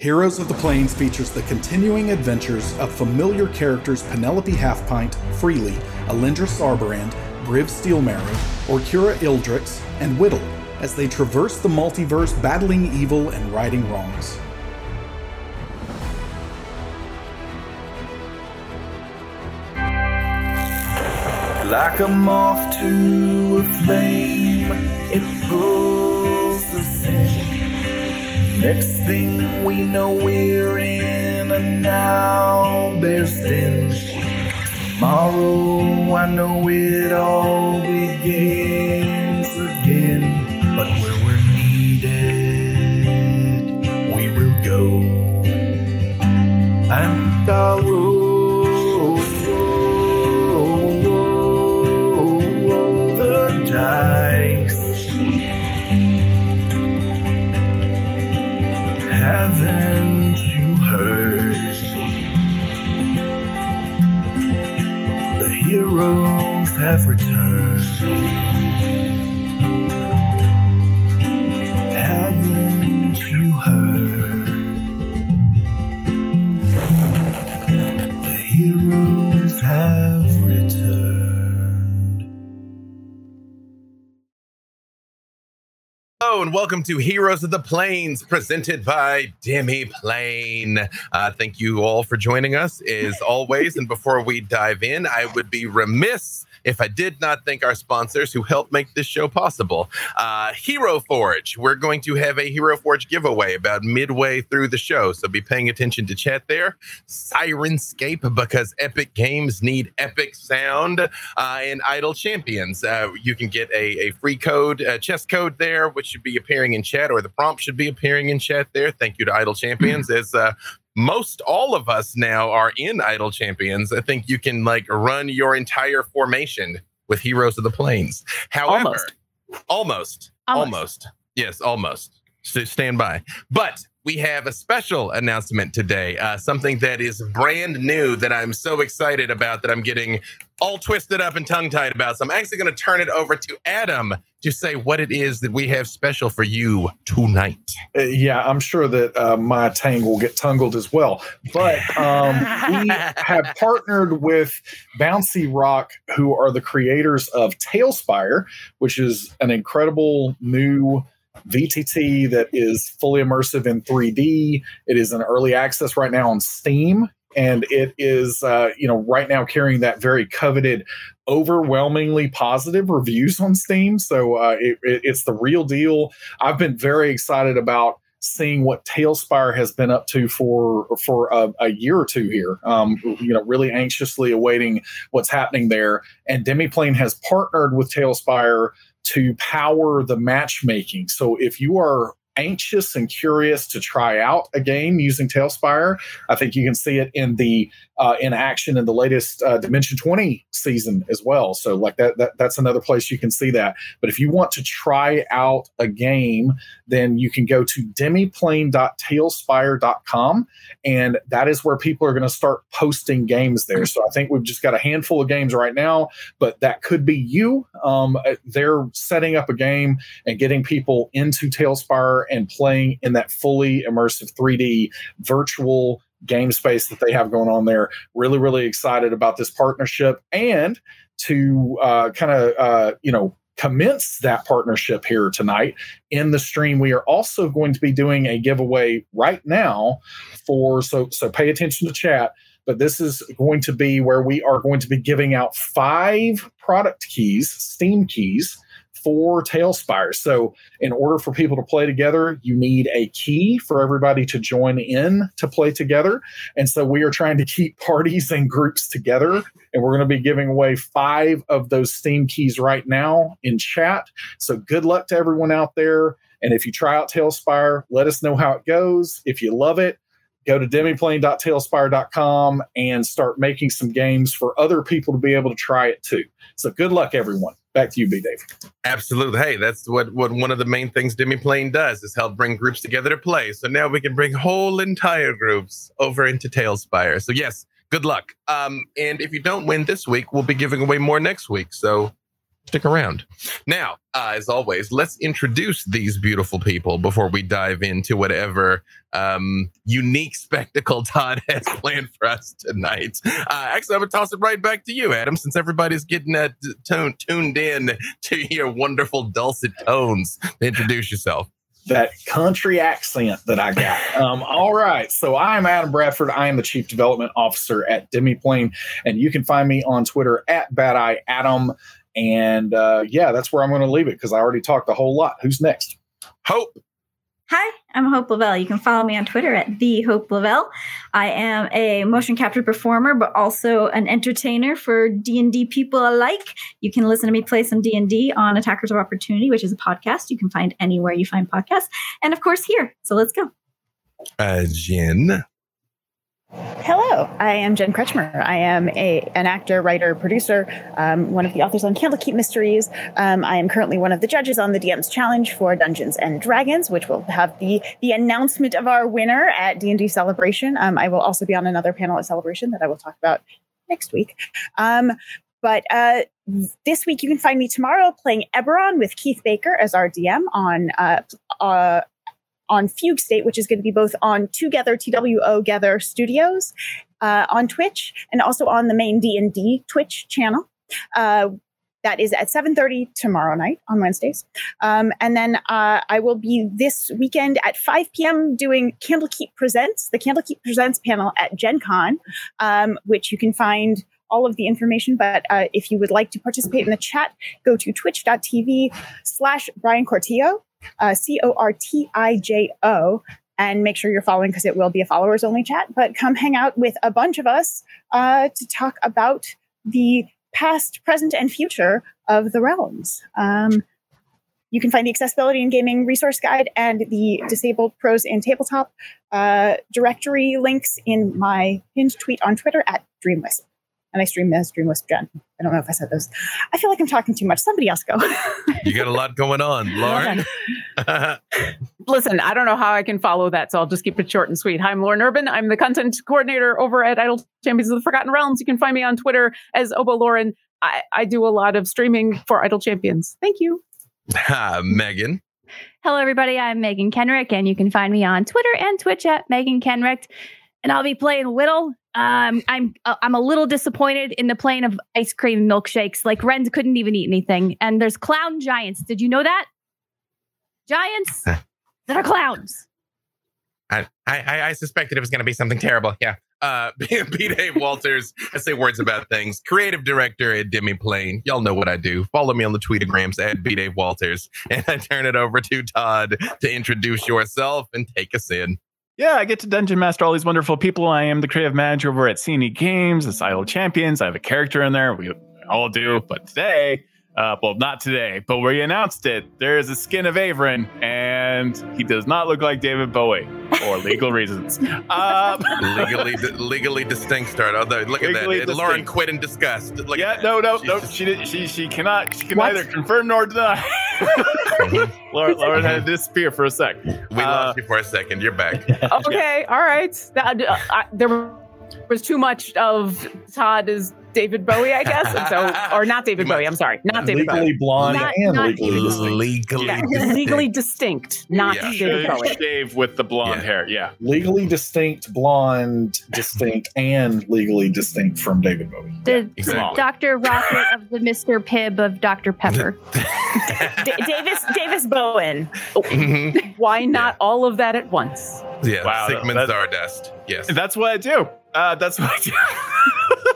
Heroes of the Planes features the continuing adventures of familiar characters Penelope Halfpint, Freely, Alindra Sarberand, Briv Steelmarrow, Orkira Ildrix, and Whittle as they traverse the multiverse battling evil and righting wrongs. Like a moth to a flame, it pulls the same. Next thing we know, we're in an owlbear's den. Tomorrow, I know it all begins again. But where we're needed, we will go. And I'll have returned. Haven't you heard? The heroes have returned. Hello and welcome to Heroes of the Planes, presented by Demiplane. Uh, thank you all for joining us, as always. and before we dive in, I would be remiss if I did not thank our sponsors who helped make this show possible. Uh, Hero Forge. We're going to have a Hero Forge giveaway about midway through the show, so be paying attention to chat there. Syrinscape, because epic games need epic sound, uh, and Idle Champions. Uh, you can get a, a free code, uh, chess code there, which should be appearing in chat, or the prompt should be appearing in chat there. Thank you to Idle Champions. As uh, most all of us now are in Idle Champions. I think you can like run your entire formation with Heroes of the Planes. However, Almost. almost, Almost. almost, yes, almost. So stand by. But we have a special announcement today, uh, something that is brand new that I'm so excited about that I'm getting all twisted up and tongue tied about. So I'm actually going to turn it over to Adam to say what it is that we have special for you tonight. Uh, yeah, I'm sure that uh, my tang will get tangled as well. But um, we have partnered with Bouncyrock, who are the creators of TaleSpire, which is an incredible new VTT that is fully immersive in 3D. It is in early access right now on Steam. And it is, uh, you know, right now carrying that very coveted, overwhelmingly positive reviews on Steam. So uh, it, it- it's the real deal. I've been very excited about seeing what TaleSpire has been up to for for a, a year or two here. Um, you know, really anxiously awaiting what's happening there. And Demiplane has partnered with TaleSpire to power the matchmaking. So if you are anxious and curious to try out a game using TaleSpire, I think you can see it in the uh, in action in the latest uh, Dimension 20 season as well. So like that, that that's another place you can see that. But if you want to try out a game, then you can go to demiplane.tailspire.com and that is where people are going to start posting games there. So I think we've just got a handful of games right now, but that could be you. Um, uh, they're setting up a game and getting people into TaleSpire and playing in that fully immersive 3D virtual game space that they have going on there. Really, really excited about this partnership and to uh, kind of, uh, you know, commence that partnership here tonight in the stream. We are also going to be doing a giveaway right now for, so, so pay attention to chat. But this is going to be where we are going to be giving out five product keys, Steam keys, for TaleSpire. So, in order for people to play together, you need a key for everybody to join in to play together. And so, we are trying to keep parties and groups together. And we're going to be giving away five of those Steam keys right now in chat. So, good luck to everyone out there. And if you try out TaleSpire, let us know how it goes. If you love it, go to demiplane.tailspire.com and start making some games for other people to be able to try it too. So, good luck, everyone. Back to you, B. Dave. Absolutely. Hey, that's what, what one of the main things Demiplane does is help bring groups together to play. So now we can bring whole entire groups over into TaleSpire. So yes, good luck. Um, and if you don't win this week, we'll be giving away more next week. So stick around. Now, uh, as always, let's introduce these beautiful people before we dive into whatever um, unique spectacle Todd has planned for us tonight. Uh, actually, I'm going to toss it right back to you, Adam, since everybody's getting that tone tuned in to your wonderful dulcet tones. Introduce yourself that country accent that I got. Um, all right. So I'm Adam Bradford. I am the Chief Development Officer at Demiplane, and you can find me on Twitter at Bad Eye Adam. And uh, yeah, that's where I'm going to leave it because I already talked a whole lot. Who's next? Hope. Hi, I'm Hope Lavelle. You can follow me on Twitter at the Hope Lavelle. I am a motion capture performer, but also an entertainer for D and D people alike. You can listen to me play some D and D on Attackers of Opportunity, which is a podcast you can find anywhere you find podcasts, and of course here. So let's go. Uh, Jen. Hello, I am Jen Kretchmer. I am a an actor, writer, producer, um, one of the authors on Candlekeep Mysteries. Um, I am currently one of the judges on the DM's Challenge for Dungeons and Dragons, which will have the the announcement of our winner at D and D Celebration. Um, I will also be on another panel at Celebration that I will talk about next week. Um, but uh, this week you can find me tomorrow playing Eberron with Keith Baker as our DM on uh, uh, on Fugue State, which is going to be both on Together TWO Gather Studios uh, on Twitch and also on the main D and D Twitch channel. Uh, that is at 7.30 tomorrow night on wednesdays um, and then uh, i will be this weekend at 5 p.m doing candlekeep presents the candlekeep presents panel at gen con um, which you can find all of the information but uh, if you would like to participate in the chat go to twitch.tv slash brian cortijo uh, C O R T I J O, and make sure you're following because it will be a followers only chat. But come hang out with a bunch of us uh, to talk about the past, present, and future of the realms. Um, you can find the accessibility and gaming resource guide and the disabled pros in tabletop uh, directory links in my pinned tweet on Twitter at DreamWisp and I stream as Dream Wisp Jen. I don't know if I said those. I feel like I'm talking too much. Somebody else go. you got a lot going on, Lauren. Listen, I don't know how I can follow that, so I'll just keep it short and sweet. Hi, I'm Lauren Urban. I'm the content coordinator over at Idle Champions of the Forgotten Realms. You can find me on Twitter as Obo Lauren. I, I do a lot of streaming for Idle Champions. Thank you. Uh, Megan. Hello, everybody. I'm Megan Kenrick, and you can find me on Twitter and Twitch at Megan Kenrick. And I'll be playing Whittle, um, I'm uh, I'm a little disappointed in the plane of ice cream milkshakes. Like Ren couldn't even eat anything, and there's clown giants. Did you know that? Giants that are clowns. I, I, I suspected it was going to be something terrible. Yeah. Uh, B. Dave Walters. I say words about things. Creative director at Demiplane. Y'all know what I do. Follow me on the tweetagrams at B. Dave Walters, and I turn it over to Todd to introduce yourself and take us in yeah, I get to dungeon master all these wonderful people. I am the creative manager over at CNE Games, the Idle Champions. I have a character in there. We all do, but today uh, well, not today, but where he announced it, there is a skin of Averin, and he does not look like David Bowie for legal reasons. Um, legally, legally distinct start. Although, look at that, distinct. Lauren quit in disgust. Look yeah, no, no, no. She did, she she cannot. She can what? neither confirm nor deny. Lauren, Lauren had to disappear for a sec. We uh, lost you for a second. You're back. okay, all right. That, uh, I, there was too much of Todd is David Bowie, I guess. And so, or not David Bowie. I'm sorry, not David legally Bowie. blonde not, and not legally distinct. Legally, yeah, distinct. legally distinct, not yeah. David Bowie. Shave with the blonde yeah. hair. Yeah, legally distinct, blonde, distinct, and legally distinct from David Bowie. The exactly. Dr. Rocket of the Mr. Pibb of Dr. Pepper. D- Davis Davis Bowen. Mm-hmm. Why not all of that at once? Yeah, wow, Sigmund Stardust. Yes, that's what I do. Uh, that's what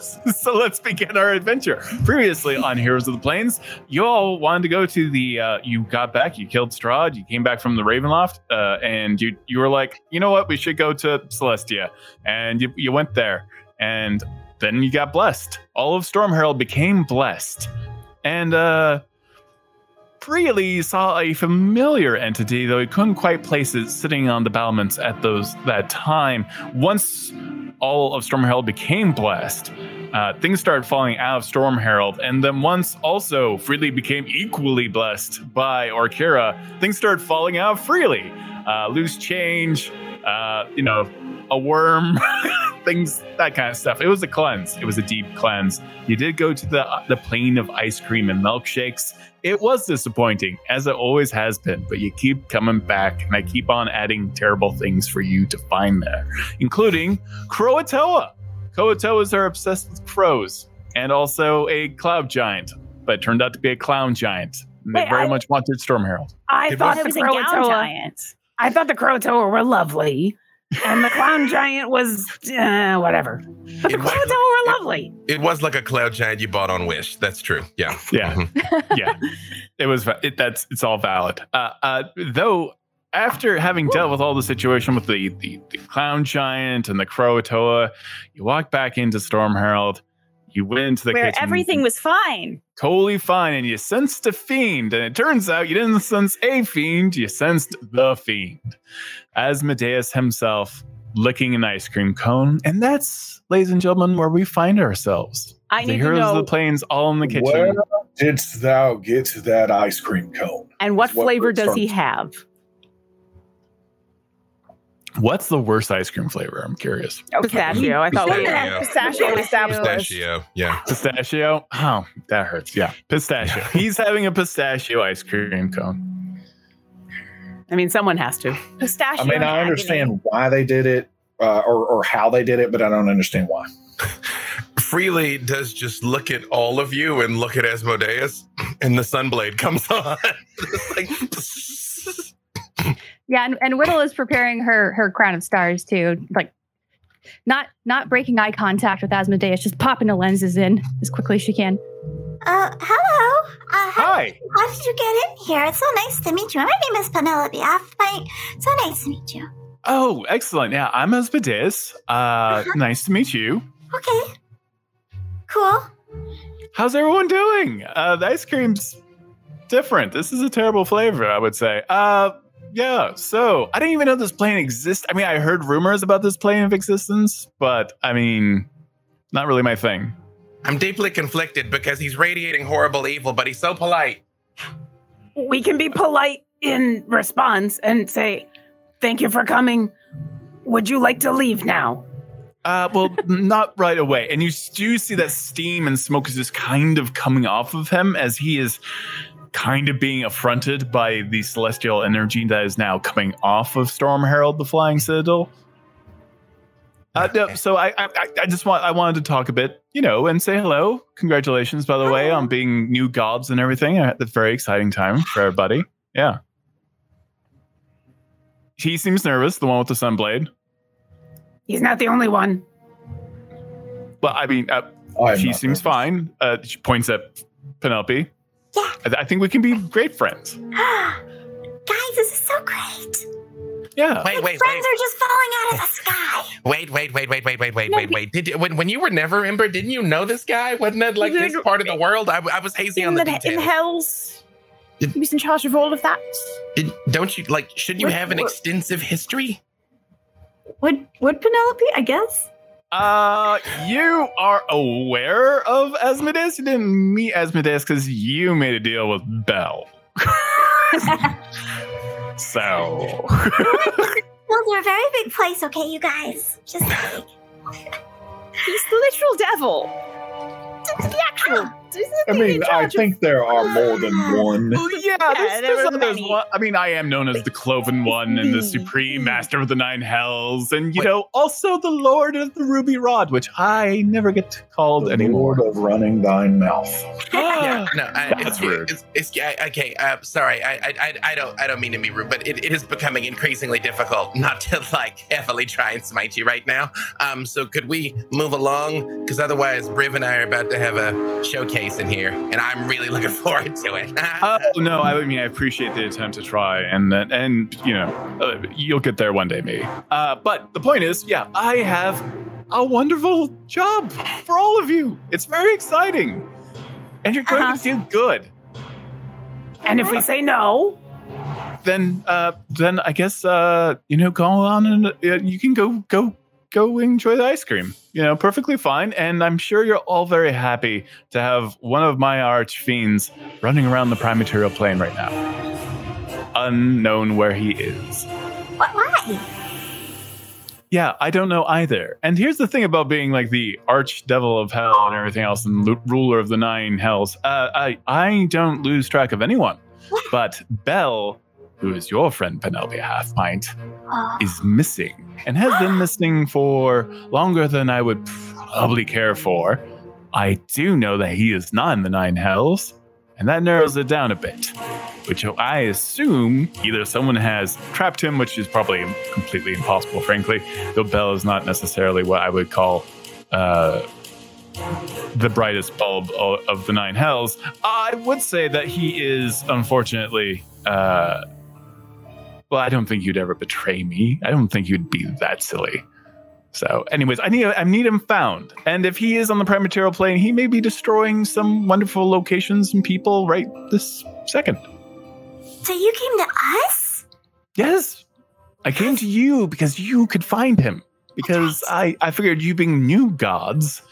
so let's begin our adventure. Previously on Heroes of the Planes, you all wanted to go to the. Uh, you got back. You killed Strahd. You came back from the Ravenloft, uh, and you you were like, you know what? We should go to Celestia, and you you went there, and then you got blessed. All of Storm Herald became blessed, and uh, Freely saw a familiar entity, though he couldn't quite place it, sitting on the battlements at those that time. Once all of Storm Herald became blessed, uh, things started falling out of Storm Herald, and then once also Freely became equally blessed by Orkira, things started falling out freely. Uh, loose change, uh, you know, a worm things, that kind of stuff. It was a cleanse. It was a deep cleanse. You did go to the the plane of ice cream and milkshakes. It was disappointing, as it always has been, but you keep coming back, and I keep on adding terrible things for you to find there, including Croatoa. Croatoas are obsessed with crows and also a cloud giant, but it turned out to be a clown giant. And they Wait, very I- much wanted Storm Herald. I It thought It the was a gown Croatoa. giant. I thought the Croatoa were lovely, and the clown giant was uh, whatever. But the It was- Croatoa were lovely. It was like a cloud giant you bought on Wish. That's true. Yeah. Yeah, Mhm. yeah, it was. It, that's it's all valid. Uh, uh, though, after having dealt with all the situation with the, the the clown giant and the Croatoa, you walk back into Storm Herald. You went into the Where kitchen, everything was fine. totally fine, and you sensed a fiend. And it turns out you didn't sense a fiend; you sensed the fiend, Asmodeus himself, licking an ice cream cone. And that's, ladies and gentlemen, where we find ourselves. I the need to heroes of the planes, all in the kitchen. Where didst thou get that ice cream cone? and what That's what flavor we're does he have? What's the worst ice cream flavor? I'm curious. Pistachio. I thought we Pistachio. Pistachio. Pistachio. Yeah. Pistachio? Oh, that hurts. Yeah. Pistachio. He's having a pistachio ice cream cone. I mean, someone has to. Pistachio. I mean, I agony. understand why they did it uh, or, or how they did it, but I don't understand why. Freely does just look at all of you and look at Asmodeus, and the sunblade comes on. Like, Yeah, and, and Whittle is preparing her her crown of stars too. Like not not breaking eye contact with Asmodeus, just popping the lenses in as quickly as she can. Uh, hello. Uh, how, Hi. how did you get in here? It's so nice to meet you. My name is Penelope. Off my, so nice to meet you. Oh, excellent. Yeah, I'm Asmodeus. Uh, nice to meet you. Okay. Cool. How's everyone doing? Uh, the ice cream's different. This is a terrible flavor, I would say. Uh, yeah. So I didn't even know this plane exists. I mean, I heard rumors about this plane of existence, but I mean, not really my thing. I'm deeply conflicted because he's radiating horrible evil, but he's so polite. We can be polite in response and say, "Thank you for coming. Would you like to leave now?" Uh, well, not right away. And you do see that steam and smoke is just kind of coming off of him as he is kind of being affronted by the celestial energy that is now coming off of Storm Herald, the Flying Citadel. Uh, no, so I, I, I- I just want I wanted to talk a bit, you know, and say hello. Congratulations, by the way, on being new gods and everything. Uh, That's a very exciting time for everybody. Yeah. He seems nervous, the one with the sunblade. He's not the only one. But I mean, uh, I'm she seems nervous. fine. Uh, she points at Penelope. Yeah. I, I think we can be great friends. Guys, this is so great. Yeah. Wait, wait, Friends wait, are just falling out of the sky. wait, wait, wait, wait, wait, wait, wait, No, wait, wait. Did you, when when you were never Ember? Didn't you know this guy? Wasn't that like his part of the world? I, I was hazy on In the, the, in details. Hells. Did- He was in charge of all of that. Did, don't you like? Should you What- have an what- extensive history? Would would Penelope? I guess. Uh, you are aware of Asmodeus? You didn't meet Asmodeus because you made a deal with Belle. so. Well, they're a very big place, okay, you guys? Just big. He's the literal devil. The actual. I mean, I think there are more than one. Well, yeah, there's, there there's others. many. One, I mean, I am known as the Cloven One and the Supreme Master of the Nine Hells, and you Wait. know, also the Lord of the Ruby Rod, which I never get called The anymore. Lord of running thine mouth. Yeah, no, I, That's it's, rude. It's, it's, I, okay. Uh, sorry, I, I, I- I don't, I don't mean to be rude, but it, it is becoming increasingly difficult not to like heavily try and smite you right now. Um, so could we move along? Because otherwise, Briv and I are about to have a showcase in here, and I'm really looking forward to it. Oh no! I mean, I appreciate the attempt to try, and and, and you know, uh, you'll get there one day, maybe. Uh, but the point is, yeah, I have a wonderful job for all of you. It's very exciting, and you're going Uh-huh. to do good. And if we say no, Then, uh, then I guess uh, you know, go on and uh, you can go go go enjoy the ice cream. You know, perfectly fine. And I'm sure you're all very happy to have one of my arch fiends running around the prime material plane right now, unknown where he is. What, why? Yeah, I don't know either. And here's the thing about being like the arch devil of hell and everything else, and ruler of the nine hells. Uh, I I don't lose track of anyone, but Belle, who is your friend Penelope Half Pint, Oh, is missing and has been missing for longer than I would probably care for. I do know that he is not in the nine hells, and that narrows it down a bit. Which I assume either someone has trapped him, which is probably completely impossible, frankly. Though Bell is not necessarily what I would call uh, the brightest bulb of the nine hells. I would say that he is, unfortunately, uh, well, I don't think you'd ever betray me. I don't think you'd be that silly. So, anyways, I need I need him found. And if he is on the prime material plane, he may be destroying some wonderful locations and people right this second. so you came to us? Yes, I came to you because you could find him. Because I I figured you being new gods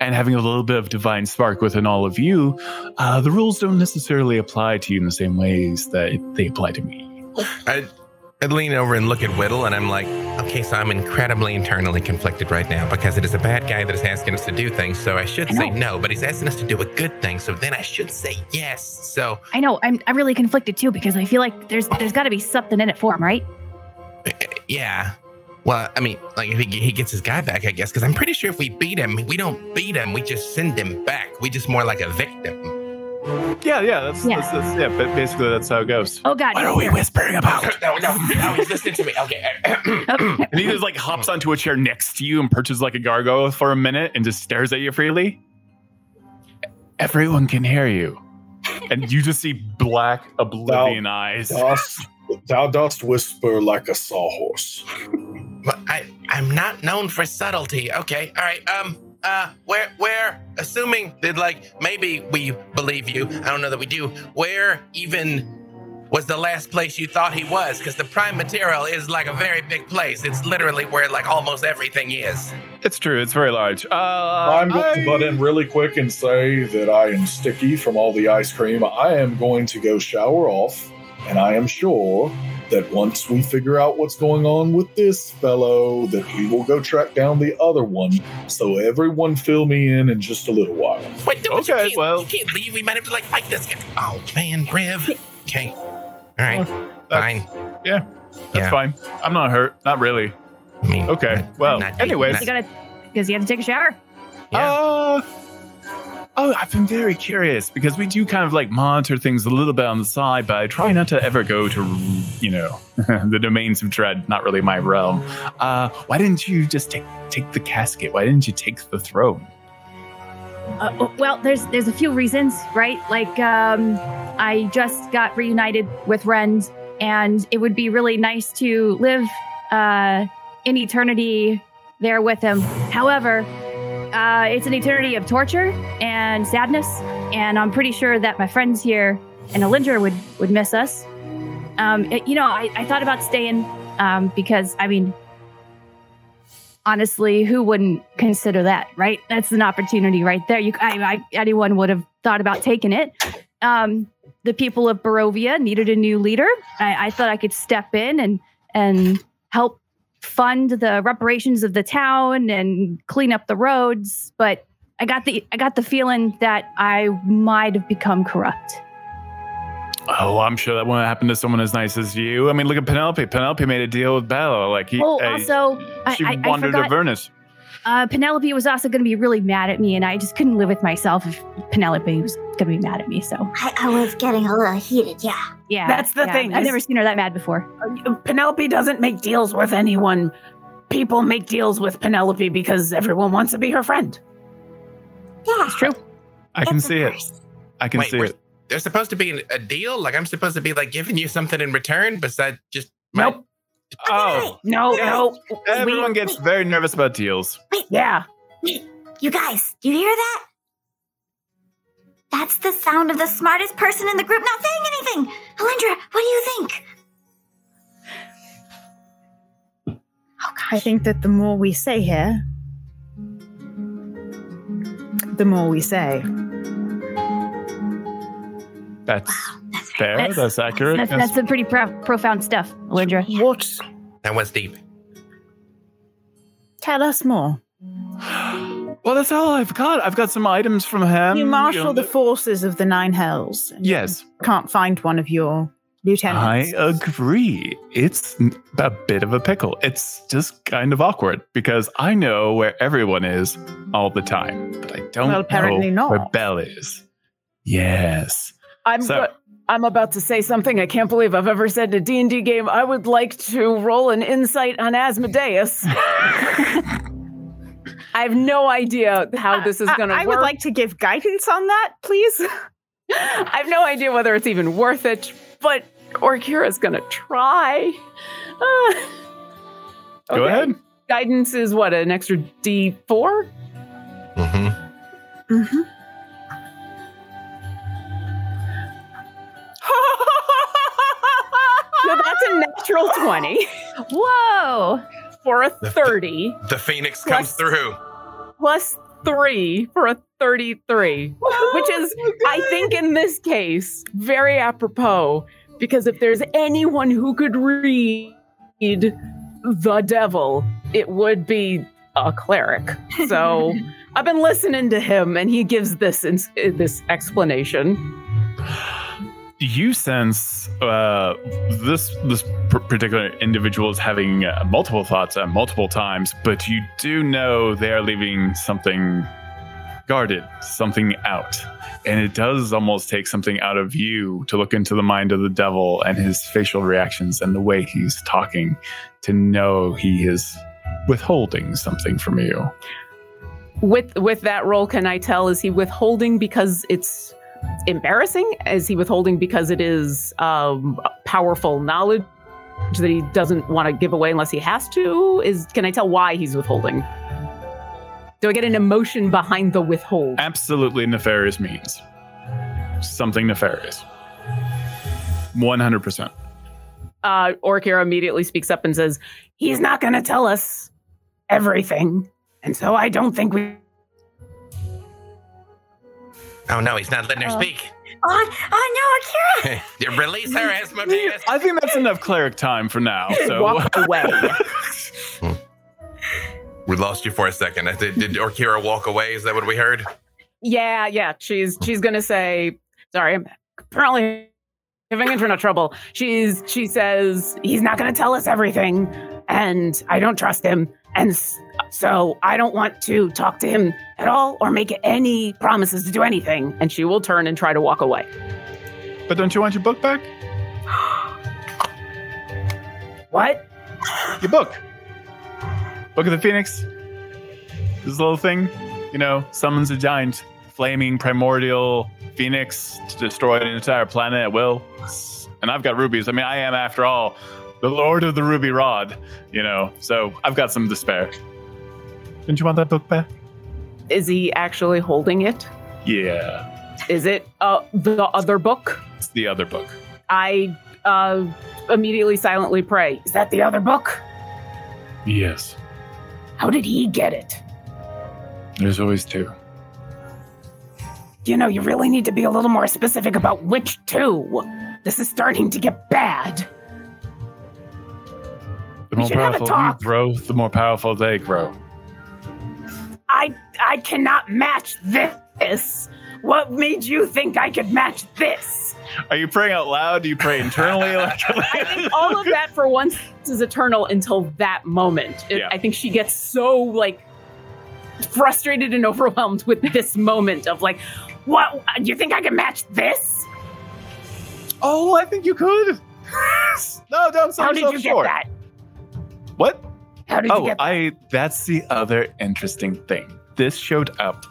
and having a little bit of divine spark within all of you, uh, the rules don't necessarily apply to you in the same ways that they apply to me. I, I'd lean over and look at Whittle, and I'm like, okay, so I'm incredibly internally conflicted right now because it is a bad guy that is asking us to do things. So I should I say no, but he's asking us to do a good thing. So then I should say yes. So I know. I'm I'm really conflicted too because I feel like there's there's got to be something in it for him, right? uh, yeah. Well, I mean, like if he, he gets his guy back, I guess, because I'm pretty sure if we beat him, we don't beat him. We just send him back. We just more like a victim. Yeah, yeah, that's, Yeah. that's, that's yeah, but basically that's how it goes. Oh God. What are we whispering about? No, no, no, he's listening to me. Okay. And he just like hops onto a chair next to you and perches like a gargoyle for a minute and just stares at you freely. Everyone can hear you. And you just see black oblivion eyes. Dost, thou dost whisper like a sawhorse. Well, I I'm not known for subtlety. Okay, all right. Um, uh, where where assuming that like maybe we believe you. I don't know that we do. Where even was the last place you thought he was? Because the prime material is like a very big place. It's literally where like almost everything is. It's true, it's very large. Uh, I'm going to I- butt in really quick and say that I am sticky from all the ice cream. I am going to go shower off, and I am sure that once we figure out what's going on with this fellow, that we will go track down the other one. So everyone fill me in in just a little while. Wait, dude, you, Okay, can't, well- you can't leave. We might have to like fight this guy. Oh man, Riv. Okay, all right, That's- fine. Yeah, that's Yeah. fine. I'm not hurt. Not really. I mean, Okay, not- well, not- anyways. You gotta because you have to take a shower. Yeah. Uh, oh, I've been very curious because we do kind of like monitor things a little bit on the side, but I try not to ever go to, you know, the domains of dread. Not really my realm. Uh, why didn't you just take take the casket? Why didn't you take the throne? Uh, well, there's there's a few reasons, right? Like um, I just got reunited with Rend, and it would be really nice to live uh, in eternity there with him. However, uh, it's an eternity of torture and sadness, and I'm pretty sure that my friends here and Alindra would would miss us. Um, it- you know, I, I thought about staying um, because I mean, honestly, who wouldn't consider that, right? That's an opportunity right there. You, I, I, anyone would have thought about taking it. Um, the people of Barovia needed a new leader. I, I thought I could step in and and help fund the reparations of the town and clean up the roads. But I got the I got the feeling that I might have become corrupt. Oh, I'm sure that won't happen to someone as nice as you. I mean, look at Penelope. Penelope made a deal with Bello. Like he, Oh, also, I, she I, I wandered to forgot. Vernus. Uh, Penelope was also going to be really mad at me, and I just couldn't live with myself if Penelope was going to be mad at me. So, I, I was getting a little heated, yeah. yeah, That's the yeah, thing, I've is- never seen her that mad before. Penelope doesn't make deals with anyone. People make deals with Penelope because everyone wants to be her friend. Yeah. It's true. I can It's a see it. I can Wait, see we're- it. There's supposed to be a deal. Like I'm supposed to be like giving you something in return, besides just my- Nope. Oh, No, Yeah. no. everyone we, gets very nervous about deals. Wait, yeah. You guys, do you hear that? That's the sound of the smartest person in the group not saying anything. Alindra, what do you think? Oh, I think that the more we say here, the more we say. That's That's fair. That's- That's, accurate. That's, That's- that's some pretty pro- profound stuff, Alindra. What That was deep. Tell us more. Well, that's all I've got. I've got some items from him. you marshal know, the forces of the Nine Hells. and Yes, Can't find one of your lieutenants. I agree. It's a bit of a pickle. It's just kind of awkward because I know where everyone is all the time, but I don't Well, apparently know where not. Belle is. Yes. I'm So- go- I'm about to say something I can't believe I've ever said in a D&D game. I would like to roll an insight on Asmodeus. I have no idea how this is going to I, would like to give guidance on that, please. I have no idea whether it's even worth it, but Orkira's going to try. Uh, Go ahead. Guidance is what, an extra D4? hmm Mm-hmm. That's a natural 20 Whoa. for a 30. The Phoenix comes through. plus three for a 33, which is, I think, in this case, very apropos because if there's anyone who could read the devil, it would be a cleric. So I've been listening to him, and he gives this ins- this explanation. You sense uh, this this particular individual is having uh, multiple thoughts at multiple times, but you do know they are leaving something guarded, something out. And it does almost take something out of you to look into the mind of the devil and his facial reactions and the way he's talking to know he is withholding something from you. With with that role, can I tell is he withholding because it's embarrassing? Is he withholding because it is um, powerful knowledge that he doesn't want to give away unless he has to? Is can I tell why he's withholding? Do I get an emotion behind the withhold? Absolutely nefarious means. Something nefarious. 100%. Uh, Orkira immediately speaks up and says, "He's not going to tell us everything, and so I don't think we." Oh no, he's not letting her Oh. speak. Oh, oh no, Akira! You Release her, Asmodeus. I think that's enough cleric time for now. So Walk away. Hmm. We lost you for a second. Did, did Orkira walk away? Is that what we heard? Yeah, yeah. She's she's gonna say, sorry, I'm apparently having internet trouble. She's she says he's not gonna tell us everything, and I don't trust him, and so I don't want to talk to him at all or make any promises to do anything. And she will turn and try to walk away. But don't you want your book back? What? Your book. Book of the Phoenix. This little thing, you know, summons a giant flaming primordial phoenix to destroy an entire planet at will. And I've got rubies. I mean, I am, after all, the Lord of the Ruby Rod, you know, so I've got some to spare. Didn't you want that book back? Is he actually holding it? Yeah, Is it uh, the other book? it's the other book. I uh, immediately silently pray. Is that the other book? Yes, How did he get it? there's always two. You know, you really need to be a little more specific about which two. This is starting to get bad. The We more should have a powerful you grow, the more powerful they grow. I I cannot match this. What made you think I could match this? Are you praying out loud? Do you pray internally? I think all of that for once is eternal until that moment. It- Yeah. I think she gets so like frustrated and overwhelmed with this moment of like, what? Do you think I can match this? oh, I think you could. no, don't sell How did yourself you short. get that? What? How did you Oh, get that? I. That's the other interesting thing. This showed up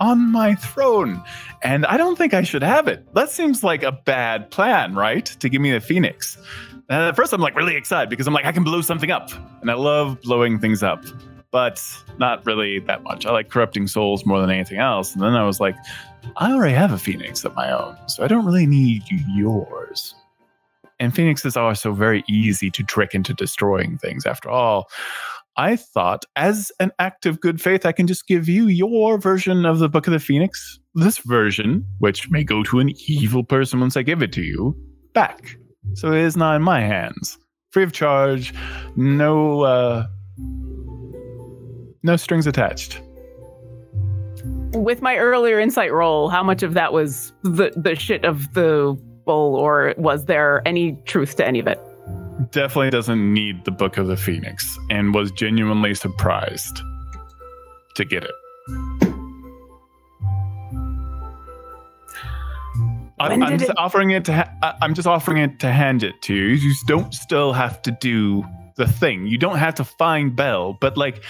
on my throne, and I don't think I should have it. That seems like a bad plan, right? To give me the phoenix. And at first, I'm like really excited because I'm like, I can blow something up, and I love blowing things up, but not really that much. I like corrupting souls more than anything else. And then I was like, I already have a phoenix of my own, so I don't really need yours. And phoenixes are so very easy to trick into destroying things. After all, I thought, as an act of good faith, I can just give you your version of the Book of the Phoenix, this version, which may go to an evil person once I give it to you, back. So it is not in my hands. Free of charge, no uh No strings attached. With my earlier insight roll, how much of that was the the shit of the bull, or was there any truth to any of it? Definitely doesn't need the Book of the Phoenix and was genuinely surprised to get it. I, I'm just it- offering it to. Ha- I'm just offering it to hand it to you. You don't still have to do the thing. You don't have to find Bell, but like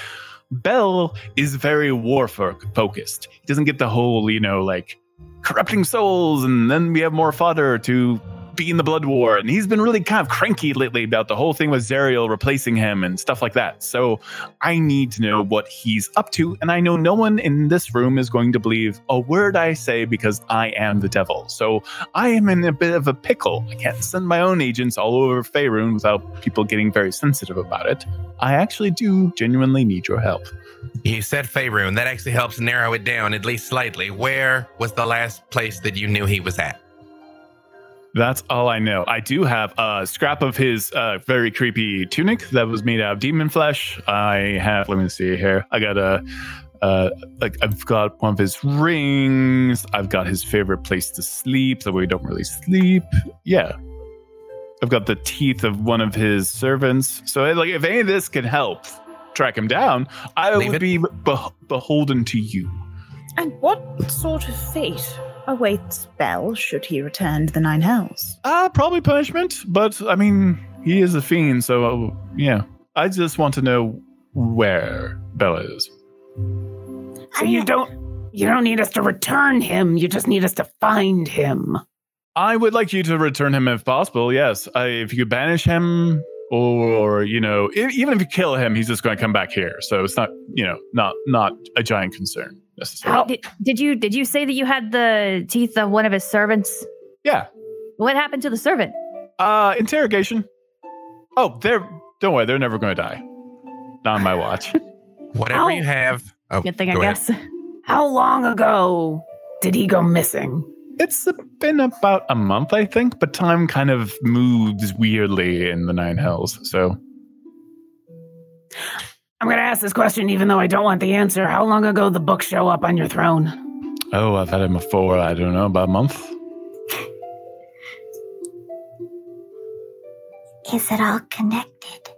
Bell is very war focused. He doesn't get the whole, you know, like corrupting souls, and then we have more fodder to be in the blood war. And he's been really kind of cranky lately about the whole thing with Zariel replacing him and stuff like that. So I need to know what he's up to, and I know no one in this room is going to believe a word I say because I am the devil. So I am in a bit of a pickle. I can't send my own agents all over Faerun without people getting very sensitive about it. I actually do genuinely need your help. You said Faerun. That actually helps narrow it down at least slightly. Where was the last place that you knew he was at? That's all I know. I do have a scrap of his uh, very creepy tunic that was made out of demon flesh. I have, let me see here. I got a, uh, like I've got one of his rings. I've got his favorite place to sleep, the way we don't really sleep. Yeah. I've got the teeth of one of his servants. So, like, if any of this can help track him down, I Leave would it. be beh beholden to you. And what sort of fate awaits Bell should he return to the Nine Hells? Uh, probably punishment, but I mean, he is a fiend, so uh, yeah. I just want to know where Bella is. So you don't you don't need us to return him. You just need us to find him. I would like you to return him if possible. Yes, I, if you banish him, or you know, e- even if you kill him, he's just going to come back here. So it's not, you know, not not a giant concern necessarily. Did, did you did you say that you had the teeth of one of his servants? Yeah. What happened to the servant? Uh, interrogation. Oh, they're don't worry, they're never going to die. Not on my watch. Whatever Ow. you have. Oh, Good thing, I go ahead. guess. How long ago did he go missing? It's been about a month, I think, but time kind of moves weirdly in the Nine Hells. So I'm going to ask this question even though I don't want the answer. How long ago did the book show up on your throne? Oh, I've had him before, I don't know, about a month. Is it all connected?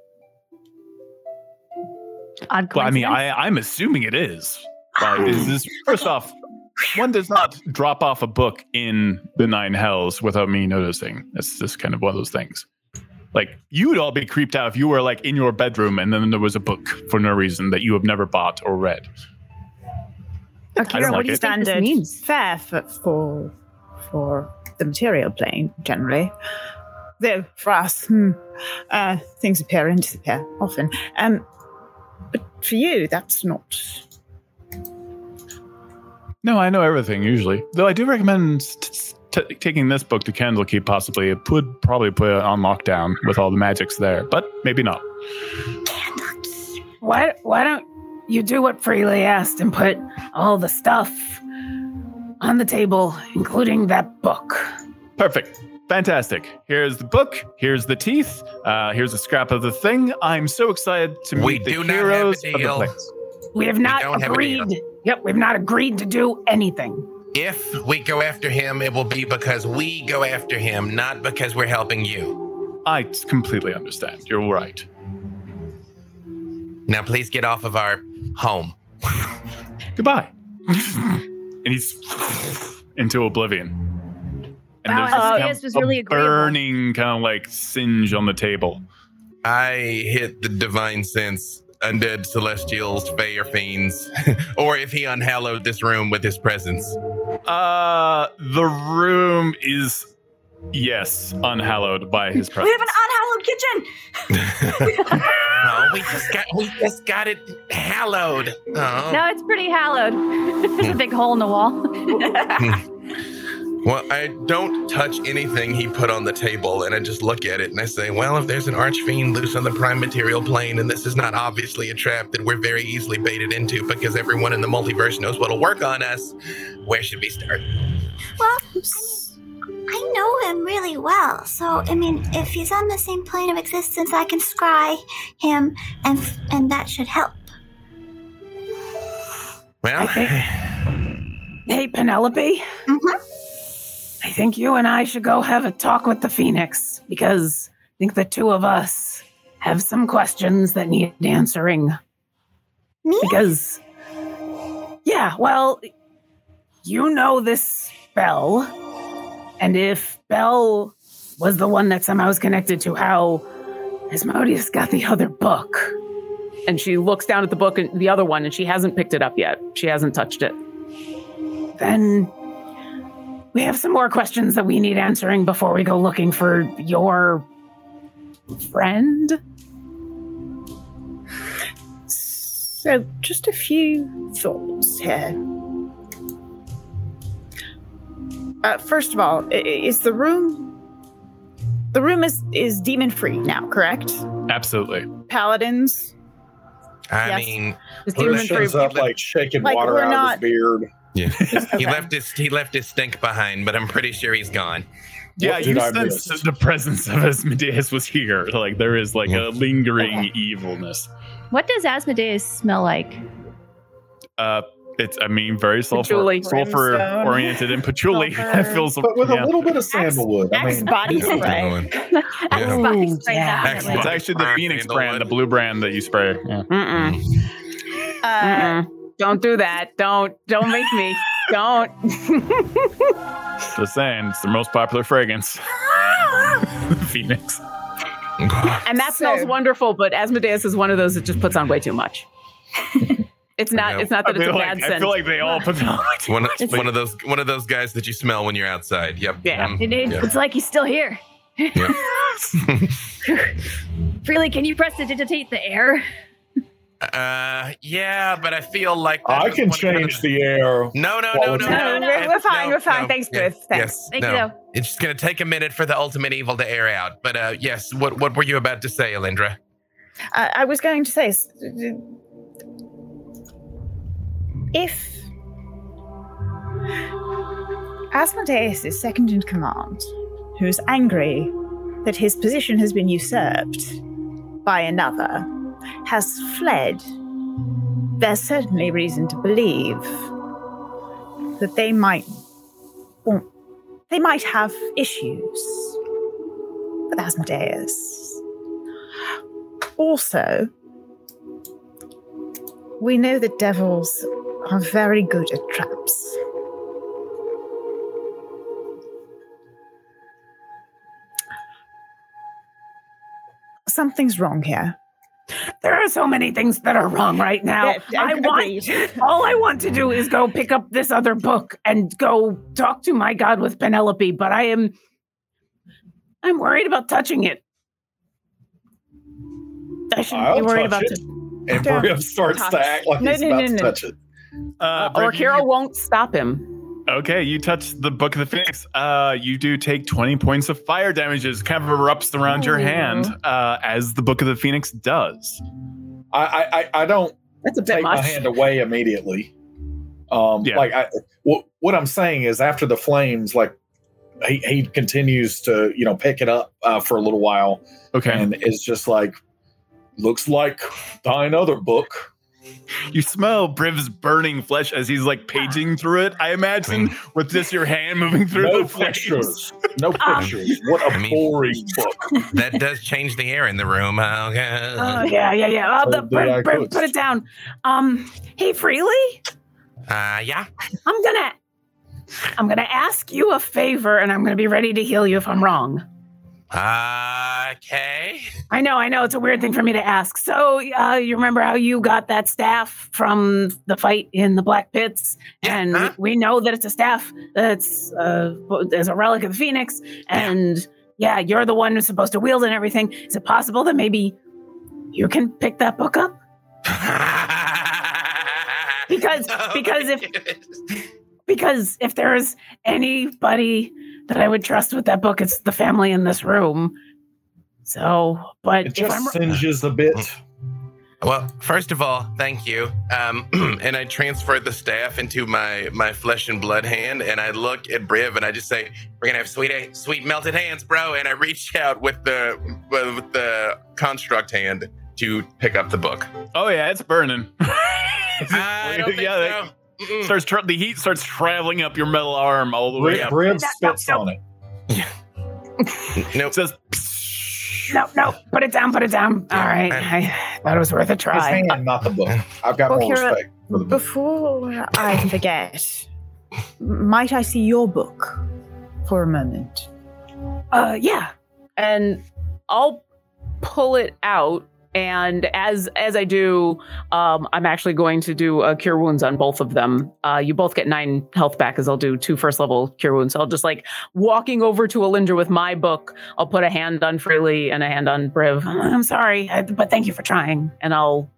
Odd Well, I mean. I, I'm assuming it is. Like, ah. is this, first off, one does not drop off a book in the Nine Hells without me noticing. That's just kind of one of those things. Like, you would all be creeped out if you were like in your bedroom and then there was a book for no reason that you have never bought or read. Akira, don't what do you it. think this means? fare for, for for the material plane generally. Though for us, hmm, uh, things appear and disappear often. Um, but for you, that's not. No, I know everything usually. Though I do recommend t- t- taking this book to Candlekeep. Possibly, it would probably put it on lockdown with all the magics there, but maybe not. Why, why don't you do what Freely asked and put all the stuff on the table, including that book? Perfect, fantastic. Here's the book. Here's the teeth. Uh, here's a scrap of the thing. I'm so excited to meet We the do not have a heroes of the place. We have not don't have agreed. Yep, we've not agreed to do anything. If we go after him, it will be because we go after him, not because we're helping you. I completely understand. You're right. Now, please get off of our home. Goodbye. and he's into oblivion. And Wow, there's this oh, kind Asmodeus was a really agreeable. burning kind of like singe on the table. I hit the divine sense, undead celestials, fey or fiends, or if he unhallowed this room with his presence. Uh, the room is yes unhallowed by his presence. We have an unhallowed kitchen. Oh, we just got we just got it hallowed. Oh. No, it's pretty hallowed. There's a big hole in the wall. Well, I don't touch anything he put on the table, and I just look at it and I say, "Well, if there's an archfiend loose on the prime material plane, and this is not obviously a trap that we're very easily baited into because everyone in the multiverse knows what'll work on us, where should we start?" Well, I know him really well, so I mean, if he's on the same plane of existence, I can scry him, and and that should help. Well, Hey, Penelope. Mm-hmm. I think you and I should go have a talk with the Phoenix because I think the two of us have some questions that need answering. Me? Because, yeah, well, you know this Bell, and if Bell was the one that somehow is connected to how Asmodeus got the other book. And she looks down at the book and the other one, and she hasn't picked it up yet. She hasn't touched it. Then we have some more questions that we need answering before we go looking for your friend. So, just a few thoughts here. Uh, first of all, i- i- is the room the room is is demon free now, correct? Absolutely. Paladins. I Yes. mean, It's He demon Demon free. shows up like shaking Like, water out not- of his beard. Yeah. he left his he left his stink behind, but I'm pretty sure he's gone. Yeah, What you did sense that the presence of Asmodeus was here. Like there is like Yeah. a lingering evilness. What does Asmodeus smell like? Uh, it's I mean very sulfur Patchouli. sulfur Brimstone. oriented and patchouli. Sulfur. that feels But with yeah. a little bit of sandalwood. I Axe mean, body Yeah, spray. going. Axe Ooh, body spray, yeah. definitely. It's actually the Phoenix brand, the blue brand that you spray. Yeah. Mm-mm. Uh, Mm-mm. Don't do that. Don't. Don't make me. Don't. Just saying, it's the most popular fragrance. Phoenix. And that So- smells wonderful, but Asmodeus is one of those that just puts on way too much. it's not. It's not I that it's a feel, bad like, I scent. feel like they all put on. one, of, one of those one of those guys that you smell when you're outside. Yep. Yeah. Um, It is, yeah. It's like he's still here. yeah. Freely, can you prestidigitate the air? Uh, yeah, but I feel like I can one of change the air. No, no, no, no, no. No, no, we're- we're fine, no, we're fine. no. Thanks, Yeah, Griff. Thanks. Yes, Thank you, no. though. It's just gonna take a minute for the ultimate evil to air out. But uh, yes, what what were you about to say, Alindra? I, I was going to say, if Asmodeus is second in command, who's angry that his position has been usurped by another, has fled, there's certainly reason to believe that they might want, they might have issues with Asmodeus. Also, we know that devils are very good at traps. Something's wrong here. There are so many things that are wrong right now. Yeah, I want. All I want to do is go pick up this other book and go talk to my god with Penelope. But I am. I'm worried about touching it. I shouldn't I'll be worried touch about it. it. And Don't starts touch. to act like No, he's no, about no, to no. touch it. Uh, or Brick, Kira you- won't stop him. Okay, you touch the Book of the Phoenix. Uh, you do take 20 points of fire damages, kind of erupts around your hand, uh, as the Book of the Phoenix does. I, I, I- I don't That's a bit take my hand away immediately. Um, Yeah. like I, what, what I'm saying is after the flames, like he, he continues to, you know, pick it up uh, for a little while Okay. and it's just like, looks like thine other book. You smell Briv's burning flesh as he's like paging through it, I imagine, Mm. with just your hand moving through No the flames. pictures. No Um, pictures. What a I mean- boring book. That does change the air in the room. huh? Okay. Oh yeah, yeah, yeah. Oh, the, Oh, did I Br- Br- could. put it down. Um, hey, Freely, Uh, yeah. I'm gonna, I'm gonna ask you a favor, and I'm gonna be ready to heal you if I'm wrong. Uh, okay. I know, I know, it's a weird thing for me to ask. So, uh, you remember how you got that staff from the fight in the Black Pits, Yeah, and huh? we know that it's a staff that's uh, as a relic of the Phoenix, and yeah, you're the one who's supposed to wield it and everything. Is it possible that maybe you can pick that book up? Because- because if- because if there's anybody that I would trust with that book, it's the family in this room. So, but It if I'm just singes a bit. Well, first of all, thank you. Um, and I transferred the staff into my my flesh and blood hand, and I look at Briv, and I just say, "We're gonna have sweet sweet melted hands, bro." And I reach out with the with the construct hand to pick up the book. Oh, yeah, it's burning. I don't think Yeah, so. Mm-mm. starts tra- the heat starts traveling up your metal arm all the way Rib, up. Rib spits on it. Nope. It says No, no, put it down, put it down. All right. I thought it was worth a His try. hand, not the book. I've got Well, more Kira, respect for the book. Before I forget, might I see your book for a moment? Uh, yeah. And I'll pull it out. And as as I do, um, I'm actually going to do a cure wounds on both of them. Uh, you both get nine health back as I'll do two first level cure wounds. So I'll just like walking over to Alindra with my book. I'll put a hand on Freely and a hand on Briv. I'm sorry, but thank you for trying. And I'll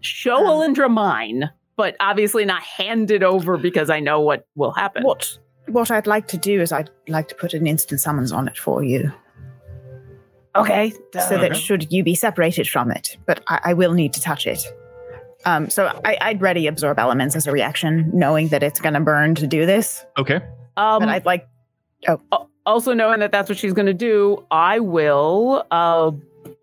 show Um, Alindra mine, but obviously not hand it over because I know what will happen. What what I'd like to do is I'd like to put an instant summons on it for you, Okay. so that Okay. should you be separated from it, but I, I will need to touch it. Um, so I, I'd ready absorb elements as a reaction, knowing that it's going to burn to do this. okay. um, but I'd like Oh. also knowing that that's what she's going to do i will uh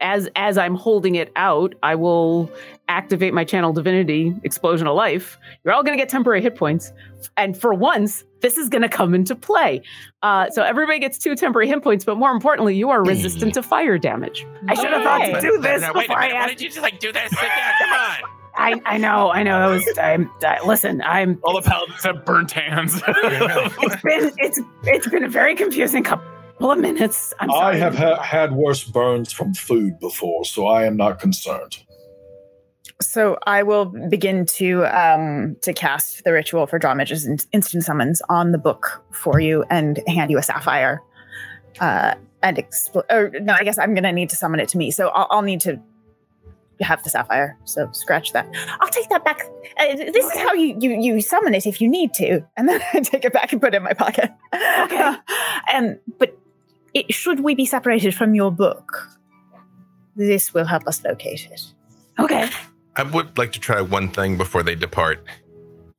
as as i'm holding it out i will activate my channel divinity explosion of life you're all going to get temporary hit points and for once this is going to come into play uh so everybody gets two temporary hit points but more importantly you are resistant to fire damage i should have thought to do this No, wait a before i minute. Why did you just like do this Sit down. Come on. I, I know i know that was i'm I, listen i'm All the paladins have burnt hands. it's been it's it's been a very confusing couple of minutes i'm I have ha- had worse burns from food before, so I am not concerned. So I will begin to um, to cast the ritual for Drawmij's in- instant summons on the book for you and hand you a sapphire. Uh, and expl- or no, I guess I'm gonna need to summon it to me. So I'll, I'll need to have the sapphire. So scratch that. I'll take that back. Uh, this is how you, you you summon it if you need to, and then I take it back and put it in my pocket. Okay. and but it, should we be separated from your book, this will help us locate it. okay I would like to try one thing before they depart.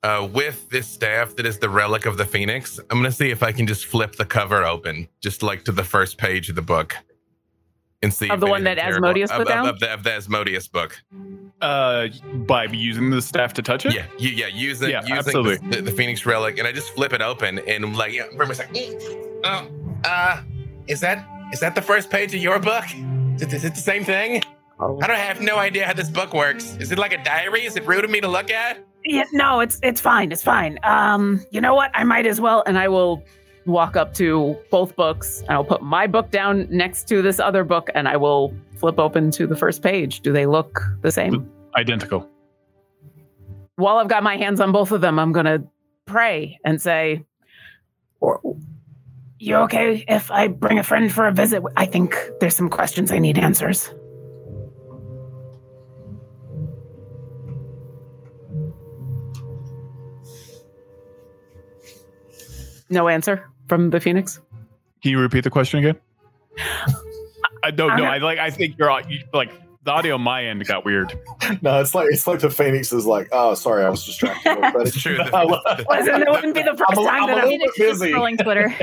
Uh, with this staff that is the relic of the phoenix, I'm going to see if I can just flip the cover open, just like to the first page of the book, and see Of the one that terrible- Asmodeus put of- down? of the, of the Asmodeus book. uh, by using the staff to touch it. Yeah, you, yeah, using Yeah, using absolutely. the, the, the phoenix relic, and I just flip it open, and I'm like, yeah, pretty much like, "Mm, oh, uh, is that is that the first page of your book? Is it the same thing? Oh. I don't have no idea how this book works. Is it like a diary? Is it rude of me to look at? Yeah, no, it's it's fine. It's fine. Um, you know what? I might as well, and I will walk up to both books, and I'll put my book down next to this other book, and I will flip open to the first page. Do they look the same? Identical. While I've got my hands on both of them, I'm gonna pray and say, "Or- "You okay if I bring a friend for a visit? I think there's some questions I need answers." No answer from the Phoenix. Can you repeat the question again? I don't know. I'm like. I think you're all- you- like the audio on my end got weird. No, it's like it's like the Phoenix is like, oh, sorry, I was distracted. But It's true. I love- Listen, it wouldn't be the 1st I'm a- time I'm that a I'm. little bit busy. Scrolling Twitter.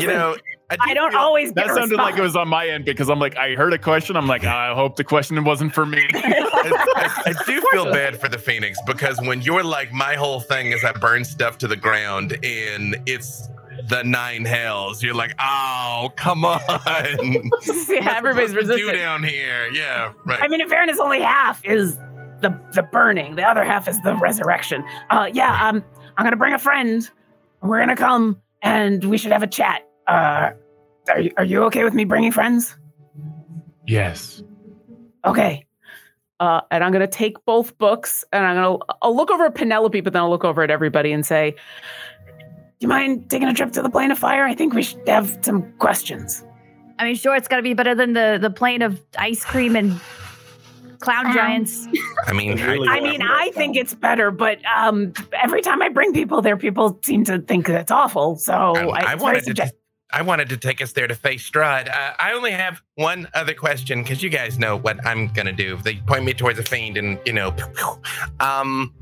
you know, I, do I don't feel- always That a sounded like it was on my end because I'm like, I heard a question. I'm like, I hope the question wasn't for me. I, I do feel bad for the Phoenix because when you're like, my whole thing is I burn stuff to the ground and it's the nine hells. You're like, oh, come on. yeah, everybody's What's the do resistant. down here. Yeah, right. I mean, in fairness, only half is the the burning. The other half is the resurrection. Uh, yeah. Um, I'm gonna bring a friend. We're gonna come, and we should have a chat. Uh, are you, are you okay with me bringing friends? yes. Okay. Uh, and I'm gonna take both books, and I'm gonna I'll look over at Penelope, but then I'll look over at everybody and say, "Do you mind taking a trip to the plane of fire? I think we should have some questions." I mean, sure, it's got to be better than the the plane of ice cream and clown Um, giants. I mean, Really I, I mean, I think it's better, but um, every time I bring people there, people seem to think that's awful. So I, I, I wanted to. subjective. I wanted to take us there to face Strahd. Uh, I only have one other question because you guys know what I'm gonna do. They point me towards a fiend, and you know, um,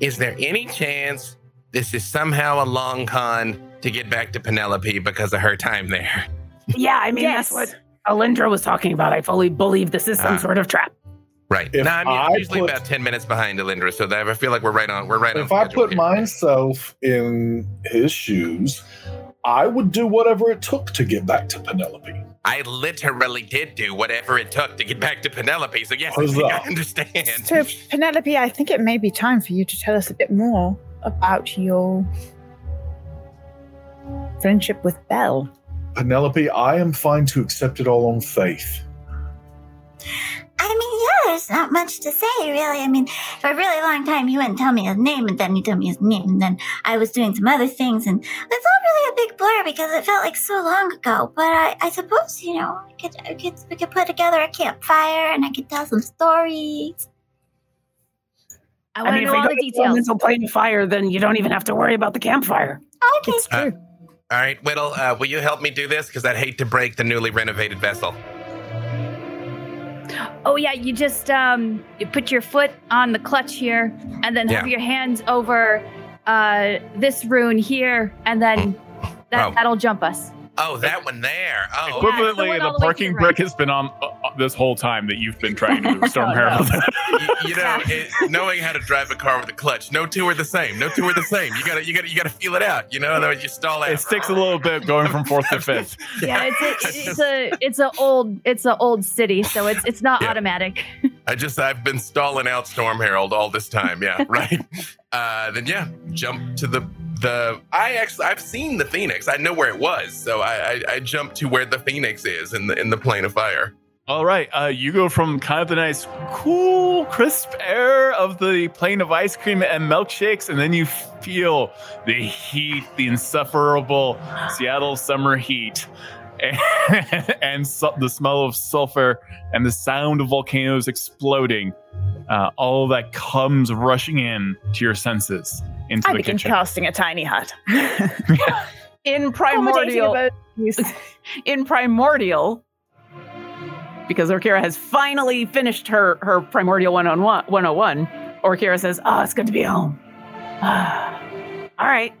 is there any chance this is somehow a long con to get back to Penelope because of her time there? Yeah, I mean Yes. that's what Alindra was talking about. I fully believe this is some Ah. sort of trap. Right. If no, I'm I usually put- about ten minutes behind Alindra, so that I feel like we're right on. We're right on. if I put here. myself in his shoes, I would do whatever it took to get back to Penelope. I literally did do whatever it took to get back to Penelope. So yes, I, think I understand. So, Penelope, I think it may be time for you to tell us a bit more about your friendship with Belle. Penelope, I am fine to accept it all on faith. I mean, yeah, there's not much to say, really. I mean, for a really long time, he wouldn't tell me his name, and then he told me his name, and then I was doing some other things, and it's all really a big blur because it felt like so long ago. But I, I suppose, you know, I could, I could, we could put together a campfire, and I could tell some stories. I I want to mean, if know we all go the to details. Elemental plane fire, then you don't even have to worry about the campfire. Okay. It's Uh. All right, Whittle, uh, will you help me do this? Because I'd hate to break the newly renovated vessel. Oh yeah, you just um you put your foot on the clutch here, and then have Yeah. your hands over uh this rune here, and then that Oh. that'll jump us. Oh, that one there. Oh, Yeah, it's the Equivalently, one the, the parking the brick right. has been on uh, uh, this whole time that you've been trying to move storm Oh, Herald. you, you know, it, knowing how to drive a car with a clutch, no two are the same. No two are the same. You gotta, you gotta, you gotta feel it out. You know, otherwise you stall out. it sticks a little bit going from fourth to fifth. Yeah, it's a, it's a it's a old it's a old city, so it's it's not Yeah. automatic. I just, I've been stalling out Storm Herald all this time. Yeah, right. Uh, then yeah, jump to the the. I actually, I've seen the Phoenix. I know where it was, so I, I, I jumped to where the Phoenix is in the in the plane of fire. All right, uh, you go from kind of the nice, cool, crisp air of the plane of ice cream and milkshakes, and then you feel the heat, the insufferable Seattle summer heat, and, and the smell of sulfur and the sound of volcanoes exploding. Uh, all of that comes rushing in to your senses into I the begin kitchen. casting a tiny hut. In primordial, in primordial, because Orkira has finally finished her her primordial 101, 101 Orkira says, "Oh, it's good to be home." All right,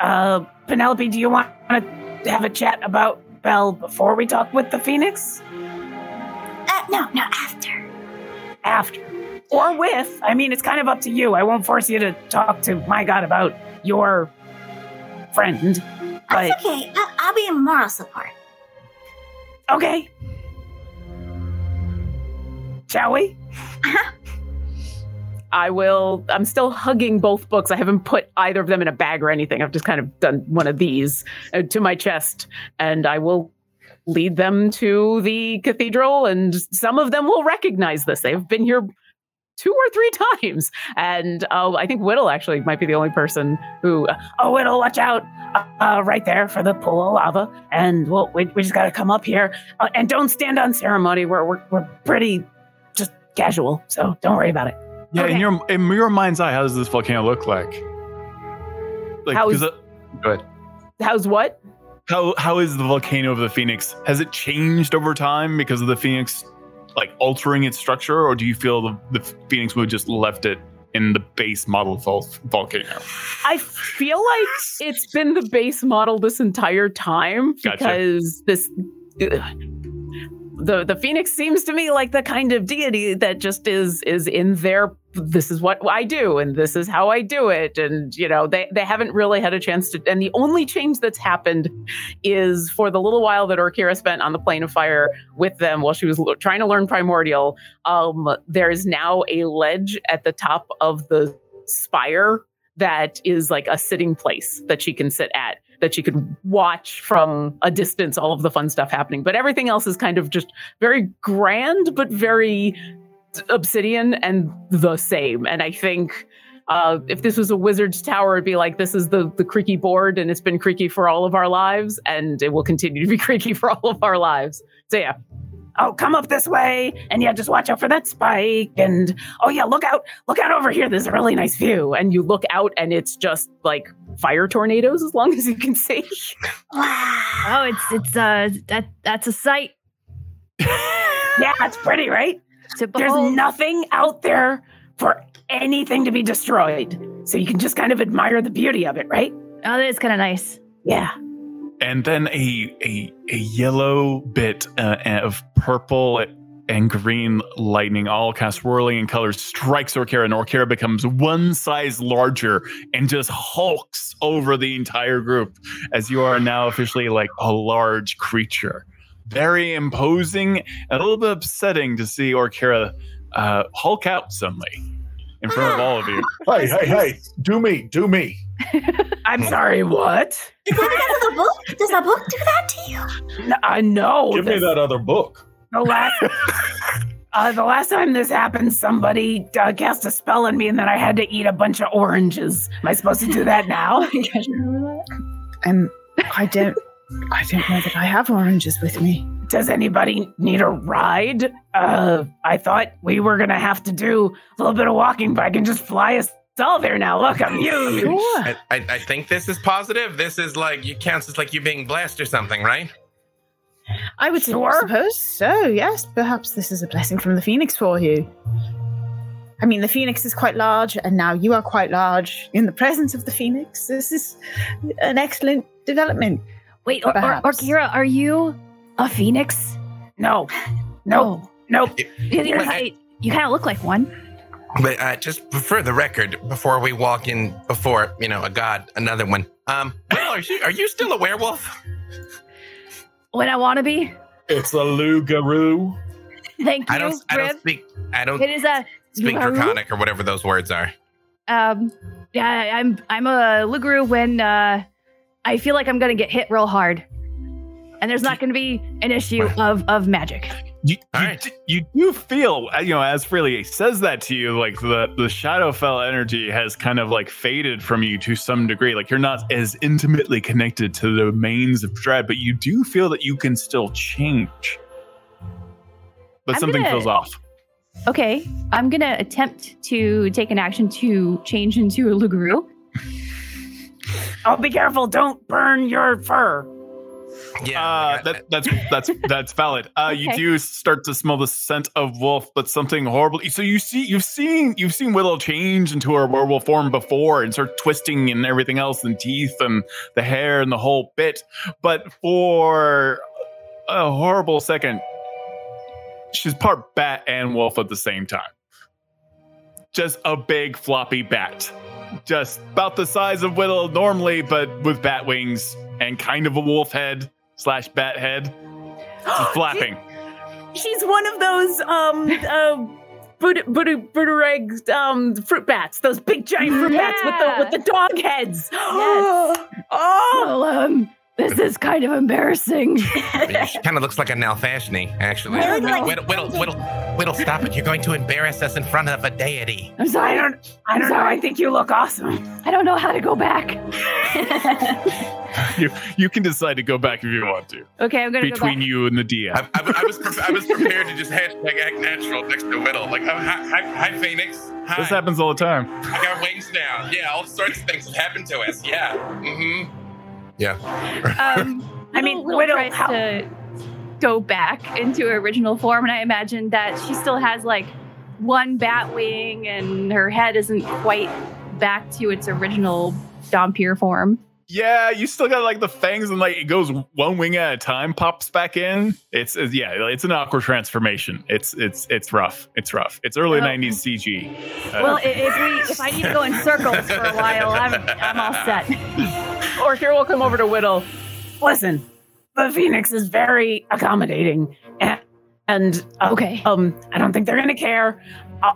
uh, Penelope, do you want to have a chat about Belle before we talk with the Phoenix? Uh, no, no, after. After or with? I mean, it's kind of up to you. I won't force you to talk to my God about your friend, but That's okay. I'll, I'll be moral support. okay. Shall we? Uh-huh. I will. I'm still hugging both books. I haven't put either of them in a bag or anything. I've just kind of done one of these uh, to my chest, and I will lead them to the cathedral. And some of them will recognize this. They've been here two or three times, and uh, I think Whittle actually might be the only person who. Oh, Whittle, watch out! Uh, uh, right there for the pool of lava, and we'll, we we just got to come up here, uh, and don't stand on ceremony. We're we're we're pretty just casual, so don't worry about it. Yeah, in your in your mind's eye, how does this volcano look like? Like, How 'cause is- it- go ahead. How's what? How how is the volcano of the Phoenix? Has it changed over time because of the Phoenix, like altering its structure, or do you feel the, the Phoenix would have just left it in the base model vol- volcano? I feel like it's been the base model this entire time Gotcha. because this the the phoenix seems to me like the kind of deity that just is is in their this is what I do and this is how I do it and you know they they haven't really had a chance to and the only change that's happened is for the little while that Orkira spent on the plane of fire with them while she was l- trying to learn primordial um there is now a ledge at the top of the spire that is like a sitting place that she can sit at that she could watch from a distance all of the fun stuff happening. But everything else is kind of just very grand but very obsidian and the same. And i think uh, if this was a wizard's tower it'd be like this is the the creaky board and it's been creaky for all of our lives and it will continue to be creaky for all of our lives. So yeah. Oh come up this way and yeah just watch out for that spike and oh yeah look out look out over here. There's a really nice view. And you look out and it's just like fire tornadoes as long as you can see. Oh, it's it's uh that that's a sight. Yeah it's pretty right to there's nothing out there for anything to be destroyed so you can just kind of admire the beauty of it right oh, that is kind of nice. yeah And then a a a yellow bit uh, of purple and green lightning all cast swirling in colors strikes Orkira, and Orkira becomes one size larger and just hulks over the entire group as you are now officially like a large creature. Very imposing and a little bit upsetting to see Orkira uh, hulk out suddenly in front of all of you. Hey, hey, hey! Do me, do me. I'm sorry, what? Is that because of the book? Does the book do that to you? No, I know. Give me that other book. The last, uh, the last time this happened, somebody uh, cast a spell on me, and then I had to eat a bunch of oranges. Am I supposed to do that now? I don't, I don't know that I have oranges with me. Does anybody need a ride? Uh, I thought we were gonna have to do a little bit of walking, but I can just fly us all there now. Look, I'm huge. I, I, I think this is positive. This is like you counts as like you being blessed or something, right? I would Sure. suppose so. Yes, perhaps this is a blessing from the phoenix for you. I mean, the phoenix is quite large, and now you are quite large in the presence of the phoenix. This is an excellent development. Wait, or, or, Perhaps. or Kira, are you a phoenix? No, no, nope. You, you, you kind of look like one. But uh, just for the record, before we walk in before you know a god, another one. Um, Will, are you are you still a werewolf? When I want to be. It's a loup-garou. Thank you, I don't I Rib. don't speak I don't It is a speak draconic or whatever those words are. Um, yeah, I'm I'm a loup-garou when uh, I feel like I'm gonna get hit real hard, and there's not gonna be an issue of of magic. You, you, right. d- you do feel, you know, as Freely says that to you, like the the Shadowfell energy has kind of like faded from you to some degree. Like you're not as intimately connected to the domains of dread, but you do feel that you can still change. But I'm something gonna- feels off. Okay, I'm gonna attempt to take an action to change into a loup-garou. Oh, be careful! Don't burn your fur. Yeah, Uh, that, that's that's that's valid. Uh, You do start to smell the scent of wolf, but something horrible. So you see, you've seen you've seen Willow change into her werewolf form before and start twisting and everything else, and teeth and the hair and the whole bit. But for a horrible second, she's part bat and wolf at the same time. Just a big floppy bat, just about the size of Willow normally, but with bat wings and kind of a wolf head slash bat head, just flapping. She's one of those um uh Buddha Buddha Buddha um fruit bats, those big giant fruit bats with the with the dog heads. Yes. oh, Well, um, this is kind of embarrassing. she kind of looks like a nalfeshnee, actually. I look like- Whittle, whittle, whittle, whittle, stop it! You're going to embarrass us in front of a deity. I'm sorry. I sorry. don't I don't know. I think you look awesome. I don't know how to go back. You you can decide to go back if you want to. Okay, I'm gonna Between go back. you and the DM. I, I, I was pre- I was prepared to just hashtag act natural next to Whittle. Like, oh, hi, hi, hi, Phoenix. Hi. This happens all the time. I got wings now. Yeah, all sorts of things have happened to us. Yeah. Mm-hmm. Yeah. Um, I mean, Will Widow, tries how- to go back into her original form, and I imagine that she still has like one bat wing, and her head isn't quite back to its original dhampir form. Yeah, you still got like the fangs and like it goes one wing at a time, pops back in. It's, it's yeah, it's an awkward transformation. It's it's it's rough. It's rough. It's early Well- '90s CG. Uh, Well, i- if we if I need to go in circles for a while, I'm I'm all set. Or here we'll come over to Whittle. Listen, the Phoenix is very accommodating, and, and uh, Okay. um, I don't think they're gonna care.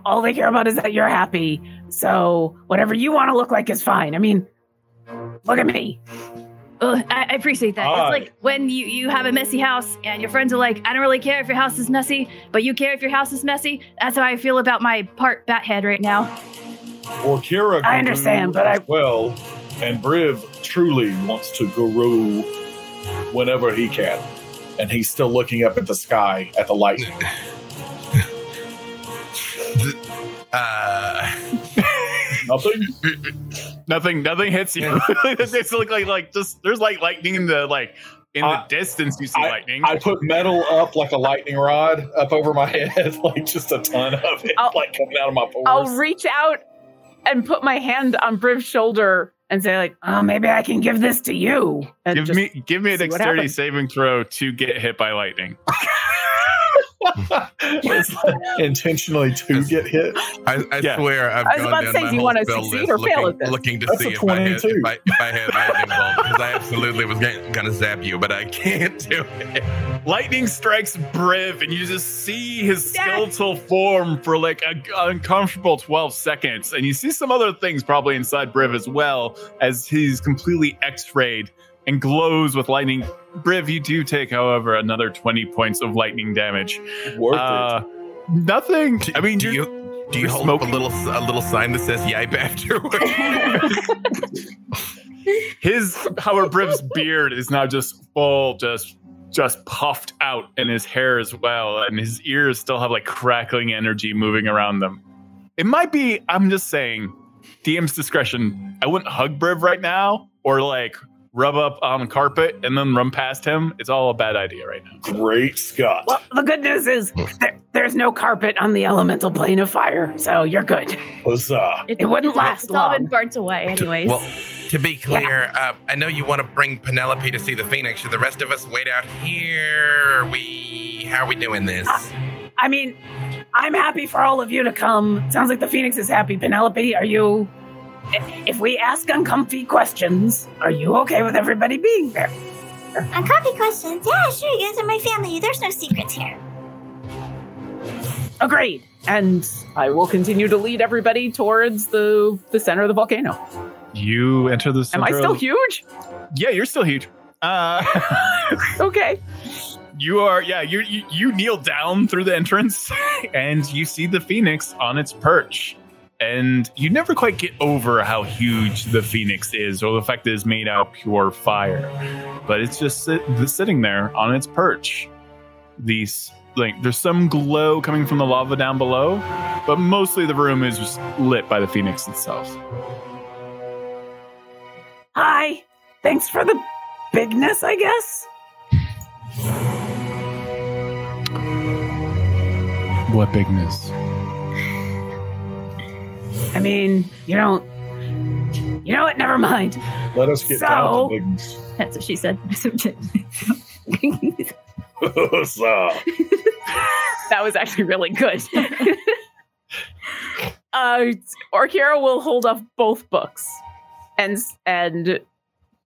All they care about is that you're happy. So whatever you want to look like is fine. I mean, look at me. Ugh, I, I appreciate that. Aye. It's like when you, you have a messy house and your friends are like, I don't really care if your house is messy, but you care if your house is messy. That's how I feel about my part bat head right now. Orkira I understand, but I- well, and Briv truly wants to guru whenever he can, and he's still looking up at the sky at the lightning. Uh, Nothing. nothing nothing hits you. it's like, like like just there's like lightning in the like in the I- distance. You see lightning. I put metal up like a lightning rod up over my head, like just a ton of it, I'll- like coming out of my pores. I'll reach out and put my hand on Briv's shoulder and say, like, Oh, maybe I can give this to you. and give just- me give me a see dexterity saving throw to get hit by lightning. It's like intentionally to get hit. I, I Yeah. swear I've I was gone about to say, my do you wanna spell succeed or fail looking, at this? looking to That's see if I, had, 22. if, I, if I had lightning bolt because I absolutely was going to zap you, but I can't do it. Lightning strikes Briv, and you just see his skeletal form for like a uncomfortable 12 seconds. And you see some other things probably inside Briv as well, as he's completely x rayed and glows with lightning. Briv, you do take, however, another 20 points of lightning damage. Worth Uh, nothing. I mean, do you're- do you hold smoking. up a little a little sign that says "Yipe" afterwards? his however Briv's beard is now just full, just just puffed out, and his hair as well, and his ears still have like crackling energy moving around them. It might be, I'm just saying, DM's discretion. I wouldn't hug Briv right now, or like rub up on the carpet and then run past him. It's all a bad idea right now. Great Scott. Well, the good news is there, there's no carpet on the elemental plane of fire, so you're good. Huzzah. It wouldn't last It's all been long. burnt away, anyways. Well, to be clear, uh, I know you want to bring Penelope to see the Phoenix. Should the rest of us wait out here? Are we how are we doing this? I mean, I'm happy for all of you to come. Sounds like the Phoenix is happy. Penelope, are you? I- If we ask uncomfy questions, are you okay with everybody being there? Uncomfy questions. Yeah, sure. You guys are my family. There's no secrets here. Agreed. And I will continue to lead everybody towards the the center of the volcano. You enter the. center. Am I center still of- huge? Yeah, you're still huge. Uh, Okay. You are, yeah. You, you you kneel down through the entrance, and you see the phoenix on its perch. And you never quite get over how huge the phoenix is, or the fact that it's made out of pure fire. But it's just sit, sitting there on its perch. These like there's some glow coming from the lava down below, but mostly the room is just lit by the phoenix itself. Hi. Thanks for the bigness, I guess. What bigness? I mean, you don't. You know what? Never mind. Let us get down So- to bigness. That's what she said. Huzzah. That was actually really good. uh, Orkira will hold up both books, and and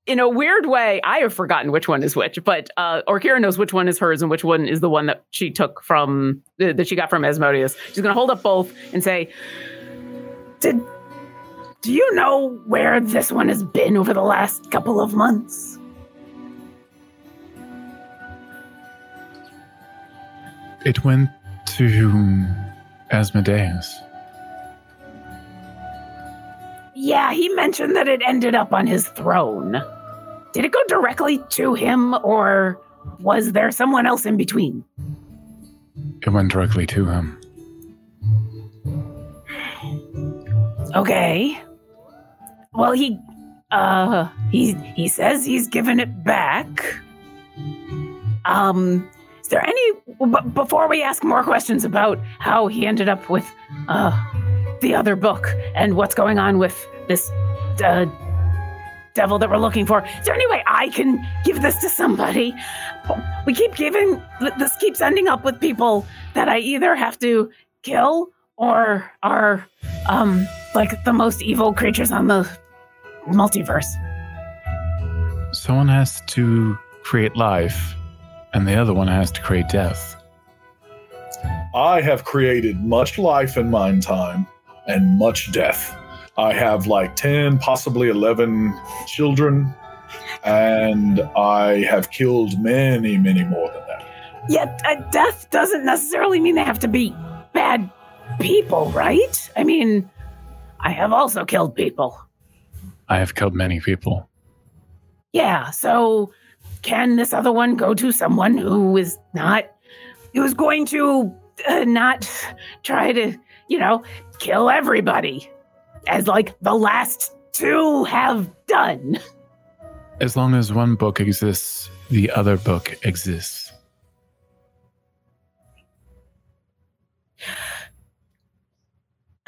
in a weird way, I have forgotten which one is which, but uh, Orkira knows which one is hers and which one is the one that she took from uh, that she got from Asmodeus. She's going to hold up both and say, Did do you know where this one has been over the last couple of months? It went to Asmodeus. Yeah, he mentioned that it ended up on his throne. Did it go directly to him, or was there someone else in between? It went directly to him. Okay. Well, he, uh, he he says he's given it back. Um, is there any? B- before we ask more questions about how he ended up with, uh, the other book and what's going on with this, uh, devil that we're looking for, is there any way I can give this to somebody? We keep giving. This keeps ending up with people that I either have to kill or are, um, like the most evil creatures on the multiverse. Someone has to create life, and the other one has to create death. I have created much life in mine time and much death. I have like 10, possibly 11 children, and I have killed many, many more than that. Yet, uh, death doesn't necessarily mean they have to be bad people, right? I mean, I have also killed people. I have killed many people. Yeah, so can this other one go to someone who is not, who's going to uh, not try to, you know, kill everybody as like the last two have done? As long as one book exists, the other book exists.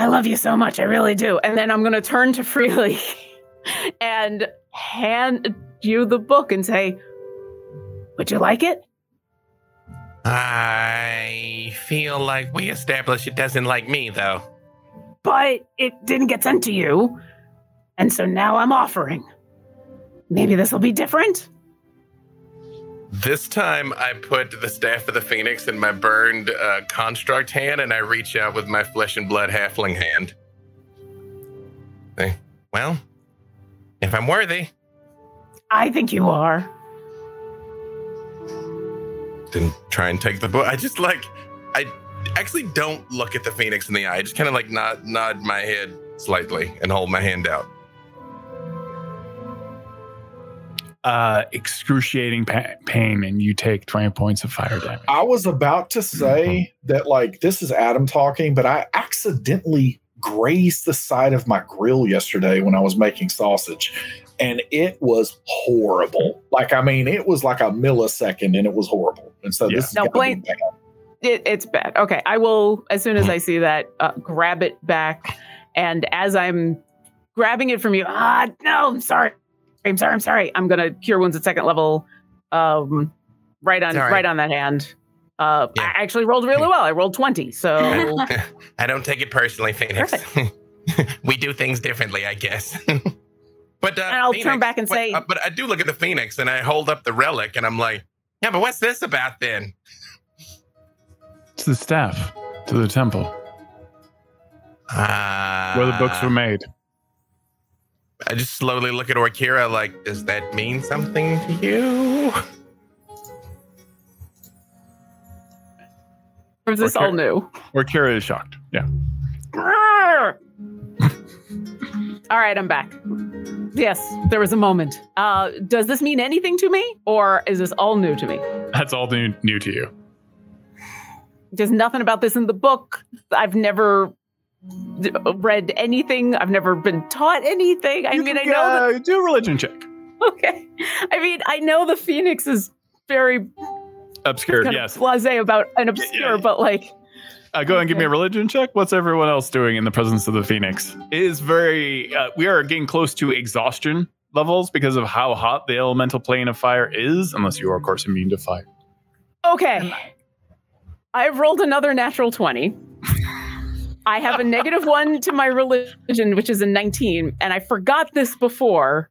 I love you so much. I really do. and then I'm going to turn to Freely and hand you the book and say, Would you like it? I feel like we established it doesn't like me, though. But it didn't get sent to you. And so now I'm offering. Maybe this will be different. This time, I put the staff of the phoenix in my burned uh, construct hand, and I reach out with my flesh and blood halfling hand. Well, if I'm worthy, I think you are. then try and take the book. I just like, I actually don't look at the phoenix in the eye. I just kind of like nod, nod my head slightly and hold my hand out. Uh, excruciating pa- pain, and you take 20 points of fire damage. I was about to say that, like, this is Adam talking, but I accidentally grazed the side of my grill yesterday when I was making sausage, and it was horrible. Like, I mean, it was like a millisecond, and it was horrible. And so Yeah. this is No, gonna be bad. It, it's bad. Okay, I will as soon as I see that uh, grab it back, and as I'm grabbing it from you, ah, no, I'm sorry, I'm sorry, I'm sorry. I'm gonna cure wounds at second level, um, right on, Sorry. right on that hand. Uh, Yeah. I actually rolled really well. I rolled twenty, so I don't take it personally, Phoenix. we do things differently, I guess. but uh, And I'll turn back and but- say- uh, but I do look at the Phoenix and I hold up the relic and I'm like, yeah, but what's this about then? It's the staff to the temple Uh, where the books were made. I just slowly look at Orkira like, does that mean something to you? or is this Okay. all new? Orkira is shocked. Yeah. All right, I'm back. Yes, there was a moment. Uh, does this mean anything to me, or is this all new to me? That's all new, new to you. There's nothing about this in the book. I've never d- read anything. I've never been taught anything. I You mean, I know uh, do a religion check. Okay. I mean, I know the Phoenix is very Obscure, kind yes. of blasé about an obscure, yeah. but like, Uh, go ahead and give me a religion check. What's everyone else doing in the presence of the phoenix? It is very. Uh, we are getting close to exhaustion levels because of how hot the elemental plane of fire is. Unless you are, of course, immune to fire. okay. I've rolled another natural 20. I have a negative one to my religion, which is a 19. And I forgot this before,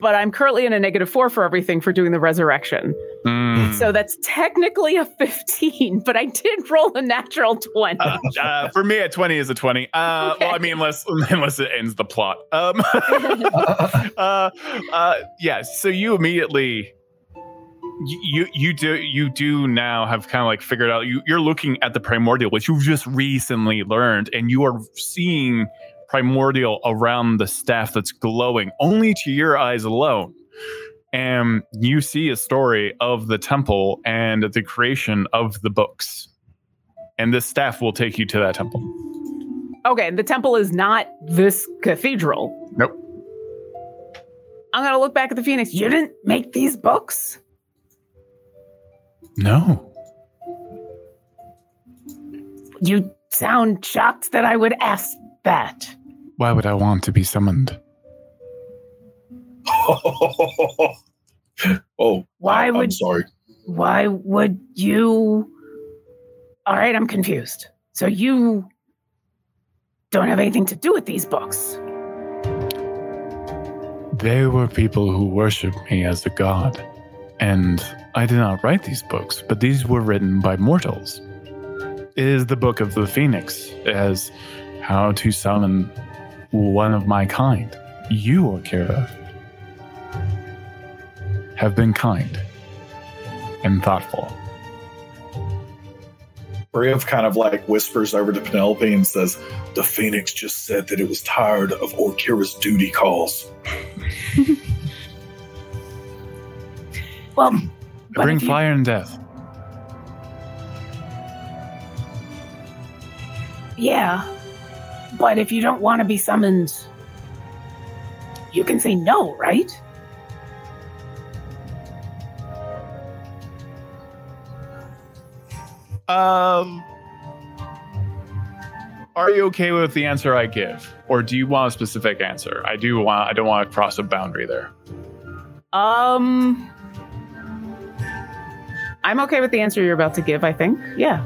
but I'm currently in a negative four for everything for doing the resurrection. Mm. So that's technically a 15, but I did roll a natural 20. Uh, uh, for me, a twenty is a twenty. Uh, Well, I mean, unless unless it ends the plot. Um, uh, uh, yeah. So you immediately, you you- do you do now have kind of like figured out. You you're looking at the primordial, which you've just recently learned, and you are seeing primordial around the staff that's glowing only to your eyes alone. And you see a story of the temple and the creation of the books and this staff will take you to that temple. Okay, the temple is not this cathedral. Nope. I'm to look back at the Phoenix. You didn't make these books? No. You sound shocked that I would ask that. Why would I want to be summoned? oh, Why I, I'm would sorry. why would you All right, I'm confused. So you don't have anything to do with these books. They were people who worshiped me as a god. And I did not write these books, but these were written by mortals. It is the book of the Phoenix as how to summon one of my kind. You, Akira, have been kind and thoughtful. Briv kind of like whispers over to Penelope and says, The Phoenix just said that it was tired of Orkira's duty calls. Well, but bring you- fire and death. Yeah. But if you don't want to be summoned, you can say no, right? Um, are you okay with the answer I give, or do you want a specific answer? I do want. I don't want to cross a boundary there. Um, I'm okay with the answer you're about to give, I think. Yeah.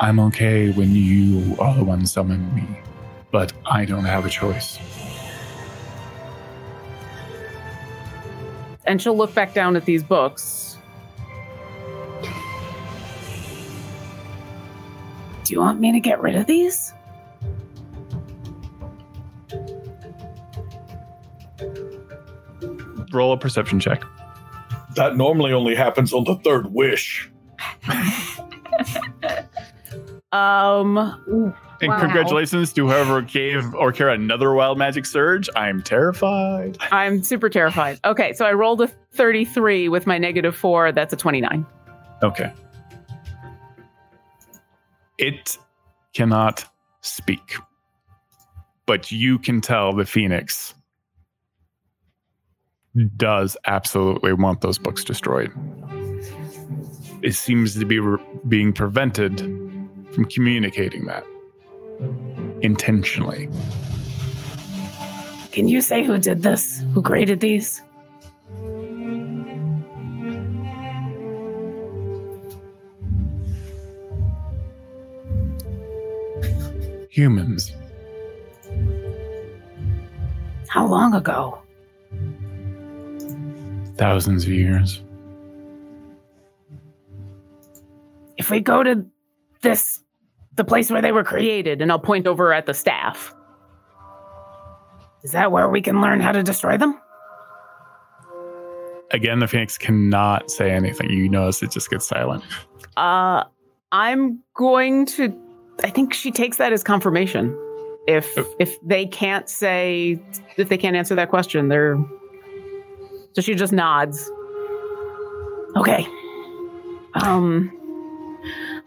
I'm okay when you are the one summoning me, but I don't have a choice. And she'll look back down at these books. Do you want me to get rid of these? Roll a perception check. That normally only happens on the third wish. Um, And Wow. congratulations to whoever gave Orkira another wild magic surge. I'm terrified. I'm super terrified. Okay, so I rolled a 33 with my negative four. That's a 29. Okay. It cannot speak, but you can tell the phoenix does absolutely want those books destroyed. It seems to be re- being prevented from communicating that intentionally. Can you say who did this? Who created these? Humans, How long ago? Thousands of years. If we go to this, The place where they were created, and I'll point over at the staff. is that where we can learn how to destroy them? Again, the phoenix cannot say anything. You notice it just gets silent. Uh, I'm going to. I think she takes that as confirmation. If Oh. if they can't say, if they can't answer that question, they're. So she just nods. Okay. Um,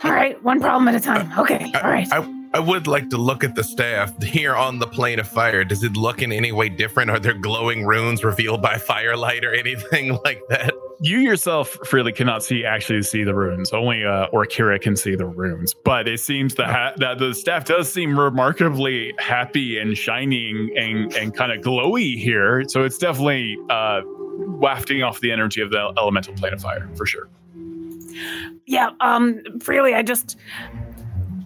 All right. One problem at a time. Okay. I- All right. I, I would like to look at the staff here on the plane of fire. Does it look in any way different? Are there glowing runes revealed by firelight or anything like that? You yourself, freely, cannot see actually see the runes. Only uh, Orkira can see the runes. But it seems the ha- that the staff does seem remarkably happy and shining and, and kind of glowy here. So it's definitely uh, wafting off the energy of the elemental plane of fire for sure. Yeah. Um. Freely, I just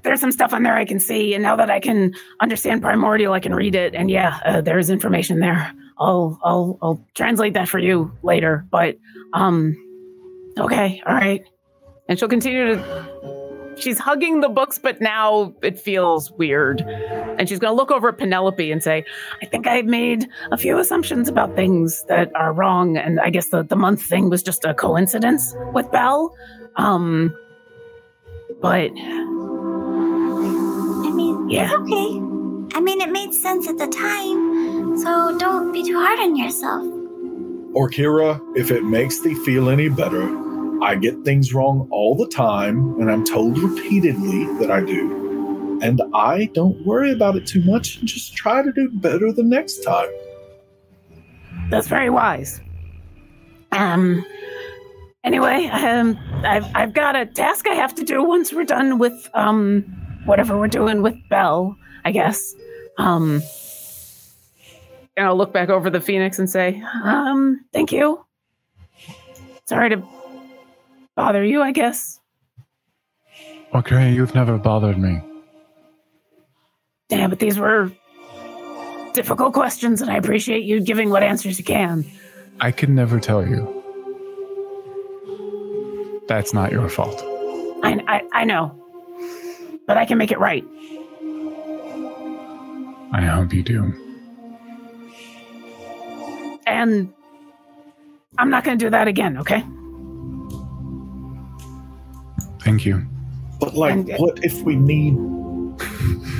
there's some stuff on there I can see, and now that I can understand primordial, I can read it, and yeah, uh, there's information there. I'll I'll I'll translate that for you later. But um. Okay. All right. and she'll continue to. She's hugging the books, but now it feels weird. And she's going to look over at Penelope and say, I think I've made a few assumptions about things that are wrong, and I guess the, the month thing was just a coincidence with Belle. Um, but I mean, Yeah. it's okay. I mean, it made sense at the time, so don't be too hard on yourself. Orkira, if it makes thee feel any better, I get things wrong all the time, and I'm told repeatedly that I do. And I don't worry about it too much and just try to do better the next time. that's very wise. Um. Anyway, um, I've I've got a task I have to do once we're done with um whatever we're doing with Belle. I guess. Um. And I'll look back over the Phoenix and say, Um. Thank you. Sorry to bother you. I guess. Okay, you've never bothered me. Yeah, but these were difficult questions, and I appreciate you giving what answers you can. I can never tell you. That's not your fault. I, I, I know, but I can make it right. I hope you do. And I'm not going to do that again, okay? Thank you. But, like, And- uh, what if we need.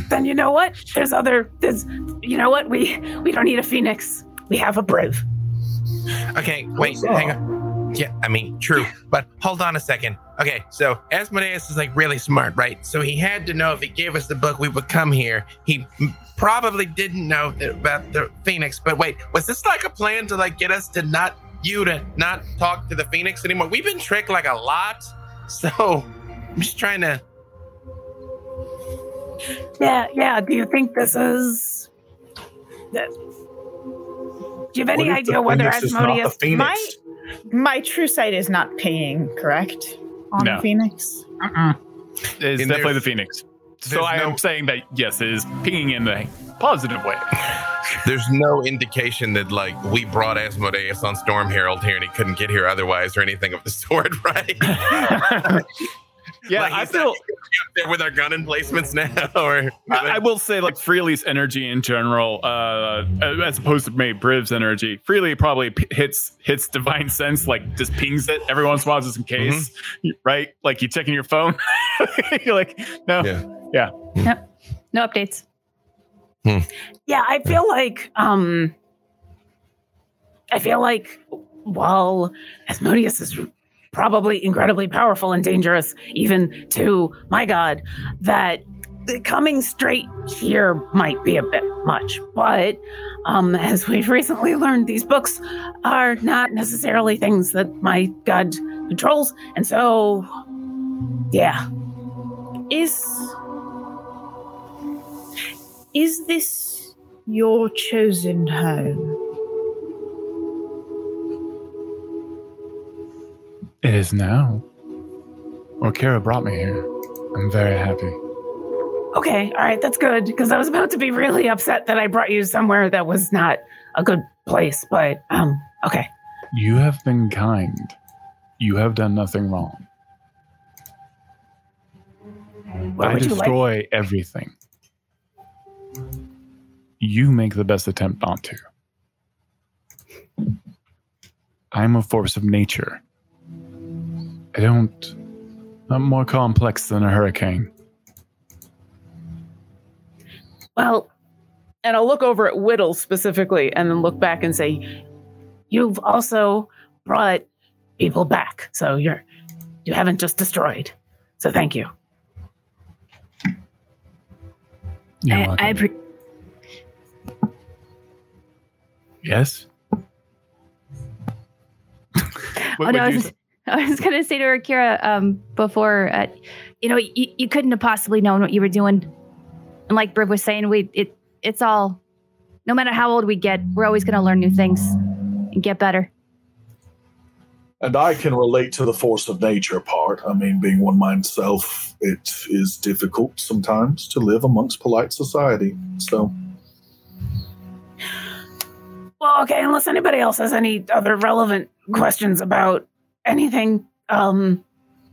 Then you know what? There's other. There's. You know what? We we don't need a phoenix. We have a briv. Okay, wait, hang on. Yeah, I mean, true, but hold on a second. Okay, so Asmodeus is like really smart, right? So he had to know if he gave us the book, we would come here. He probably didn't know that, about the Phoenix, but wait, was this like a plan to like get us to not you to not talk to the Phoenix anymore? We've been tricked like a lot, so I'm just trying to. Yeah, yeah. Do you think this is? that- Do you have any What idea whether Phoenix is the Asmodeus? Phoenix? My my true sight is not pinging, correct? On No. the Phoenix. It's And definitely the Phoenix. So there's I am no- saying that yes, it is pinging in a positive way. There's no indication that like we brought Asmodeus on Storm Herald here and he couldn't get here otherwise or anything of the sort, right? yeah, Like, I he's feel. there with our gun emplacements now, or I, I will say, like Freely's energy in general, uh, as opposed to maybe Briv's energy, Freely probably p- hits hits divine sense, like just pings it every once in a while, just in case, right? Like you checking your phone, you're like, no, Yeah. yeah, No updates. Yeah, I feel like um I feel like while Asmodeus is probably incredibly powerful and dangerous even to my god, that coming straight here might be a bit much. But um as we've recently learned, these books are not necessarily things that my god controls. And so yeah. Is is this your chosen home? It is now. Orkira brought me here. I'm very happy. Okay, all right, that's good because I was about to be really upset that I brought you somewhere that was not a good place. But um, okay, You have been kind. You have done nothing wrong. what I you like? destroy everything. You make the best attempt not to. I'm a force of nature. I don't. I'm more complex than a hurricane. Well, And I'll look over at Whittle specifically and then look back and say, you've also brought people back, so you're you haven't just destroyed. So thank you. You're I. I pre- yes. oh, no, I was, I was going to say to her, Kira, um, before, uh, you know, you, you couldn't have possibly known what you were doing. And like Briv was saying, we it it's all, no matter how old we get, we're always going to learn new things and get better. And I can relate to the force of nature part. I mean, being one myself, it is difficult sometimes to live amongst polite society. So, Well, okay, unless anybody else has any other relevant questions about anything. Um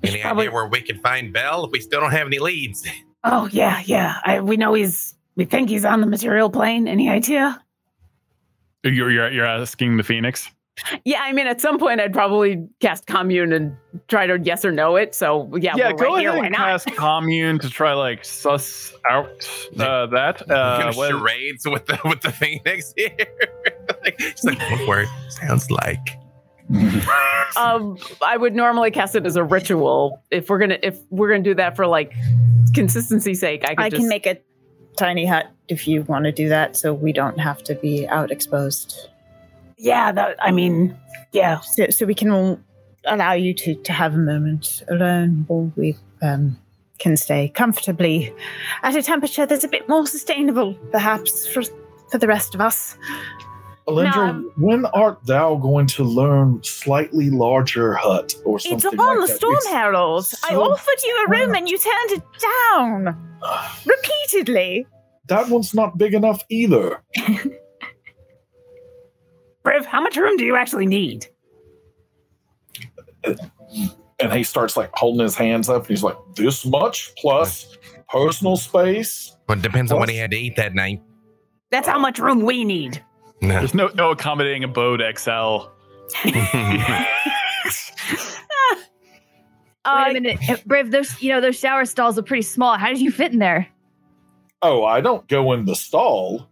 Any probably- idea where we can find Bell? We still don't have any leads. Oh yeah, yeah. I, we know he's we think he's on the material plane. Any idea? You're, you're, you're asking the Phoenix? yeah, I mean, at some point I'd probably cast commune and try to yes or no it. So yeah, yeah, we're go right here. ahead Why and not? cast commune to try like suss out uh, that. Uh, gonna charades with the with the Phoenix here. like, it's like one word sounds like. um, I would normally cast it as a ritual. If we're gonna if we're gonna do that for like consistency's sake, I could I just can make a tiny hut if you want to do that, so we don't have to be out exposed. Yeah, that I mean, yeah. So, so we can allow you to, to have a moment alone while we um, can stay comfortably at a temperature that's a bit more sustainable, perhaps, for, for the rest of us. Alindra, No, when art thou going to learn slightly larger hut or something It's upon like the that? Storm It's- Herald. I offered you a room and you turned it down repeatedly. That one's not big enough either. Briv, how much room do you actually need? And he starts like holding his hands up and he's like, this much plus personal space. Well, it depends on what he had to eat that night. That's how much room we need. No. There's no no accommodating abode XL. Uh, Wait a minute, Uh, Briv. Those you know those shower stalls are pretty small. How did you fit in there? Oh, I don't go in the stall.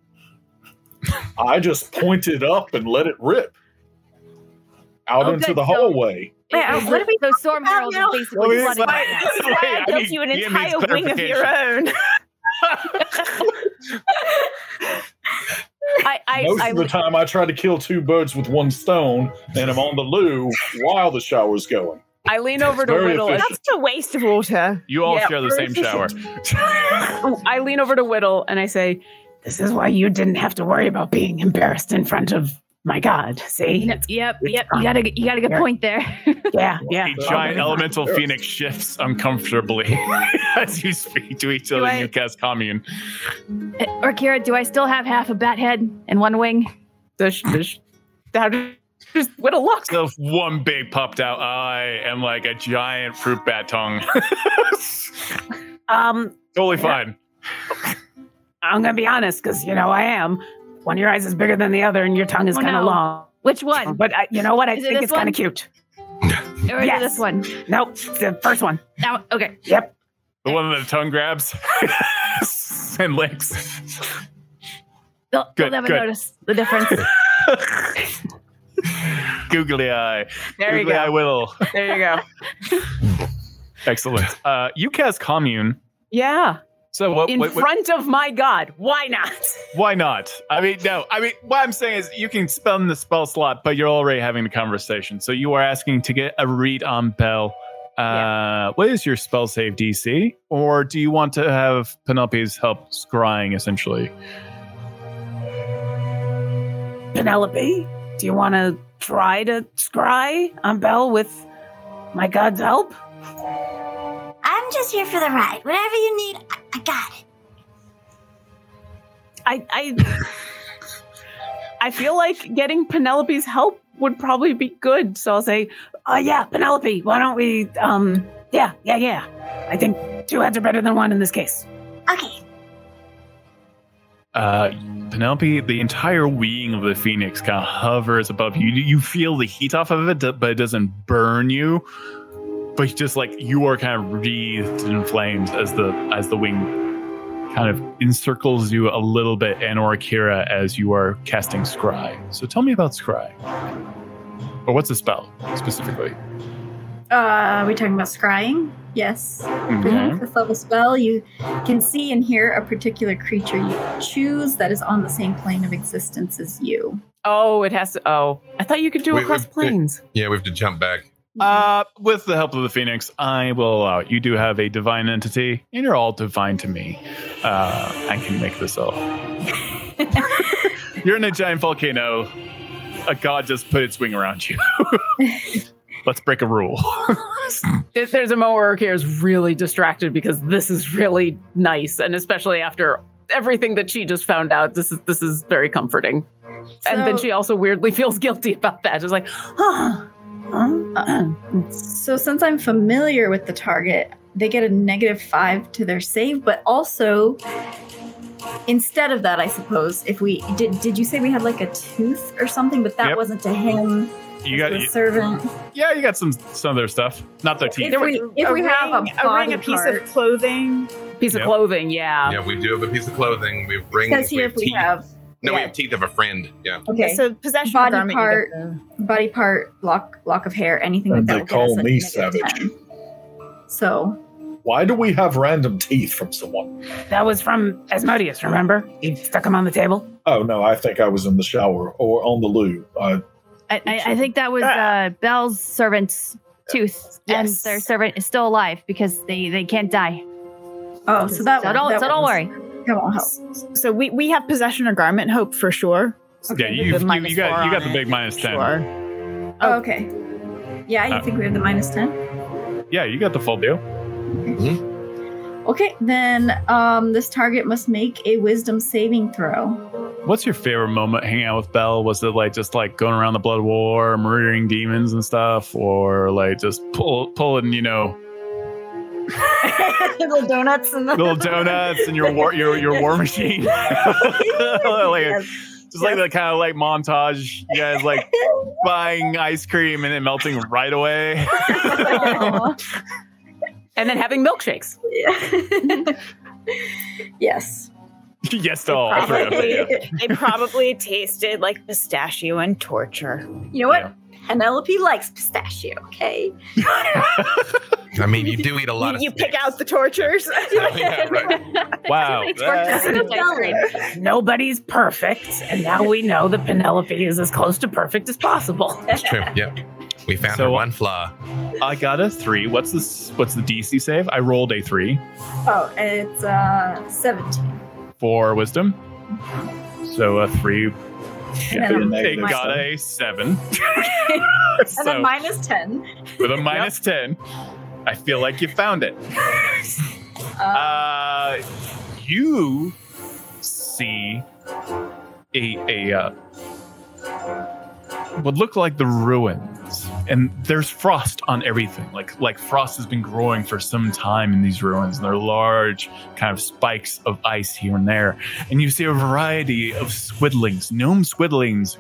I just point it up and let it rip out Oh, into good. the So- hallway. Wait, It- what are we those storm about heralds are basically Well, it's flooding like- right. Wait, I Dad built you an entire wing of your own. I I, Most I, of the time, I try to kill two birds with one stone, and I'm on the loo while the shower's going. I lean over to Whittle. and- efficient. That's a waste of water. You all Yeah, share the very same shower. Oh, I lean over to Whittle and I say, This is why you didn't have to worry about being embarrassed in front of my God, see? Yep, yep. It's You got a you got a good Here. point there. Yeah, yeah. A giant elemental phoenix shifts uncomfortably as you speak to each other I- in Newcast commune. Orkira, do I still have half a bat head and one wing? Does, does, how does Whittle look? So one big popped out eye and like a giant fruit bat tongue. Um, totally fine. I'm gonna be honest, because you know I am. One of your eyes is bigger than the other, and your tongue is Oh, kind of no. long. Which one? But I, you know what? I Is it think this it's kind of cute. Or Yes. this one? Nope, the first one. Now, okay. Yep. The one that the tongue grabs and licks. They'll, Good, they'll never good. notice the difference. Googly eye. There you Googly eye go. whittle. There you go. Excellent. Uh, UCAS commune. Yeah. So what? In what- what- front of my God. Why not? why not? I mean, no. I mean, what I'm saying is you can spend the spell slot, but you're already having the conversation. So you are asking to get a read on Bell. Uh, What is your spell save DC? Or do you want to have Penelope's help scrying essentially? Penelope, do you want to try to scry on Bell with my God's help? I'm just here for the ride. Whatever you need, I, I got it. I I I feel like getting Penelope's help would probably be good. So I'll say, "Oh yeah, Penelope, why don't we um yeah, yeah, yeah. I think two heads are better than one in this case." Okay. Uh, Penelope, the entire wing of the phoenix kind of hovers above you. You feel the heat off of it, but it doesn't burn you. But just like you are kind of wreathed in flames as the as the wing kind of encircles you a little bit, and Orkira as you are casting scry. So tell me about scry. Or what's the spell specifically? Uh, are we talking about scrying? Yes. Okay. Fifth level spell. You can see and hear a particular creature you choose that is on the same plane of existence as you. Oh, it has to. Oh, I thought you could do Wait, across wait, wait. planes. Yeah, we have to jump back. Uh, with the help of the Phoenix, I will allow it. You do have a divine entity, and you're all divine to me. Uh, I can make this up. you're in a giant volcano. A god just put its wing around you. Let's break a rule. There's a moment where Kira is really distracted because this is really nice, and especially after everything that she just found out, this is this is very comforting. and then she also weirdly feels guilty about that. She's like, huh. Huh? So, since I'm familiar with the target, they get a negative five to their save, but also instead of that, I suppose, if we did, did you say we had like a tooth or something? But that Yep. wasn't to him, You got, the servant. yeah, you got some some of their stuff. Not their teeth. If we, if we have a, ring, a body ring, a piece part, of clothing. Piece Yep. of clothing, yeah. Yeah, we do have a piece of clothing. We have rings. says we here have if we teeth. have no, we have teeth of a friend. Yeah. okay, So possession Body garment, part. the- body part, lock, lock of hair, anything And like that. they will call me savage. 10. So Why do we have random teeth from someone? That was from Asmodeus, remember? He stuck them on the table. Oh no, I think I was in the shower or on the loo. Uh, I, I, I think that was uh, Bell's servant's tooth, Yes. and their servant is still alive because they, they can't die. Oh, so that So don't that so don't one's- worry. That won't help. So we, we have possession or garment hope for sure. yeah, you, the you, you got you got on the it. big minus ten. Sure. Oh, okay. Yeah, you Uh, think we have the minus 10? Yeah, you got the full deal. Okay, then um, this target must make a wisdom saving throw. What's your favorite moment hanging out with Belle? Was it like just like going around the blood war, murdering demons and stuff, or like just pull pulling, you know, Little donuts and the little donuts and your war your your war machine? like, just like the kind of like montage, you guys like buying ice cream and it melting right away. And then having milkshakes. yes. yes to all three of them. yeah. It probably tasted like pistachio and torture. You know what? Penelope likes pistachio, okay? I mean, you do eat a lot You, of. you pick out the tortures. yeah, right. Wow. It's worked that- as an ice cream. Nobody's perfect, and now we know that Penelope is as close to perfect as possible. That's true. Yep. We found So- her one flaw. I got a three. What's this? What's the DC save? I rolled a three Oh, it's uh 17. for wisdom. So a three And then a It minus got a seven. and so then minus 10. with a minus ten, I feel like you found it. Uh, you see a a uh, what look like the ruins, and there's frost on everything. Like like frost has been growing for some time in these ruins. And there are large kind of spikes of ice here and there, and you see a variety of squidlings, gnome squidlings.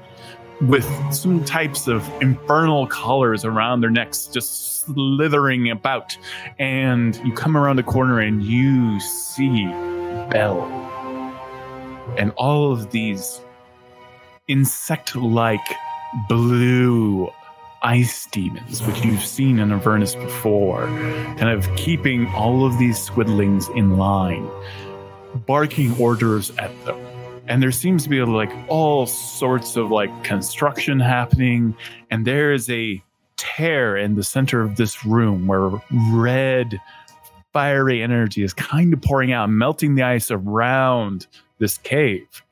With some types of infernal collars around their necks, just slithering about. And you come around the corner and you see Bell. And all of these insect like blue ice demons, which you've seen in Avernus before, kind of keeping all of these squidlings in line, barking orders at them. And there seems to be like all sorts of like construction happening, and there is a tear in the center of this room where red fiery energy is kind of pouring out, melting the ice around this cave.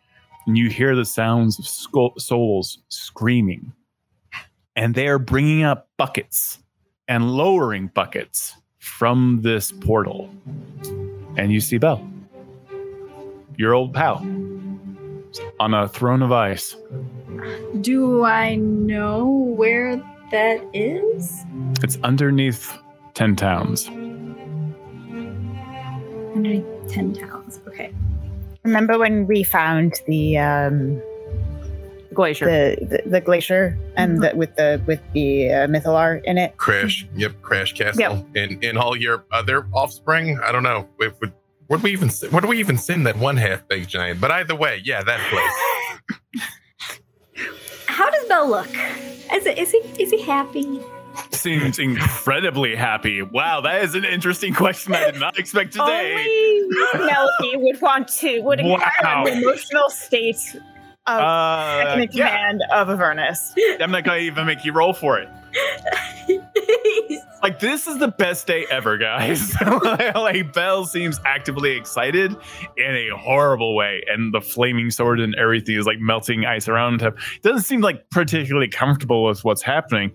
And you hear the sounds of skull- souls screaming. And they are bringing up buckets and lowering buckets from this portal. And you see Belle, your old pal, on a throne of ice. Do I know where that is? It's underneath 10 towns. Underneath 10 towns. Okay. Remember when we found the um, Glacier. the, the the glacier and the, with the with the uh, mythallar in it? Crash. Yep. Crash Castle. Yep. And and all your other offspring. I don't know. If, if, what do we even what do we even send that one half baked giant? But either way, yeah, that place. How does Bell look? Is, it, is he is he happy? Seems incredibly happy. Wow, that is an interesting question I did not expect today. Only Melody would want to would inquire Wow. on the emotional state of Uh, second in yeah, command of Avernus. I'm not gonna even make you roll for it. Like this is the best day ever, guys. like Belle seems actively excited in a horrible way, and the flaming sword and everything is like melting ice around him. Doesn't seem like particularly comfortable with what's happening.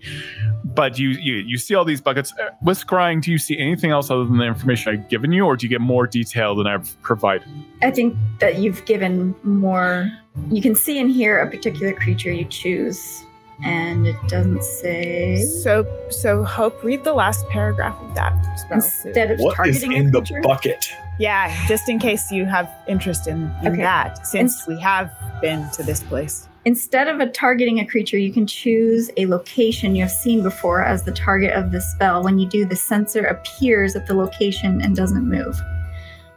But you you you see all these buckets. Uh, With scrying, do you see anything else other than the information I've given you, or do you get more detail than I've provided? I think that you've given more. You can see and hear a particular creature you choose, and it doesn't say. So so hope read the last paragraph of that spell. Instead of What is targeting in a the creature. bucket? Yeah, just in case you have interest in, in Okay. that, since And- we have been to this place. Instead of a targeting a creature, you can choose a location you have seen before as the target of the spell. When you do, the sensor appears at the location and doesn't move.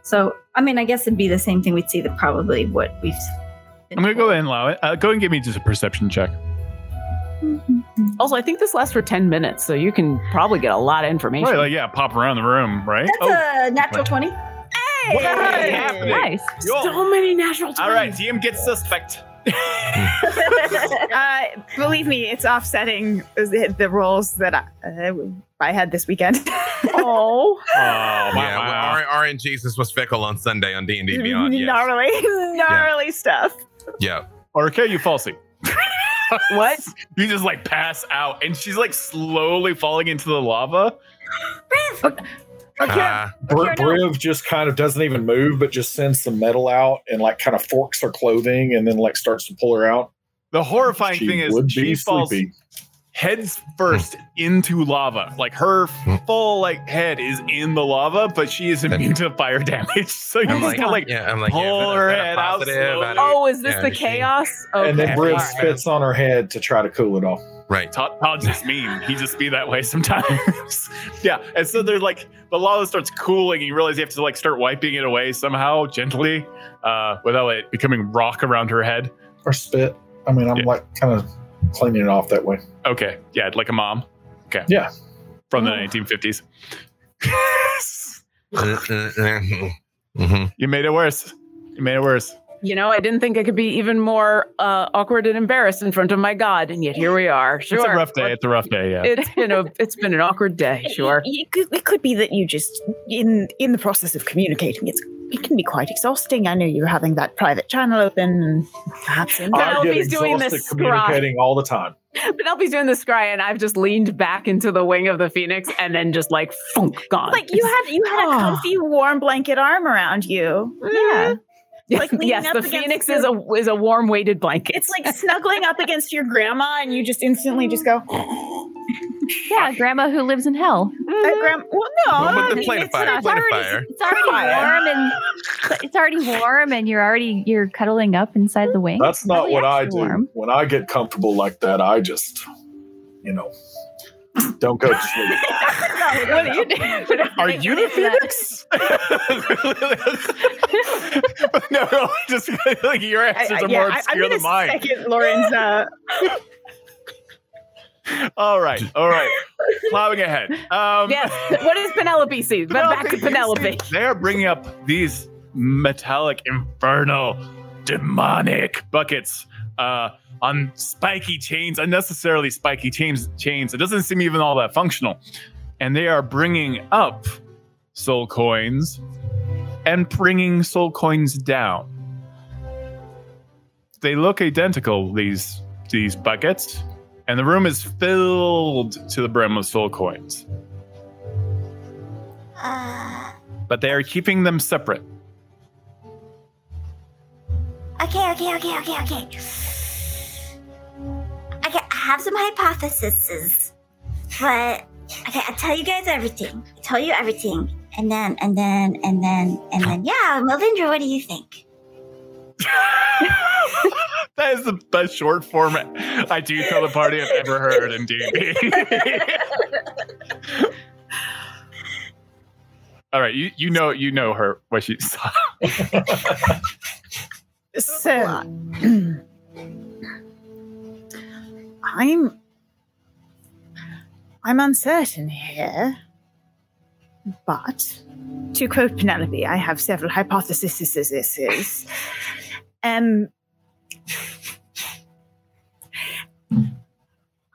So, I mean, I guess it'd be the same thing we'd see that probably what we've. I'm gonna go ahead and allow it. Uh, go and give me just a perception check. Also, I think this lasts for 10 minutes, so you can probably get a lot of information. Right, like yeah, pop around the room, right? Oh, That's a natural 20. what is happening? Nice. Yo. so many natural All right, DM gets suspect. Uh, believe me, it's offsetting the, the rolls that I, uh, I had this weekend. Oh. Oh, Yeah, wow. well, R- RNGesus was fickle on Sunday on D and D Beyond. Yes. gnarly, gnarly stuff. Yeah. Or okay, you falsy. What? You just like pass out, and she's like slowly falling into the lava. Ah, Br- Okay, no. Briv just kind of doesn't even move, but just sends some metal out and like kind of forks her clothing and then like starts to pull her out. The horrifying She thing is would she falls sleepy. Heads first into lava. Like her full like head is in the lava, but she is immune to fire damage. So you I'm just like, gotta like yeah, I'm like, pull is that a- her is that a head out slowly. Oh, is this Yeah, the is she- chaos? And then Okay. Briv spits on her head to try to cool it off. Right. Todd, Todd's just mean. He just be that way sometimes. yeah. And so they're like the lava starts cooling, and you realize you have to like start wiping it away somehow gently, uh, without it becoming rock around her head. Or spit. I mean, I'm Yeah. like kind of cleaning it off that way. Okay. Yeah, like a mom. Okay. Yeah. From the Oh. 1950s. mm-hmm. you made it worse. You made it worse. You know, I didn't think I could be even more uh, awkward and embarrassed in front of my god, and yet here we are. Sure, It's a rough day. It's a rough day. Yeah. It's been a it's been an awkward day. Sure. It, it could, it could be that you just in in the process of communicating, it's it can be quite exhausting. I know you were having that private channel open, and perhaps in I that. get Penelope's doing exhausted this scry. communicating all the time. Penelope's doing the scry, and I've just leaned back into the wing of the phoenix, and then just like funk gone. Like you had you had a Oh. comfy, warm blanket arm around you. Yeah, like leaning yes, up the against phoenix the- is a is a warm weighted blanket. it's like snuggling up against your grandma, and you just instantly just go. Yeah, grandma who lives in hell. Uh, gram- well, no, Well, I with the mean, of it's fire, not- plane of already, fire. It's already Fire. warm and it's already warm and you're already you're cuddling up inside the wing. That's not Really what I do. warm. When I get comfortable like that, I just, you know, don't go to sleep. what do you do? Are you the phoenix? no, no, just like your answers I- are yeah, more I- I'm obscure than mine. second Lauren's. Uh, All right, all right. Plowing ahead. Um, yes. What does Penelope see? But back to Penelope. They are bringing up these metallic, infernal, demonic buckets uh, on spiky chains, unnecessarily spiky chains. Chains. It doesn't seem even all that functional, and they are bringing up soul coins and bringing soul coins down. They look identical. These these buckets, and the room is filled to the brim with soul coins. Uh, But they are keeping them separate. Okay, okay, okay, okay, okay. Okay, I have some hypotheses, but okay, I tell you guys everything. I tell you everything, and then, and then, and then, and then, yeah, Melvindra, what do you think? that is the best short form I do tell the party I've ever heard in D&D. All right, you, you know you know her what she saw. So, I'm I'm uncertain here, but to quote Penelope, I have several hypotheses. Um,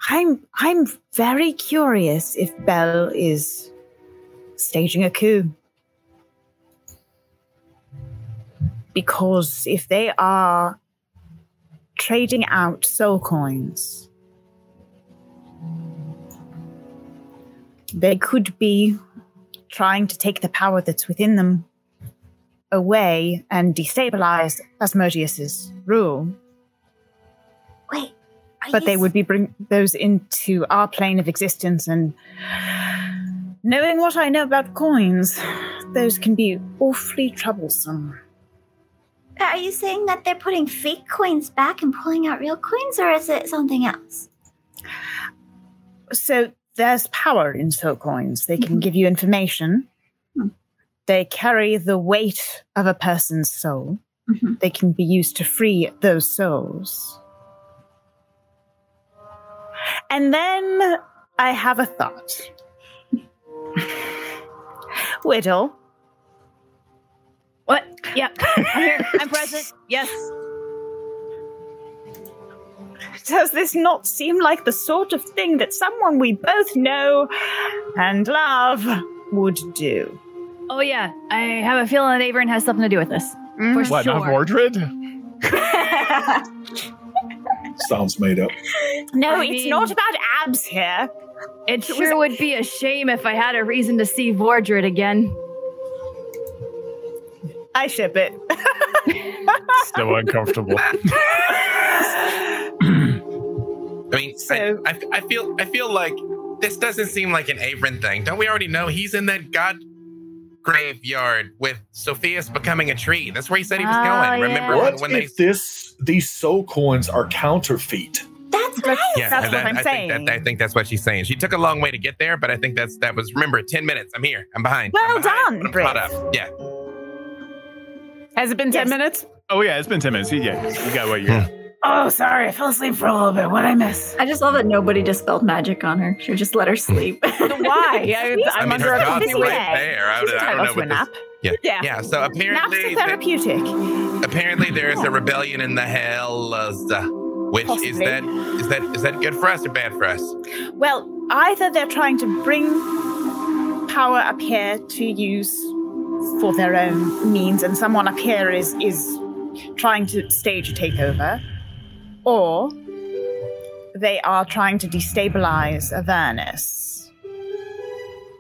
I'm I'm very curious if Bell is staging a coup. Because if they are trading out soul coins, they could be trying to take the power that's within them away and destabilize Asmodeus's rule. Wait, But they would be bring those into our plane of existence and knowing what I know about coins, those can be awfully troublesome. Are you saying that they're putting fake coins back and pulling out real coins, or is it something else? So there's power in soul coins. They can Mhm. give you information. Hmm. They carry the weight of a person's soul. Mhm. They can be used to free those souls. And then I have a thought. Whittle, What? Yep. I'm here. I'm present. Yes. does this not seem like the sort of thing that someone we both know and love would do? Oh yeah. I have a feeling that Averin has something to do with this. For mm. What, sure. not Mordred? Sounds made up. No, I it's mean- not about abs here. It sure would be a shame if I had a reason to see Vordred again. I ship it. So uncomfortable. I mean, So- I, I, I feel I feel like this doesn't seem like an Avon thing. Don't we already know he's in that god graveyard with Sophia's becoming a tree? That's where he said he was Oh, going. yeah. Remember What when, when they if this these soul coins are counterfeit? That's right. Yeah, That's and what that- I'm I saying. Think that, I think that's what she's saying. She took a long way to get there, but I think that's that was. Remember, ten minutes. I'm here. I'm behind. Well I'm behind, done, I'm Britt. up. Yeah. Has it been 10 Yes. minutes? Oh yeah, it's been ten minutes. Yeah, you got what you got. Oh, sorry. I fell asleep for a little bit. What'd I miss? I just love that nobody dispelled magic on her. Should just let her sleep. Why? I, I I'm mean, under her a god's right day. there. I, She's don't- I don't know to a what nap. this. Yeah. Yeah. Yeah. So Naps apparently, are the- therapeutic. apparently there is a rebellion in the hells. uh, Which is that? Is that is that good for us or bad for us? Well, either they're trying to bring power up here to use for their own means, and someone up here is is trying to stage a takeover, or they are trying to destabilize Avernus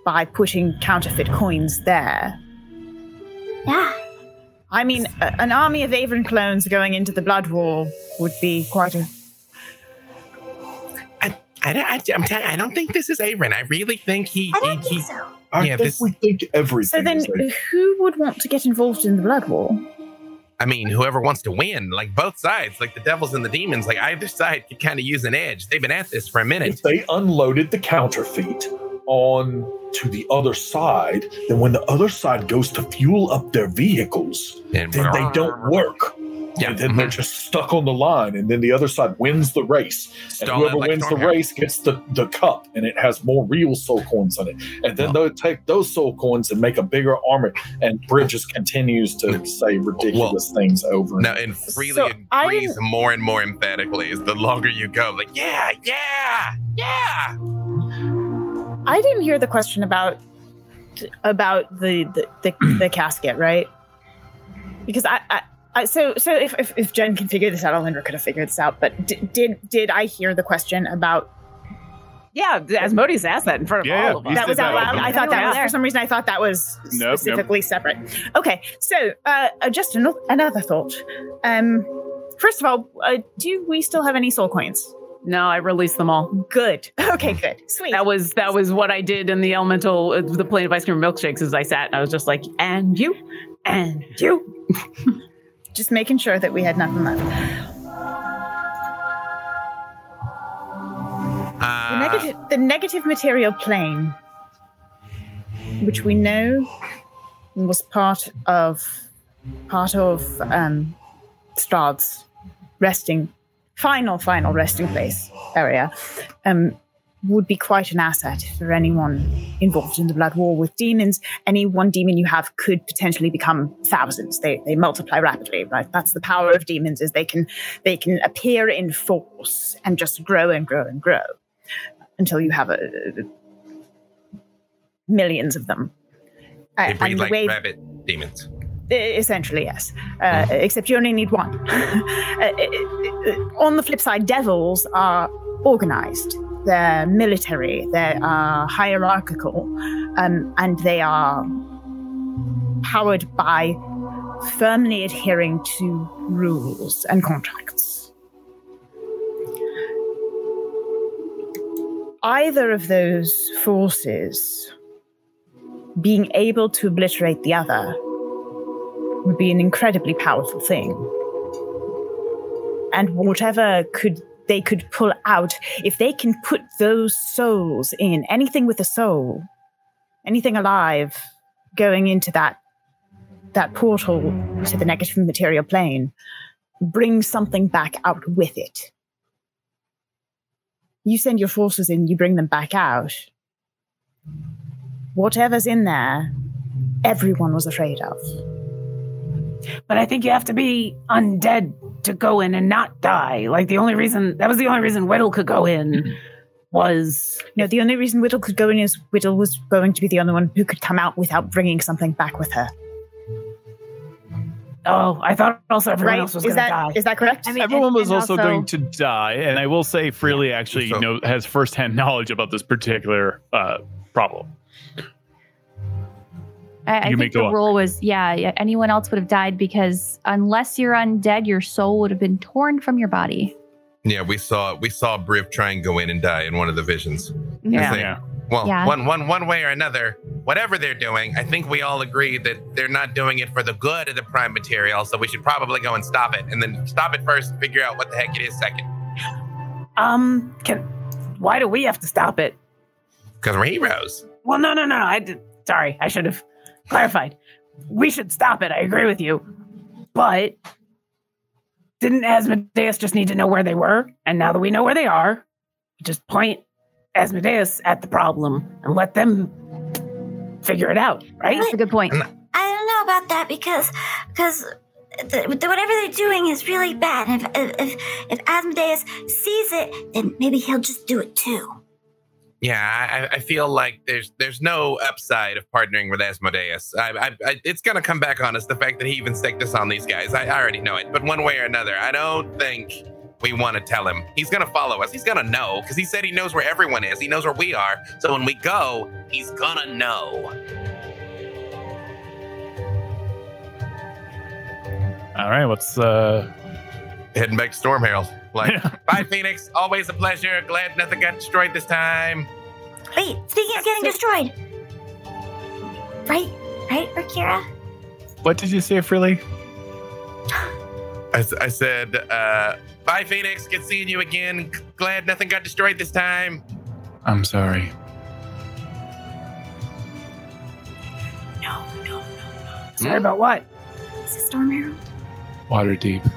by putting counterfeit coins there. Yeah. I mean, a- an army of Avon clones going into the Blood War would be quite a. I, don't- I, I'm telling I don't think this is Aaron. I really think he. I don't he think so. I Yeah, think this- we think everything. So then, is who would want to get involved in the Blood war? I mean, whoever wants to win, like both sides, like the devils and the demons, like either side could kind of use an edge. They've been at this for a minute. if they unloaded the counterfeit on to the other side, then when the other side goes to fuel up their vehicles, And then they don't work. Yeah, And then they're mhm. just stuck on the line, and then the other side wins the race. And Stall whoever it like wins the Stormhammer. race gets the, the cup, and it has more real soul coins in it. And then they'll take those soul coins and make a bigger army. And Bridges continues to say ridiculous things over. No, and freely So, I agrees more and more emphatically as the longer you go. Like, yeah, yeah, yeah. I didn't hear the question about about the the, the, the casket, right? Because I, I, I so so if, if if Jen can figure this out, Alindra could have figured this out. But d- did did I hear the question about Yeah, Asmodeus asked that in front of Yeah, all of us. That was out that. loud? I thought that was for some reason. I thought that was nope. specifically separate. Okay, so uh, uh, just an- another thought. Um, first of all, uh, do we still have any soul coins? No, I released them all. Good. Okay, good. Sweet. That was that was what I did in the elemental, uh, the plane of ice cream milkshakes. As I sat, and I was just like, and you, and you. just making sure that we had nothing left. The Uh, negative, the negative material plane, which we know was part of part of um, resting, final, final resting place area, um, would be quite an asset for anyone involved in the blood war with demons. Any one demon you have could potentially become thousands. They they multiply rapidly, right? That's the power of demons is they can they can appear in force and just grow and grow and grow until you have a, millions of them. Uh, they breed and the like way- rabbit demons. Essentially, yes. Uh, except you only need one. Uh, uh, uh, on the flip side, devils are organized. They're military. They are hierarchical, um, and they are powered by firmly adhering to rules and contracts. Either of those forces being able to obliterate the other would be an incredibly powerful thing. And whatever could they could pull out, if they can put those souls in, anything with a soul, anything alive going into that that portal to the negative material plane, bring something back out with it. You send your forces in, you bring them back out. Whatever's in there, everyone was afraid of. But I think you have to be undead to go in and not die. Like the only reason that was the only reason Whittle could go in was No, the only reason Whittle could go in is Whittle was going to be the only one who could come out without bringing something back with her. oh, I thought also everyone right? else was is going that to die. is that correct? I mean, Everyone and- was and also, going to die, and I will say, Freely actually So- know, has firsthand knowledge about this particular uh, problem. I, I You may think go the on. rule was, yeah, yeah, anyone else would have died because unless you're undead, your soul would have been torn from your body. Yeah, we saw we saw Briv try and go in and die in one of the visions. Yeah. It's like, Yeah. Well, Yeah. one one one way or another, whatever they're doing, I think we all agree that they're not doing it for the good of the prime material. So we should probably go and stop it, and then stop it first, and figure out what the heck it is second. um, can why do we have to stop it? Because we're heroes. Well, no, no, no. I did, sorry, I should have clarified. We should stop it. I agree with you, but didn't Asmodeus just need to know where they were? And now that we know where they are, just point Asmodeus at the problem and let them figure it out, right? That's a good point. I don't know about that because because the, the, whatever they're doing is really bad. And if, if if Asmodeus sees it, then maybe he'll just do it too. Yeah, I, I feel like there's there's no upside of partnering with Asmodeus. I, I, I, it's gonna come back on us the fact that he even staked us on these guys. I, I already know it, but one way or another, I don't think we want to tell him. He's gonna follow us. He's gonna know because he said he knows where everyone is. He knows where we are. So when we go, he's gonna know. All right, what's uh Heading back to Storm Herald. Like, bye, Phoenix. Always a pleasure. Glad nothing got destroyed this time. Wait, speaking of getting destroyed. Right? Right, Rakira? what did you say, Freely? I said, uh, bye, Phoenix. Good seeing you again. Glad nothing got destroyed this time. I'm sorry. No, no, no. no. Sorry about what? Is it Storm Herald? Waterdeep.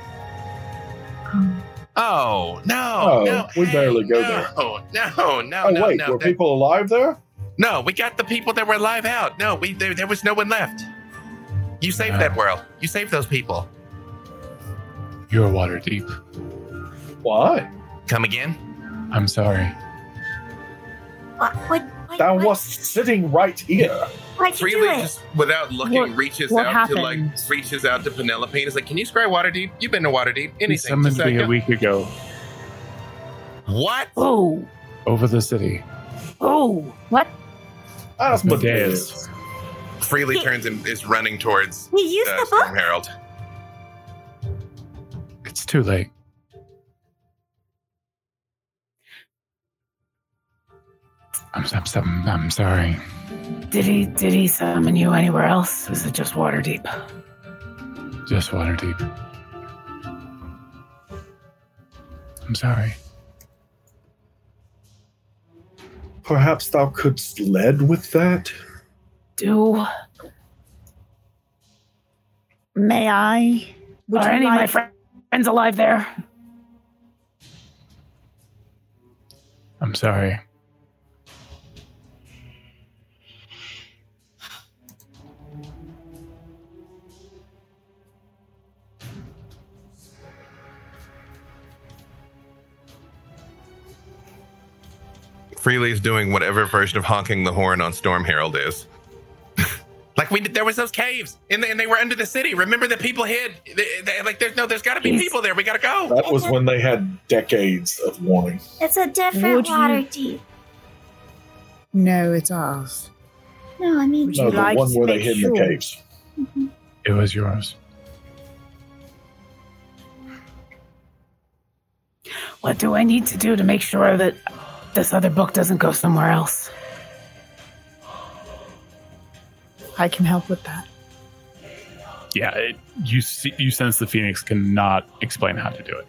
Oh, no. Oh, no. we barely go no, there. No, no, no, Oh, no, wait, no. were That- people alive there? no, we got the people that were alive out. No, we there, there was no one left. You saved Ah. that world. You saved those people. You're Waterdeep. Why? Come again? I'm sorry. What? What? What That what, was sitting right here. Why'd you Freely just without looking What- reaches what out to like happened? reaches out to Penelope and is like, "Can you scry Waterdeep? You've been to Waterdeep. He Anything? summoned Just me a second." week ago What? Oh, over the city. oh. What? Asmodeus. Freely turns and is running towards You used uh, the Storm book? Herald. It's too late. I'm, I'm, I'm, I'm sorry. Did he did he summon you anywhere else? Was it just Waterdeep? Just Waterdeep. I'm sorry. Perhaps thou couldst lead with that? Do May I? Would are any of my like- fri- friends alive there? I'm sorry. Freely is doing whatever version of honking the horn on Storm Herald is. like we did, there was those caves and they, and they were under the city. Remember the people hid. They, they- like there's no, there's got to be He's- people there. We got to go. That was when they had decades of warning. It's a different Would you- Waterdeep. No, it's ours. No, I mean, No, the like one where they make hid in the sure- caves. It was yours. What do I need to do to make sure that this other book doesn't go somewhere else? I can help with that. Yeah, it, you see, you sense the phoenix cannot explain how to do it.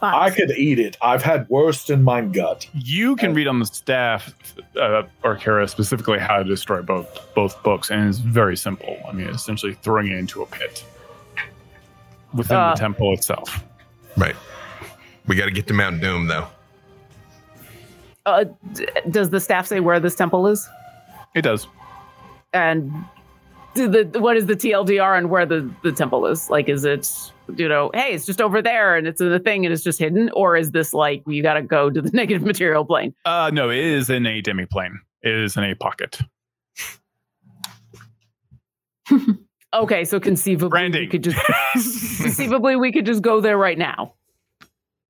But I could eat it. I've had worst in my gut. You can read on the staff, uh, Orkira specifically, how to destroy both both books, and it's very simple. I mean, essentially throwing it into a pit within Uh, the temple itself. Right. We got to get to Mount Doom though. Uh, d- does the staff say where this temple is? It does. And do the what is the TLDR and where the, the temple is? Like, is it you know, hey, it's just over there and it's in the thing and it's just hidden, or is this like you got to go to the negative material plane? Uh, no, it is in a demiplane, It is in a pocket. Okay, so conceivably Branding. we could just conceivably we could just go there right now.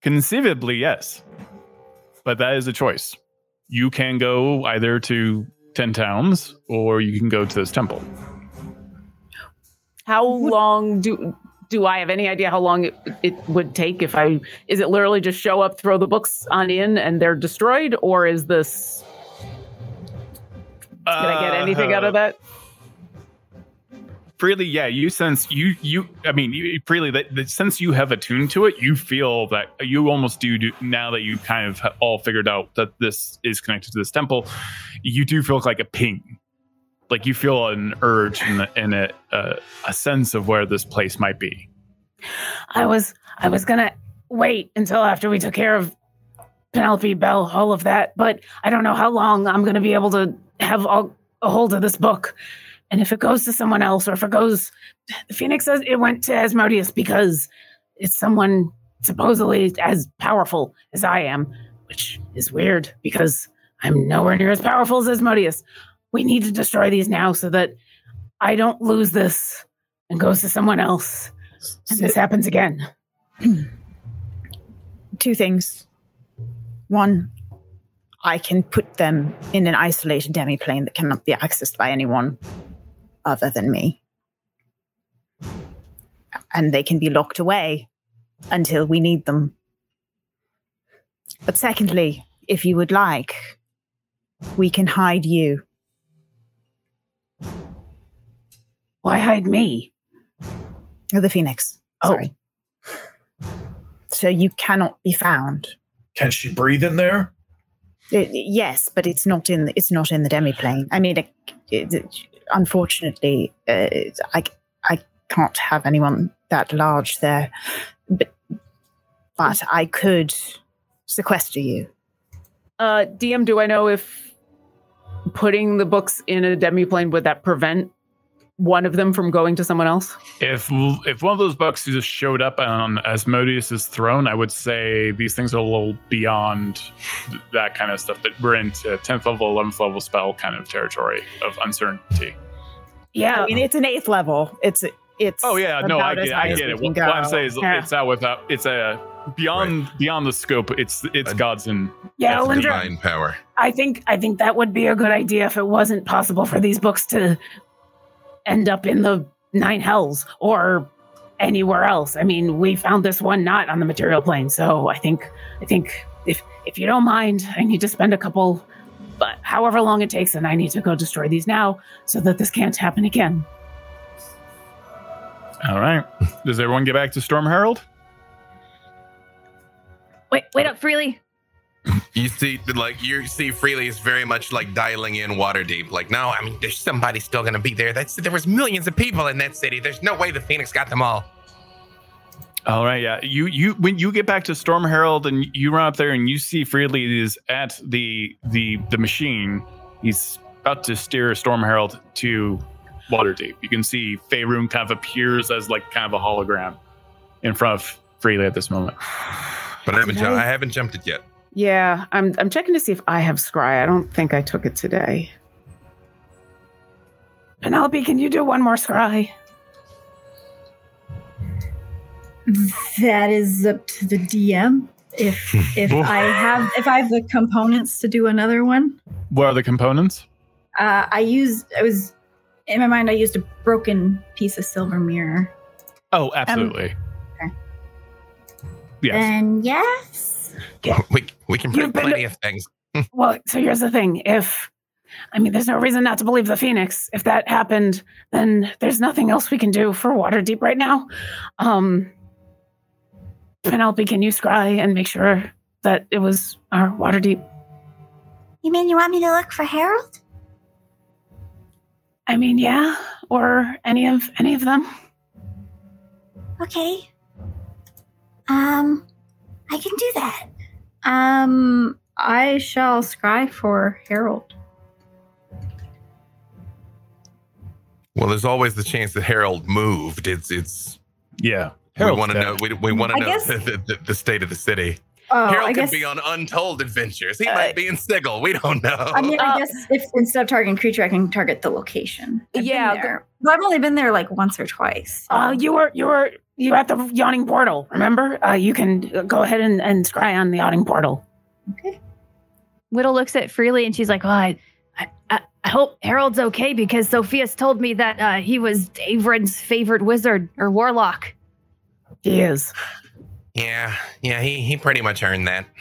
Conceivably, yes. But that is a choice. You can go either to Ten Towns or you can go to this temple. How long do do I have any idea how long it, it would take if I is it literally just show up, throw the books on in, and they're destroyed, or is this can I get anything out of uh, that? Freely yeah you sense you you i mean you, freely that, that since you have attuned to it you feel that you almost do, do now that you kind of all figured out that this is connected to this temple you do feel like a ping like you feel an urge and, a, a, a sense of where this place might be I was I was gonna wait until after we took care of Penelope Bell, all of that, but I don't know how long I'm gonna be able to have all, a hold of this book. And if it goes to someone else, or if it goes, the Phoenix says it went to Asmodeus because it's someone supposedly as powerful as I am, which is weird because I'm nowhere near as powerful as Asmodeus. We need to destroy these now so that I don't lose this and goes to someone else. And this happens again. Two things. One, I can put them in an isolated demiplane that cannot be accessed by anyone other than me. And they can be locked away until we need them. But secondly, if you would like, we can hide you. Why hide me? Or the Phoenix. Oh. Sorry. So you cannot be found. Can she breathe in there? Uh, yes, but it's not in it's not in the demiplane. I mean, it, it, unfortunately, uh, I I can't have anyone that large there, but but I could sequester you. Uh, DM, do I know if putting the books in a demiplane would that prevent one of them from going to someone else? If if one of those books just showed up on Asmodeus's throne, I would say these things are a little beyond that kind of stuff. That we're into tenth level, eleventh level spell kind of territory of uncertainty. Yeah. I mean, it's an eighth level. It's it's. Oh yeah, no, I get, I get it. What, what I'm saying is, Yeah. it's out without. It's a beyond beyond the scope. It's it's A- gods and yeah, That's Olindra, Divine power. I think I think that would be a good idea if it wasn't possible for these books to end up in the nine hells or anywhere else. I mean, we found this one not on the material plane, so I think I think if if you don't mind, I need to spend a couple but however long it takes and I need to go destroy these now so that this can't happen again. all right. Does everyone get back to Storm Herald? Wait, wait up, Freely. You see, like you see, Freely is very much like dialing in Waterdeep. Like, no, I mean, there's somebody still gonna be there. That's there was millions of people in that city. There's no way the Phoenix got them all. All right, yeah. You you when you get back to Storm Herald and you run up there and you see Freely is at the the the machine. He's about to steer Storm Herald to Waterdeep. You can see Faerun kind of appears as like kind of a hologram in front of Freely at this moment. But I haven't, ju- I haven't jumped it yet. Yeah, I'm I'm checking to see if I have scry. I don't think I took it today. Penelope, can you do one more scry? That is up to the DM. If if I have if I have the components to do another one, What are the components? uh, I used I was in my mind I used a broken piece of silver mirror. Oh, absolutely. okay. Yes. Then yes. We we can bring You've plenty of things. Well, so here's the thing. If I mean, there's no reason not to believe the Phoenix. If that happened, then there's nothing else we can do for Waterdeep right now. Um, Penelope, can you scry and make sure that it was our Waterdeep? You mean you want me to look for Harold? I mean, yeah, or any of any of them. Okay. Um, I can do that. Um, I shall scry for Harold. Well, there's always the chance that Harold moved. It's it's. yeah. we want to know. We, we want to know guess- the, the, the state of the city. Oh, Harold I could guess. be on untold adventures. He Uh, might be in Sigil. We don't know. I mean, Uh, I guess if instead of targeting creature, I can target the location. I've been Yeah, there. but I've only been there like once or twice. Uh, you were you were you were at the yawning portal. Remember? Uh, you can go ahead and, and scry on the yawning portal. Okay. Whittle looks at Freely and she's like, oh, I, I, I I hope Harold's okay because Sophia's told me that uh, he was Avrin's favorite wizard or warlock. He is. yeah, yeah. He he pretty much earned that.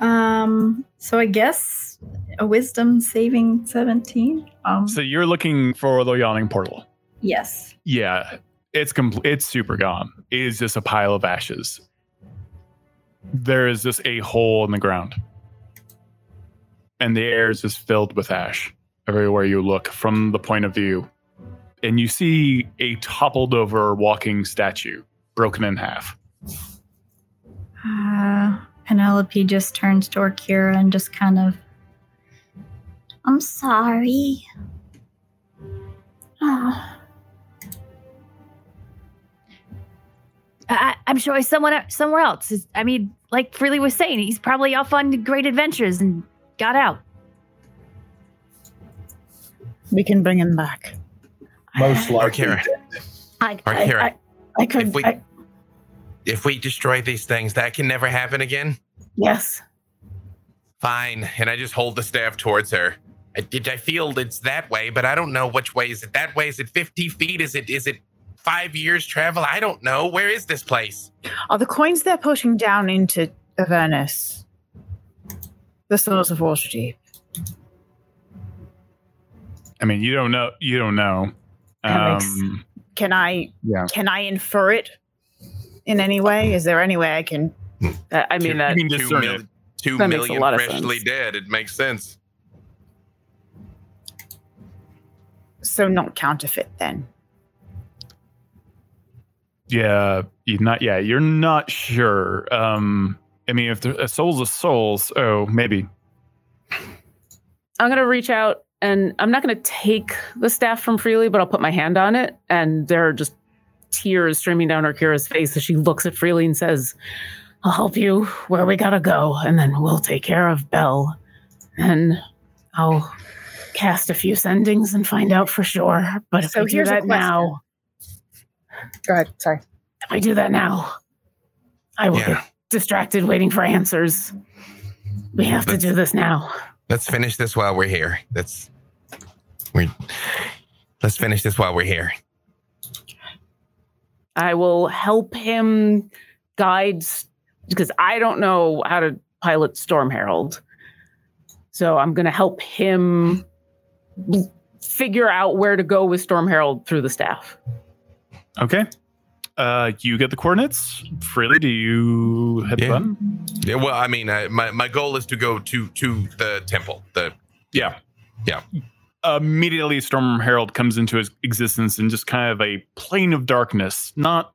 Um, so I guess a wisdom saving seventeen. Um, So you're looking for the yawning portal. yes. Yeah, it's complete. It's super gone. It is just a pile of ashes. There is just a hole in the ground, and the air is just filled with ash everywhere you look from the point of view. And you see a toppled over walking statue, broken in half. Uh, Penelope just turns to Orkira and just kind of I'm sorry. Oh, I, I'm sure he's someone somewhere else. It's- I mean, like Freely was saying, he's probably off on great adventures and got out. We can bring him back. Most likely. Kara. I, Or I, I, I could. If we- I, If we destroy these things, that can never happen again. yes. Fine. And I just hold the staff towards her. I, did I feel it's that way, but I don't know which way. Is it that way? Is it 50 feet? Is it is it five years travel? I don't know. Where is this place? Are the coins they're pushing down into Avernus the source of Waterdeep? I mean, you don't know. You don't know. Um, Can I yeah. can I infer it in any way? Is there any way I can? I I mean, that You Two, mil- two That makes a million lot freshly sense. dead. It makes sense. So not counterfeit then. Yeah, you're not. Yeah, you're not sure. Um, I mean, if the, a soul's a soul, so maybe. I'm gonna reach out and I'm not gonna take the staff from Freely, but I'll put my hand on it, and there are just tears streaming down Orkira's face as she looks at Freely and says, "I'll help you where we gotta go, and then we'll take care of Belle, and I'll cast a few sendings and find out for sure. But if So I do here's a that now, Go ahead. Sorry. if I do that now, I will Yeah. get distracted waiting for answers. We have to Let's- do this now." Let's finish this while we're here. That's we. Let's finish this while we're here. I will help him guide because I don't know how to pilot Storm Herald. So I'm going to help him figure out where to go with Storm Herald through the staff. Okay. Uh, you get the coordinates. Freely, do you hit Yeah. the button? Yeah, well, I mean, uh, my my goal is to go to to the temple. The Yeah. Yeah. Immediately, Storm Herald comes into his existence in just kind of a plane of darkness. Not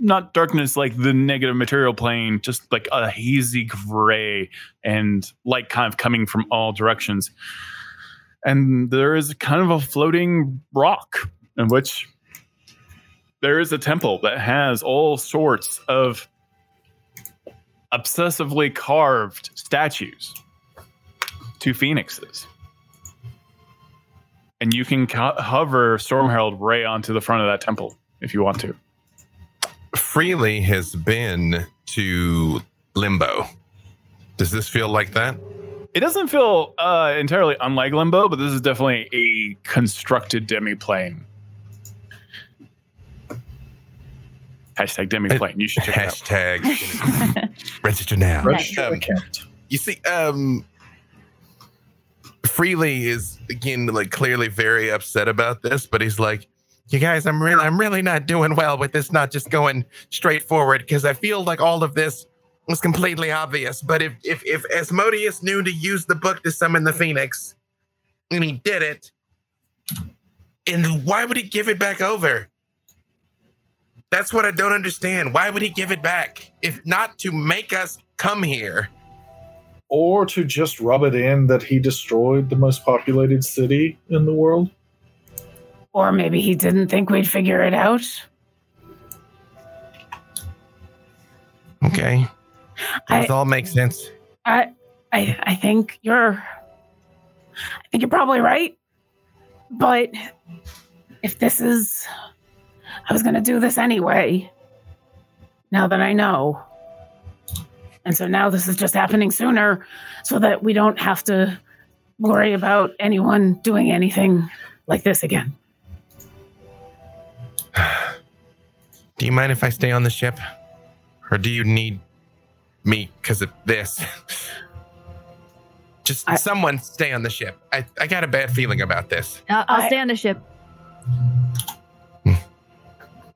not darkness like the negative material plane, just like a hazy gray and light kind of coming from all directions. And there is kind of a floating rock in which there is a temple that has all sorts of obsessively carved statues to phoenixes. And you can co- hover Storm Herald right onto the front of that temple if you want to. Freely has been to Limbo. Does this feel like that? It doesn't feel uh, entirely unlike Limbo, but this is definitely a constructed demiplane. Hashtag demiplane. You should check it out. Hashtag register now. Register Um, account. You see, um, Freely is again like clearly very upset about this, but he's like, "You guys, I'm really, I'm really not doing well with this. Not just going straight forward because I feel like all of this was completely obvious. But if if if Asmodeus knew to use the book to summon the Phoenix, and he did it, and why would he give it back over?" That's what I don't understand. Why would he give it back if not to make us come here? Or to just rub it in that he destroyed the most populated city in the world. Or maybe he didn't think we'd figure it out. Okay. I- This all makes sense. I, I, I think you're, I think you're probably right. But if this is, I was going to do this anyway. Now that I know. And so now this is just happening sooner so that we don't have to worry about anyone doing anything like this again. Do you mind if I stay on the ship? Or do you need me because of this? Just I- someone stay on the ship. I, I got a bad feeling about this. I'll, I'll I- stay on the ship.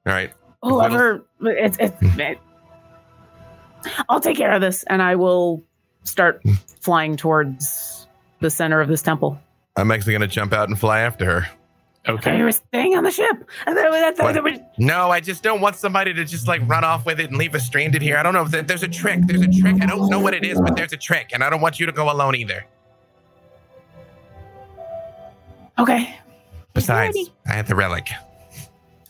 All right. Oh, Whoever, it's, it, hmm. it, I'll take care of this and I will start Flying towards the center of this temple. I'm actually going to jump out and fly after her. Okay, you were staying on the ship. I thought, I thought that was- No, I just don't want somebody to just like run off with it and leave us stranded here. I don't know if there- there's a trick. There's a trick. I don't know what it is, but there's a trick. And I don't want you to go alone either. Okay. Besides, I have the relic.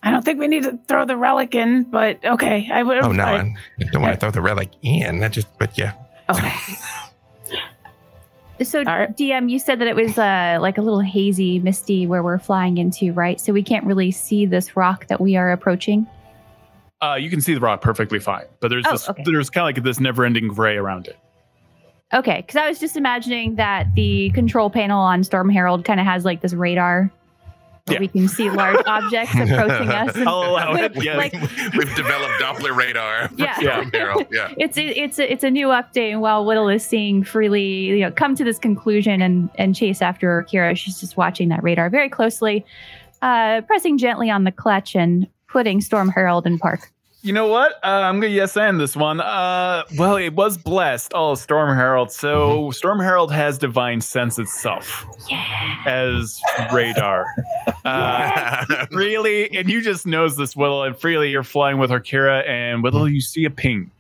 I don't think we need to throw the relic in, but okay. I would. Oh no, I, I don't want to throw the relic in. I just, but yeah. okay. So, All right. DM, you said that it was uh, like a little hazy, misty where we're flying into, right? So we can't really see this rock that we are approaching. Uh, you can see the rock perfectly fine, but there's Oh, this, okay. there's kind of like this never-ending gray around it. Okay, because I was just imagining that the control panel on Storm Herald kind of has like this radar where Yeah. we can see large objects approaching us. and- I'll allow it. Yes. Like- We've developed Doppler radar. Yeah. Yeah. Yeah. it's a, it's a, it's a new update. And while Whittle is seeing freely, you know, come to this conclusion and and chase after Kira, she's just watching that radar very closely, uh, pressing gently on the clutch and putting Storm Herald in park. You know what? Uh, I'm gonna yes and this one. Uh, well, it was blessed. Oh, Storm Herald. So Storm Herald has divine sense itself as radar. Uh, really, and you just knows this, Whittle. And freely, you're flying with Orkira, and Whittle, you see a ping,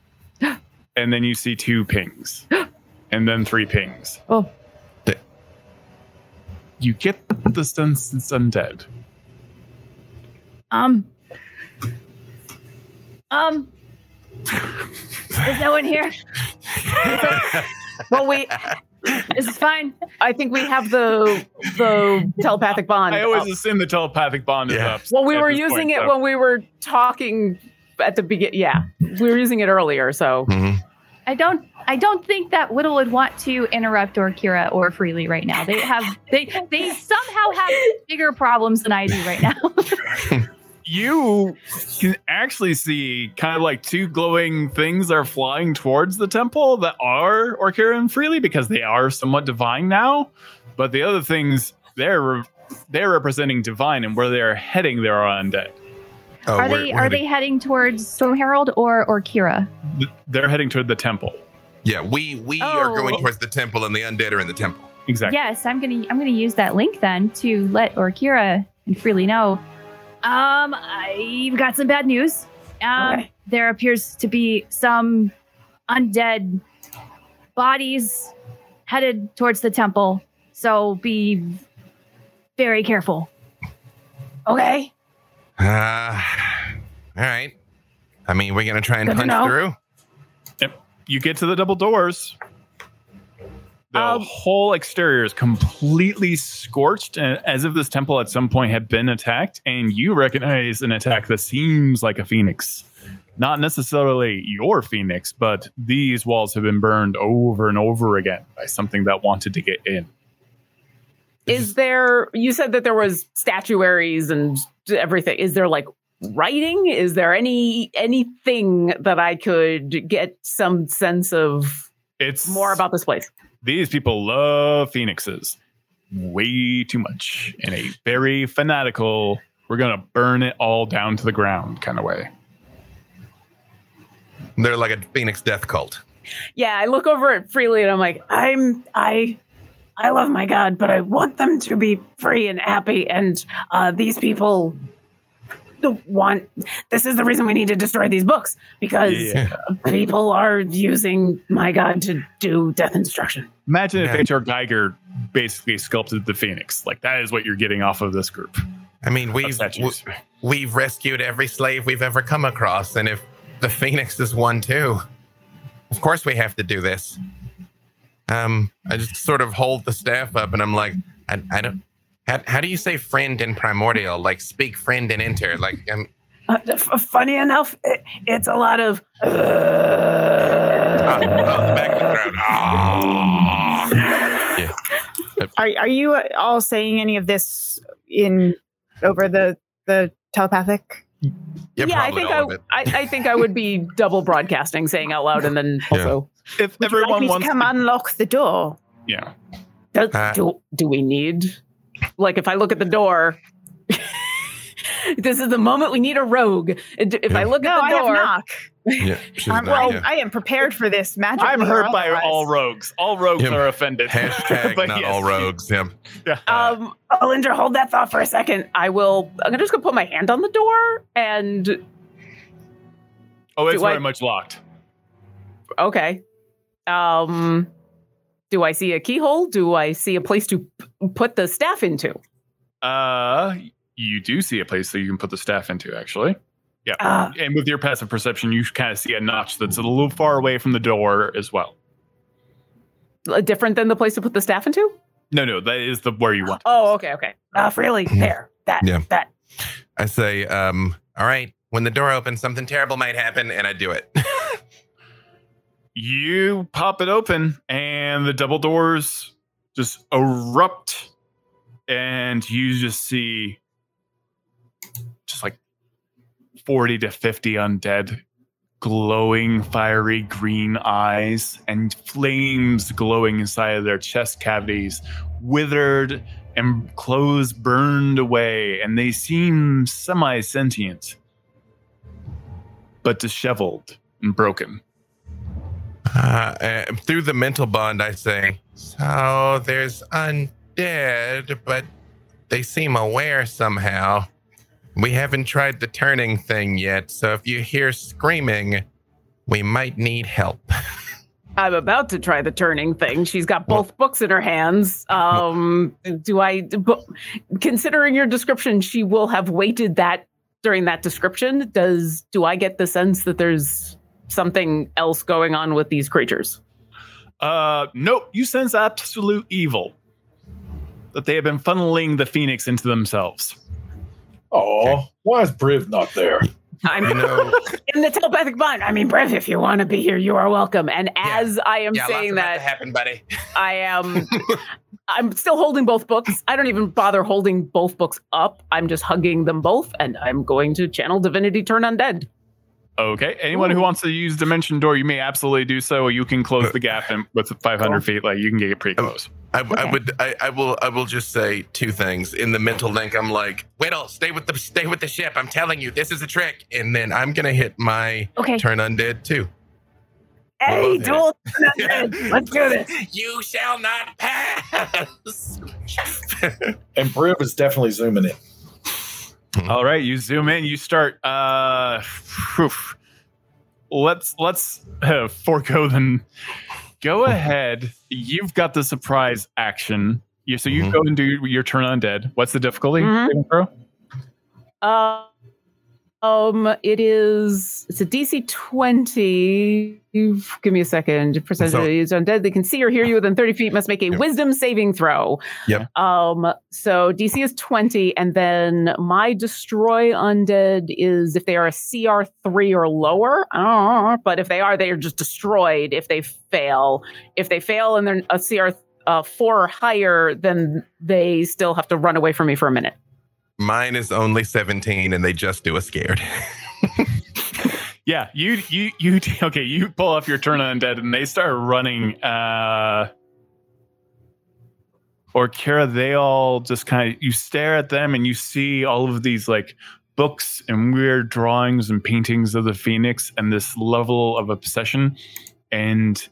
and then you see two pings, and then three pings. Oh. You get the sense it's undead. Um. Um. Is no one here? Well, we. This is fine. I think we have the the telepathic bond. I always up. assume the telepathic bond is up. Well, we were using point, it so- when we were talking at the beginning. Yeah, we were using it earlier. So Mhm. I don't. I don't think that Whittle would want to interrupt Orkira or Freely right now. They have. They. They somehow have bigger problems than I do right now. you can actually see kind of like two glowing things are flying towards the temple that are Orkira and Freely because they are somewhat divine now. But the other things they're they're representing divine and where they're heading they are undead. Oh, are we're- they? we're Are heading- they heading towards Storm Herald or Orkira? They're heading toward the temple. Yeah, we we are Oh. going towards the temple, and the undead are in the temple. Exactly. Yes, I'm gonna. I'm gonna use that link then to let Orkira and Freely know. Um, I've got some bad news. Um, Okay. there appears to be some undead bodies headed towards the temple. So be very careful. okay, Uh, all right. I mean, we're gonna try and Good punch through. Yep. You get to the double doors. The Um, whole exterior is completely scorched, uh, as if this temple at some point had been attacked. And you recognize an attack that seems like a phoenix. Not necessarily your phoenix, but these walls have been burned over and over again by something that wanted to get in. is there? You said that there was statuaries and everything. Is there like writing? Is there any anything that I could get some sense of It's more about this place? These people love phoenixes way too much in a very fanatical, we're gonna burn it all down to the ground kind of way. They're like a phoenix death cult. Yeah, I look over at Freely and I'm like, I'm I I love my God, but I want them to be free and happy. And uh, these people want this is the reason we need to destroy these books because Yeah. people are using my God to do death instruction. Imagine Yeah. if H.R. Giger basically sculpted the phoenix. Like that is what you're getting off of this group. I mean, we've statues. w- we've rescued every slave we've ever come across, and if the phoenix is one too, of course we have to do this. Um, I just sort of hold the staff up, and I'm like, I, I don't. How, how do you say friend in primordial? Like speak friend and enter. Like um, Uh, f- funny enough, it, it's a lot of. oh, oh, the back of the crowd. Ah. Yeah. Are are you all saying any of this in over the the telepathic? Yeah, yeah, I think I. I, I think I would be double broadcasting, saying out loud, and then Yeah. also, If Would you everyone like me wants to come to, unlock the door? yeah. do, Uh, do, do we need? Like, if I look at the door, this is the moment we need a rogue. And If I look No, at I the have door, knock. Yeah, she's not, well, yeah. I am prepared for this magic. I'm hurt by all rogues. All rogues Yeah. are offended. Hashtag But not yes. all rogues. Yeah. Yeah. um, Alinder, hold that thought for a second. I will. I'm just gonna put my hand on the door, and oh, it's do I- very much locked. okay. Um, do I see a keyhole? Do I see a place to p- put the staff into? Uh, you do see a place that you can put the staff into, actually. Yeah. Ah. and with your passive perception, you kind of see a notch that's a little far away from the door as well. Uh, Different than the place to put the staff into? No, no, that is the where you want. Oh, okay, okay. Uh, really? There. That. Yeah. That. I say, um, all right, when the door opens, something terrible might happen, and I do it. You pop it open, and the double doors just erupt, and you just see just like 40 to 50 undead, glowing, fiery green eyes, and flames glowing inside of their chest cavities, withered and clothes burned away, and they seem semi sentient, but disheveled and broken. Uh, uh, through the mental bond, I say, so there's undead, but they seem aware somehow. We haven't tried the turning thing yet, so if you hear screaming, we might need help. I'm about to try the turning thing. She's got both books in her hands. Um, do I, considering your description, she will have weighted that during that description. Does do I get the sense that there's something else going on with these creatures? Uh, nope. You sense absolute evil. That they have been funneling the phoenix into themselves. Oh, why is Briv not there? I'm You know, in the telepathic mind. I mean, Briv, if you want to be here, you are welcome. And Yeah. as I am yeah, saying about that, to happen, buddy. I am I'm still holding both books. I don't even bother holding both books up. I'm just hugging them both and I'm going to channel divinity turn undead. Okay. Anyone who wants to use dimension door, you may absolutely do so. You can close the gap in, with 500 feet. Like you can get it pretty close. I, I would I, I will I will just say two things. In the mental link, I'm like, Whittle, stay with the stay with the ship. I'm telling you, this is a trick. And then I'm gonna hit my Okay. turn undead too. Hey, Okay. dual. undead. Let's do this. You shall not pass. And Briv is definitely zooming in. All right. You zoom in. You start. Uh, phew. let's let's uh, forego then. Go ahead. You've got the surprise action. You, so you Mhm. go and do your turn undead. What's the difficulty? Mhm. Uh, um, it is it's a DC 20. Give me a second. Percentage So- is undead. They can see or hear you within 30 feet, must make a Yep. wisdom saving throw. Yep. Um, so DC is 20, and then my destroy undead is if they are a CR three or lower. Uh, but if they are, they are just destroyed if they fail. If they fail and they're a CR uh, four or higher, then they still have to run away from me for a minute. Mine is only 17 and they just do a scared. Yeah, you you you okay, you pull off your turn undead and they start running uh Orkira, they all just kind of you stare at them and you see all of these like books and weird drawings and paintings of the phoenix and this level of obsession and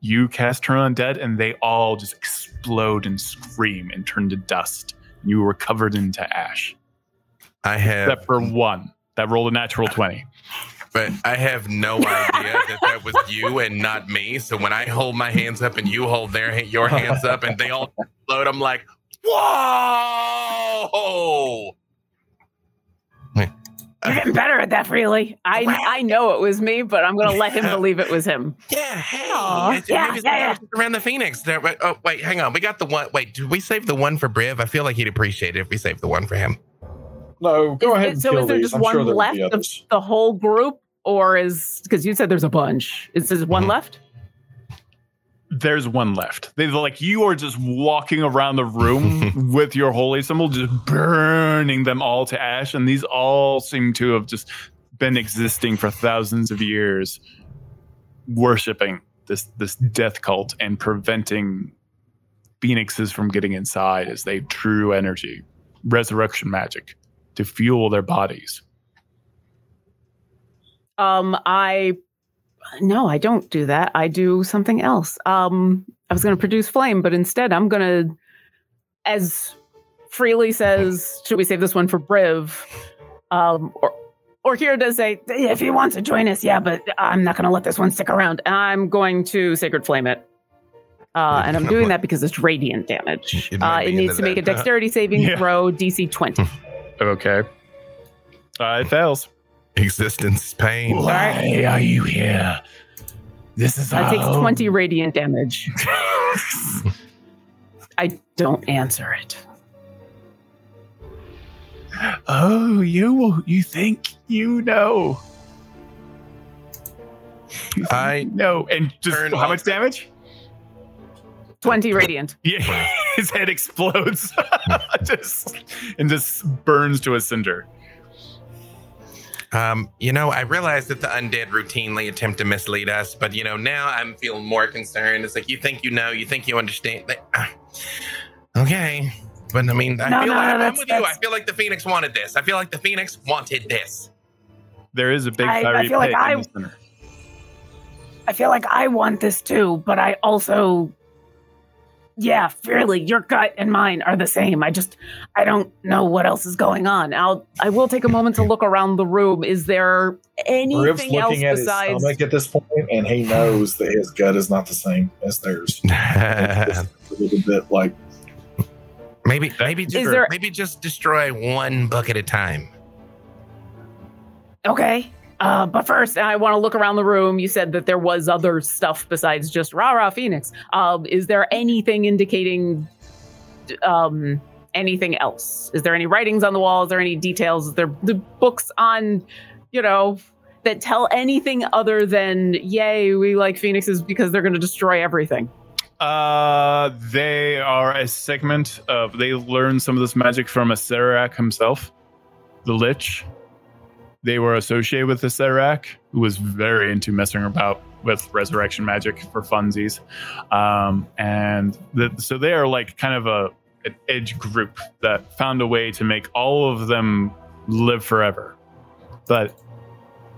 you cast turn undead and they all just explode and scream and turn to dust. You were covered into ash. I have Except for one that rolled a natural 20. But I have no idea that that was you and not me. So when I hold my hands up and you hold their your hands up and they all explode, I'm like, whoa! You're getting better at that, really. I I know it was me, but I'm gonna let him believe it was him. Yeah, hey, Aw, yeah, yeah, yeah. around the Phoenix. There, but- oh, wait, hang on. We got the one. Wait, did we save the one for Briv? I feel like he'd appreciate it if we saved the one for him. No, go Is ahead it- and so kill is there these. just I'm one sure there left of the whole group, or is because you said there's a bunch? Is there one Mhm. left? There's one left. They like you are just walking around the room with your holy symbol, just burning them all to ash, and these all seem to have just been existing for thousands of years, worshiping this this death cult and preventing phoenixes from getting inside as they drew energy, resurrection magic, to fuel their bodies. Um, I no, I don't do that. I do something else. Um, I was gonna produce flame, but instead I'm gonna, as freely says, should we save this one for Briv? Um, or or here does say, If he wants to join us, yeah, but I'm not going to let this one stick around. I'm going to sacred flame it. Uh, and I'm doing that because it's radiant damage. It Uh, it needs to make a dexterity saving Yeah. throw, DC 20. Okay. Uh, it fails. Existence is pain. Why are you here? This is That takes our 20 radiant damage. I don't answer it. Oh, you you think you know? You think I know, and just how off- much damage? 20 radiant. Yeah, his head explodes, just and just burns to a cinder. Um, you know, I realize that the undead routinely attempt to mislead us, but you know, now I'm feeling more concerned. It's like you think you know, you think you understand. Like, ah, okay, but I mean, I No, feel no, like no, I'm that's- with you. I feel like the Phoenix wanted this. I feel like the Phoenix wanted this. There is a big I- I fiery feel like I- in the center. I feel like I want this too, but I also, yeah, fairly, your gut and mine are the same. I just, I don't know what else is going on. I'll I will take a moment to look around the room. Is there Riv's anything else looking at his besides stomach at this point, and he knows that his gut is not the same as theirs. A little bit like maybe, maybe, just, there- maybe just destroy one book at a time. Okay. Uh, but first, I want to look around the room. You said that there was other stuff besides just rah rah Phoenix. Um, is there anything indicating um, anything else? Is there any writings on the wall? Is there any details? Is there the books on, you know, that tell anything other than yay, we like Phoenixes because they're going to destroy everything? Uh, they are a segment of. They learned some of this magic from Acererak himself, the Lich. They were associated with the Acererak, who was very into messing about with resurrection magic for funsies, um, and the, so they are like kind of a an edge group that found a way to make all of them live forever. But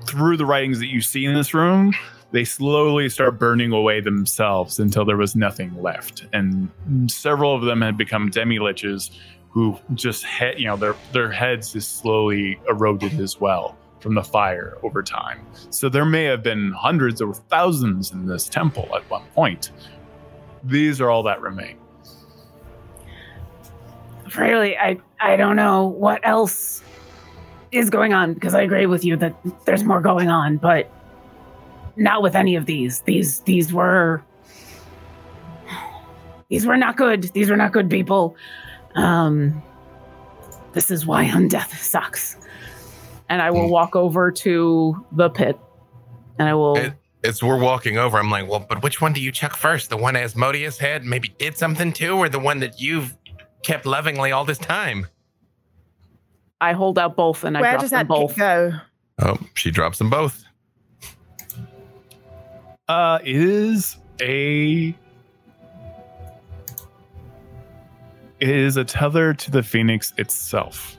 through the writings that you see in this room, they slowly start burning away themselves until there was nothing left. And several of them had become demiliches who just had, you know, their their heads is slowly eroded as well from the fire over time. So there may have been hundreds or thousands in this temple at one point. These are all that remain. Really, I, I don't know what else is going on because I agree with you that there's more going on, but not with any of these. These, these were, these were not good. These were not good people. Um, this is why undeath sucks. And I will Hmm. walk over to the pit, and I will. It- As we're walking over, I'm like, well, but which one do you check first? The one Asmodeus had maybe did something to, or the one that you've kept lovingly all this time? I hold out both, and I Where drop does them that both. go? Oh, she drops them both. Uh, it is a. It is a tether to the phoenix itself.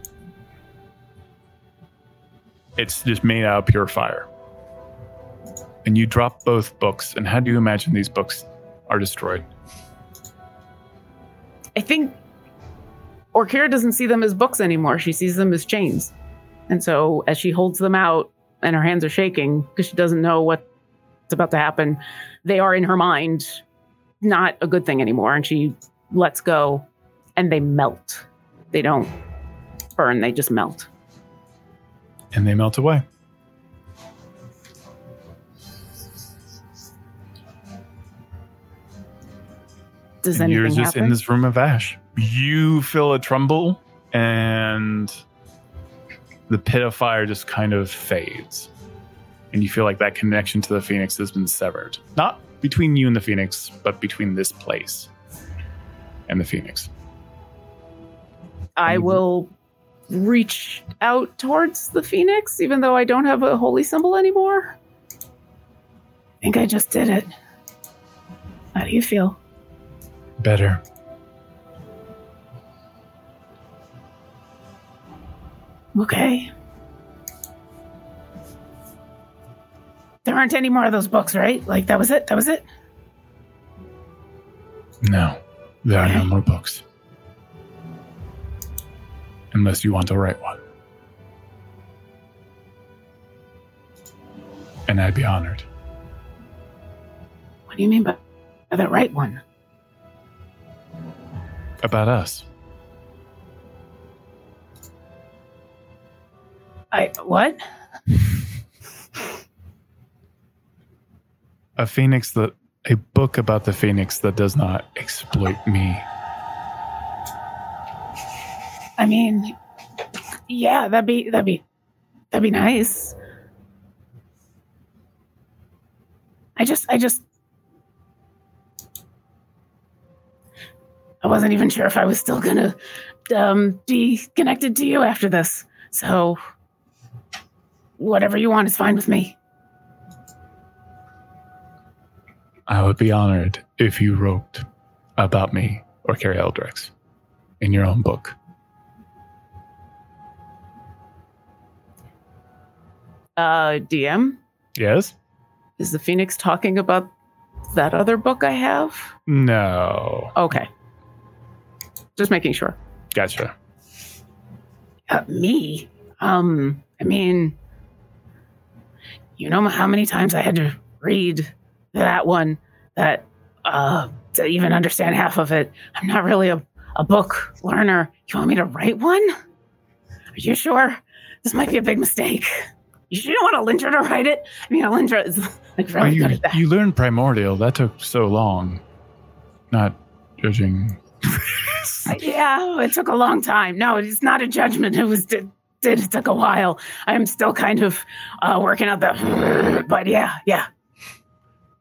It's just made out of pure fire. And you drop both books. And how do you imagine these books are destroyed? I think Orkira doesn't see them as books anymore. She sees them as chains. And so as she holds them out and her hands are shaking because she doesn't know what's about to happen, they are in her mind not a good thing anymore. And she lets go and they melt. They don't burn, they just melt. And they melt away. Does and you're just happen? in this room of ash. You feel a tremble, and the pit of fire just kind of fades. And you feel like that connection to the phoenix has been severed. Not between you and the phoenix, but between this place and the phoenix. I mm-hmm. will reach out towards the phoenix, even though I don't have a holy symbol anymore. I think I just did it. How do you feel? Better. Okay. There aren't any more of those books, right? Like that was it. That was it. No, there are no more books. Unless you want to write one. And I'd be honored. What do you mean by the right one? About us. I what? A phoenix that a book about the phoenix that does not exploit me. I mean, yeah, that'd be that'd be that'd be nice. I just I just I wasn't even sure if I was still gonna um, be connected to you after this. So whatever you want is fine with me. I would be honored if you wrote about me Orkira Ildrix in your own book. Uh, DM, Yes? is the Phoenix talking about that other book I have? No. Okay. Just making sure. Gotcha. Uh, me? Um, I mean, you know how many times I had to read that one that uh to even understand half of it. I'm not really a, a book learner. You want me to write one? Are you sure? This might be a big mistake. You don't want Alindra to write it? I mean, Alindra is like Oh, really you, good at that. you learned primordial. That took so long. Not judging. Yeah, it took a long time. No, it's not a judgment. It was did, did it took a while. I'm still kind of uh, working out the. But yeah, yeah.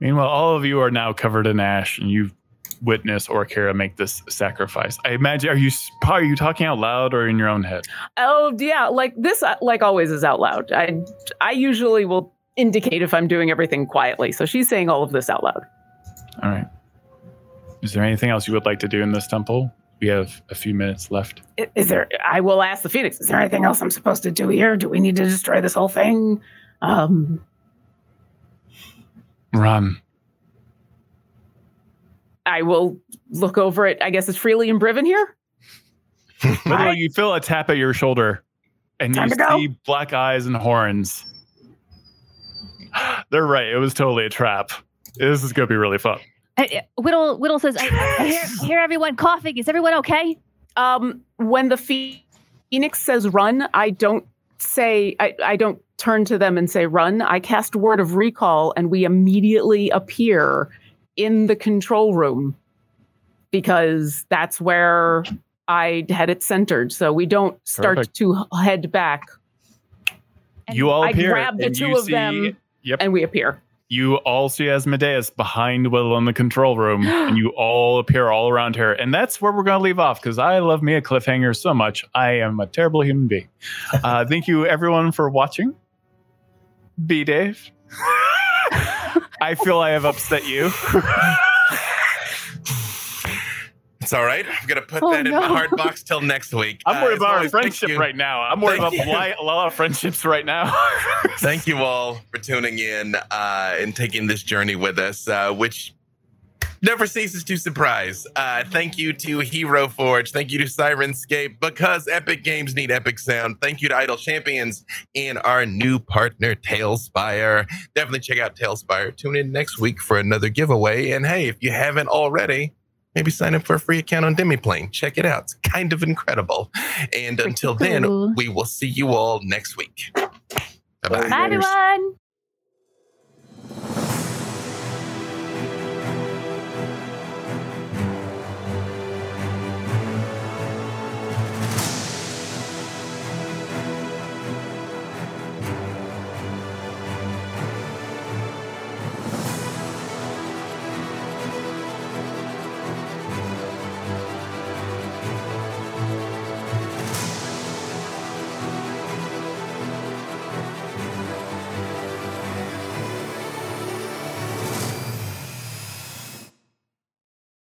Meanwhile, all of you are now covered in ash, and you've witnessed Orkira make this sacrifice. I imagine. Are you are you talking out loud or in your own head? Oh yeah, like this, uh, like always, is out loud. I I usually will indicate if I'm doing everything quietly. So she's saying all of this out loud. All right. Is there anything else you would like to do in this temple? We have a few minutes left. Is there? I will ask the Phoenix. Is there anything else I'm supposed to do here? Do we need to destroy this whole thing? Um, Run. I will look over it. I guess it's freely and Briven here. Literally, you feel a tap at your shoulder, and Time you to go. see black eyes and horns. They're right. It was totally a trap. This is going to be really fun. I, I- Whittle Whittle says, I, I, hear, I hear everyone coughing. Is everyone okay? Um, when the phe- Phoenix says run, I don't say I, I don't turn to them and say run. I cast word of recall and we immediately appear in the control room because that's where I had it centered. So we don't start Perfect. to head back And you all I appear, grab the and two you of see, them. Yep. and we appear. you all see Asmodeus behind Will in the control room, and you all appear all around her. And that's where we're going to leave off because I love me a cliffhanger so much. I am a terrible human being. Uh, thank you, everyone, for watching. Be Dave. I feel I have upset you. It's all right. I'm gonna put Oh, that in my no. hard box till next week. I'm Uh, worried as about our friendship right now. I'm worried Thank about you. li- a lot of friendships right now. Thank you all for tuning in uh, and taking this journey with us, uh, which never ceases to surprise. Uh, thank you to Hero Forge. Thank you to Syrinscape because epic games need epic sound. Thank you to Idle Champions and our new partner, TaleSpire. Definitely check out TaleSpire. Tune in next week for another giveaway. And hey, if you haven't already, maybe sign up for a free account on Demiplane. Check it out. It's kind of incredible. And until then, we will see you all next week. Bye bye. Bye, everyone.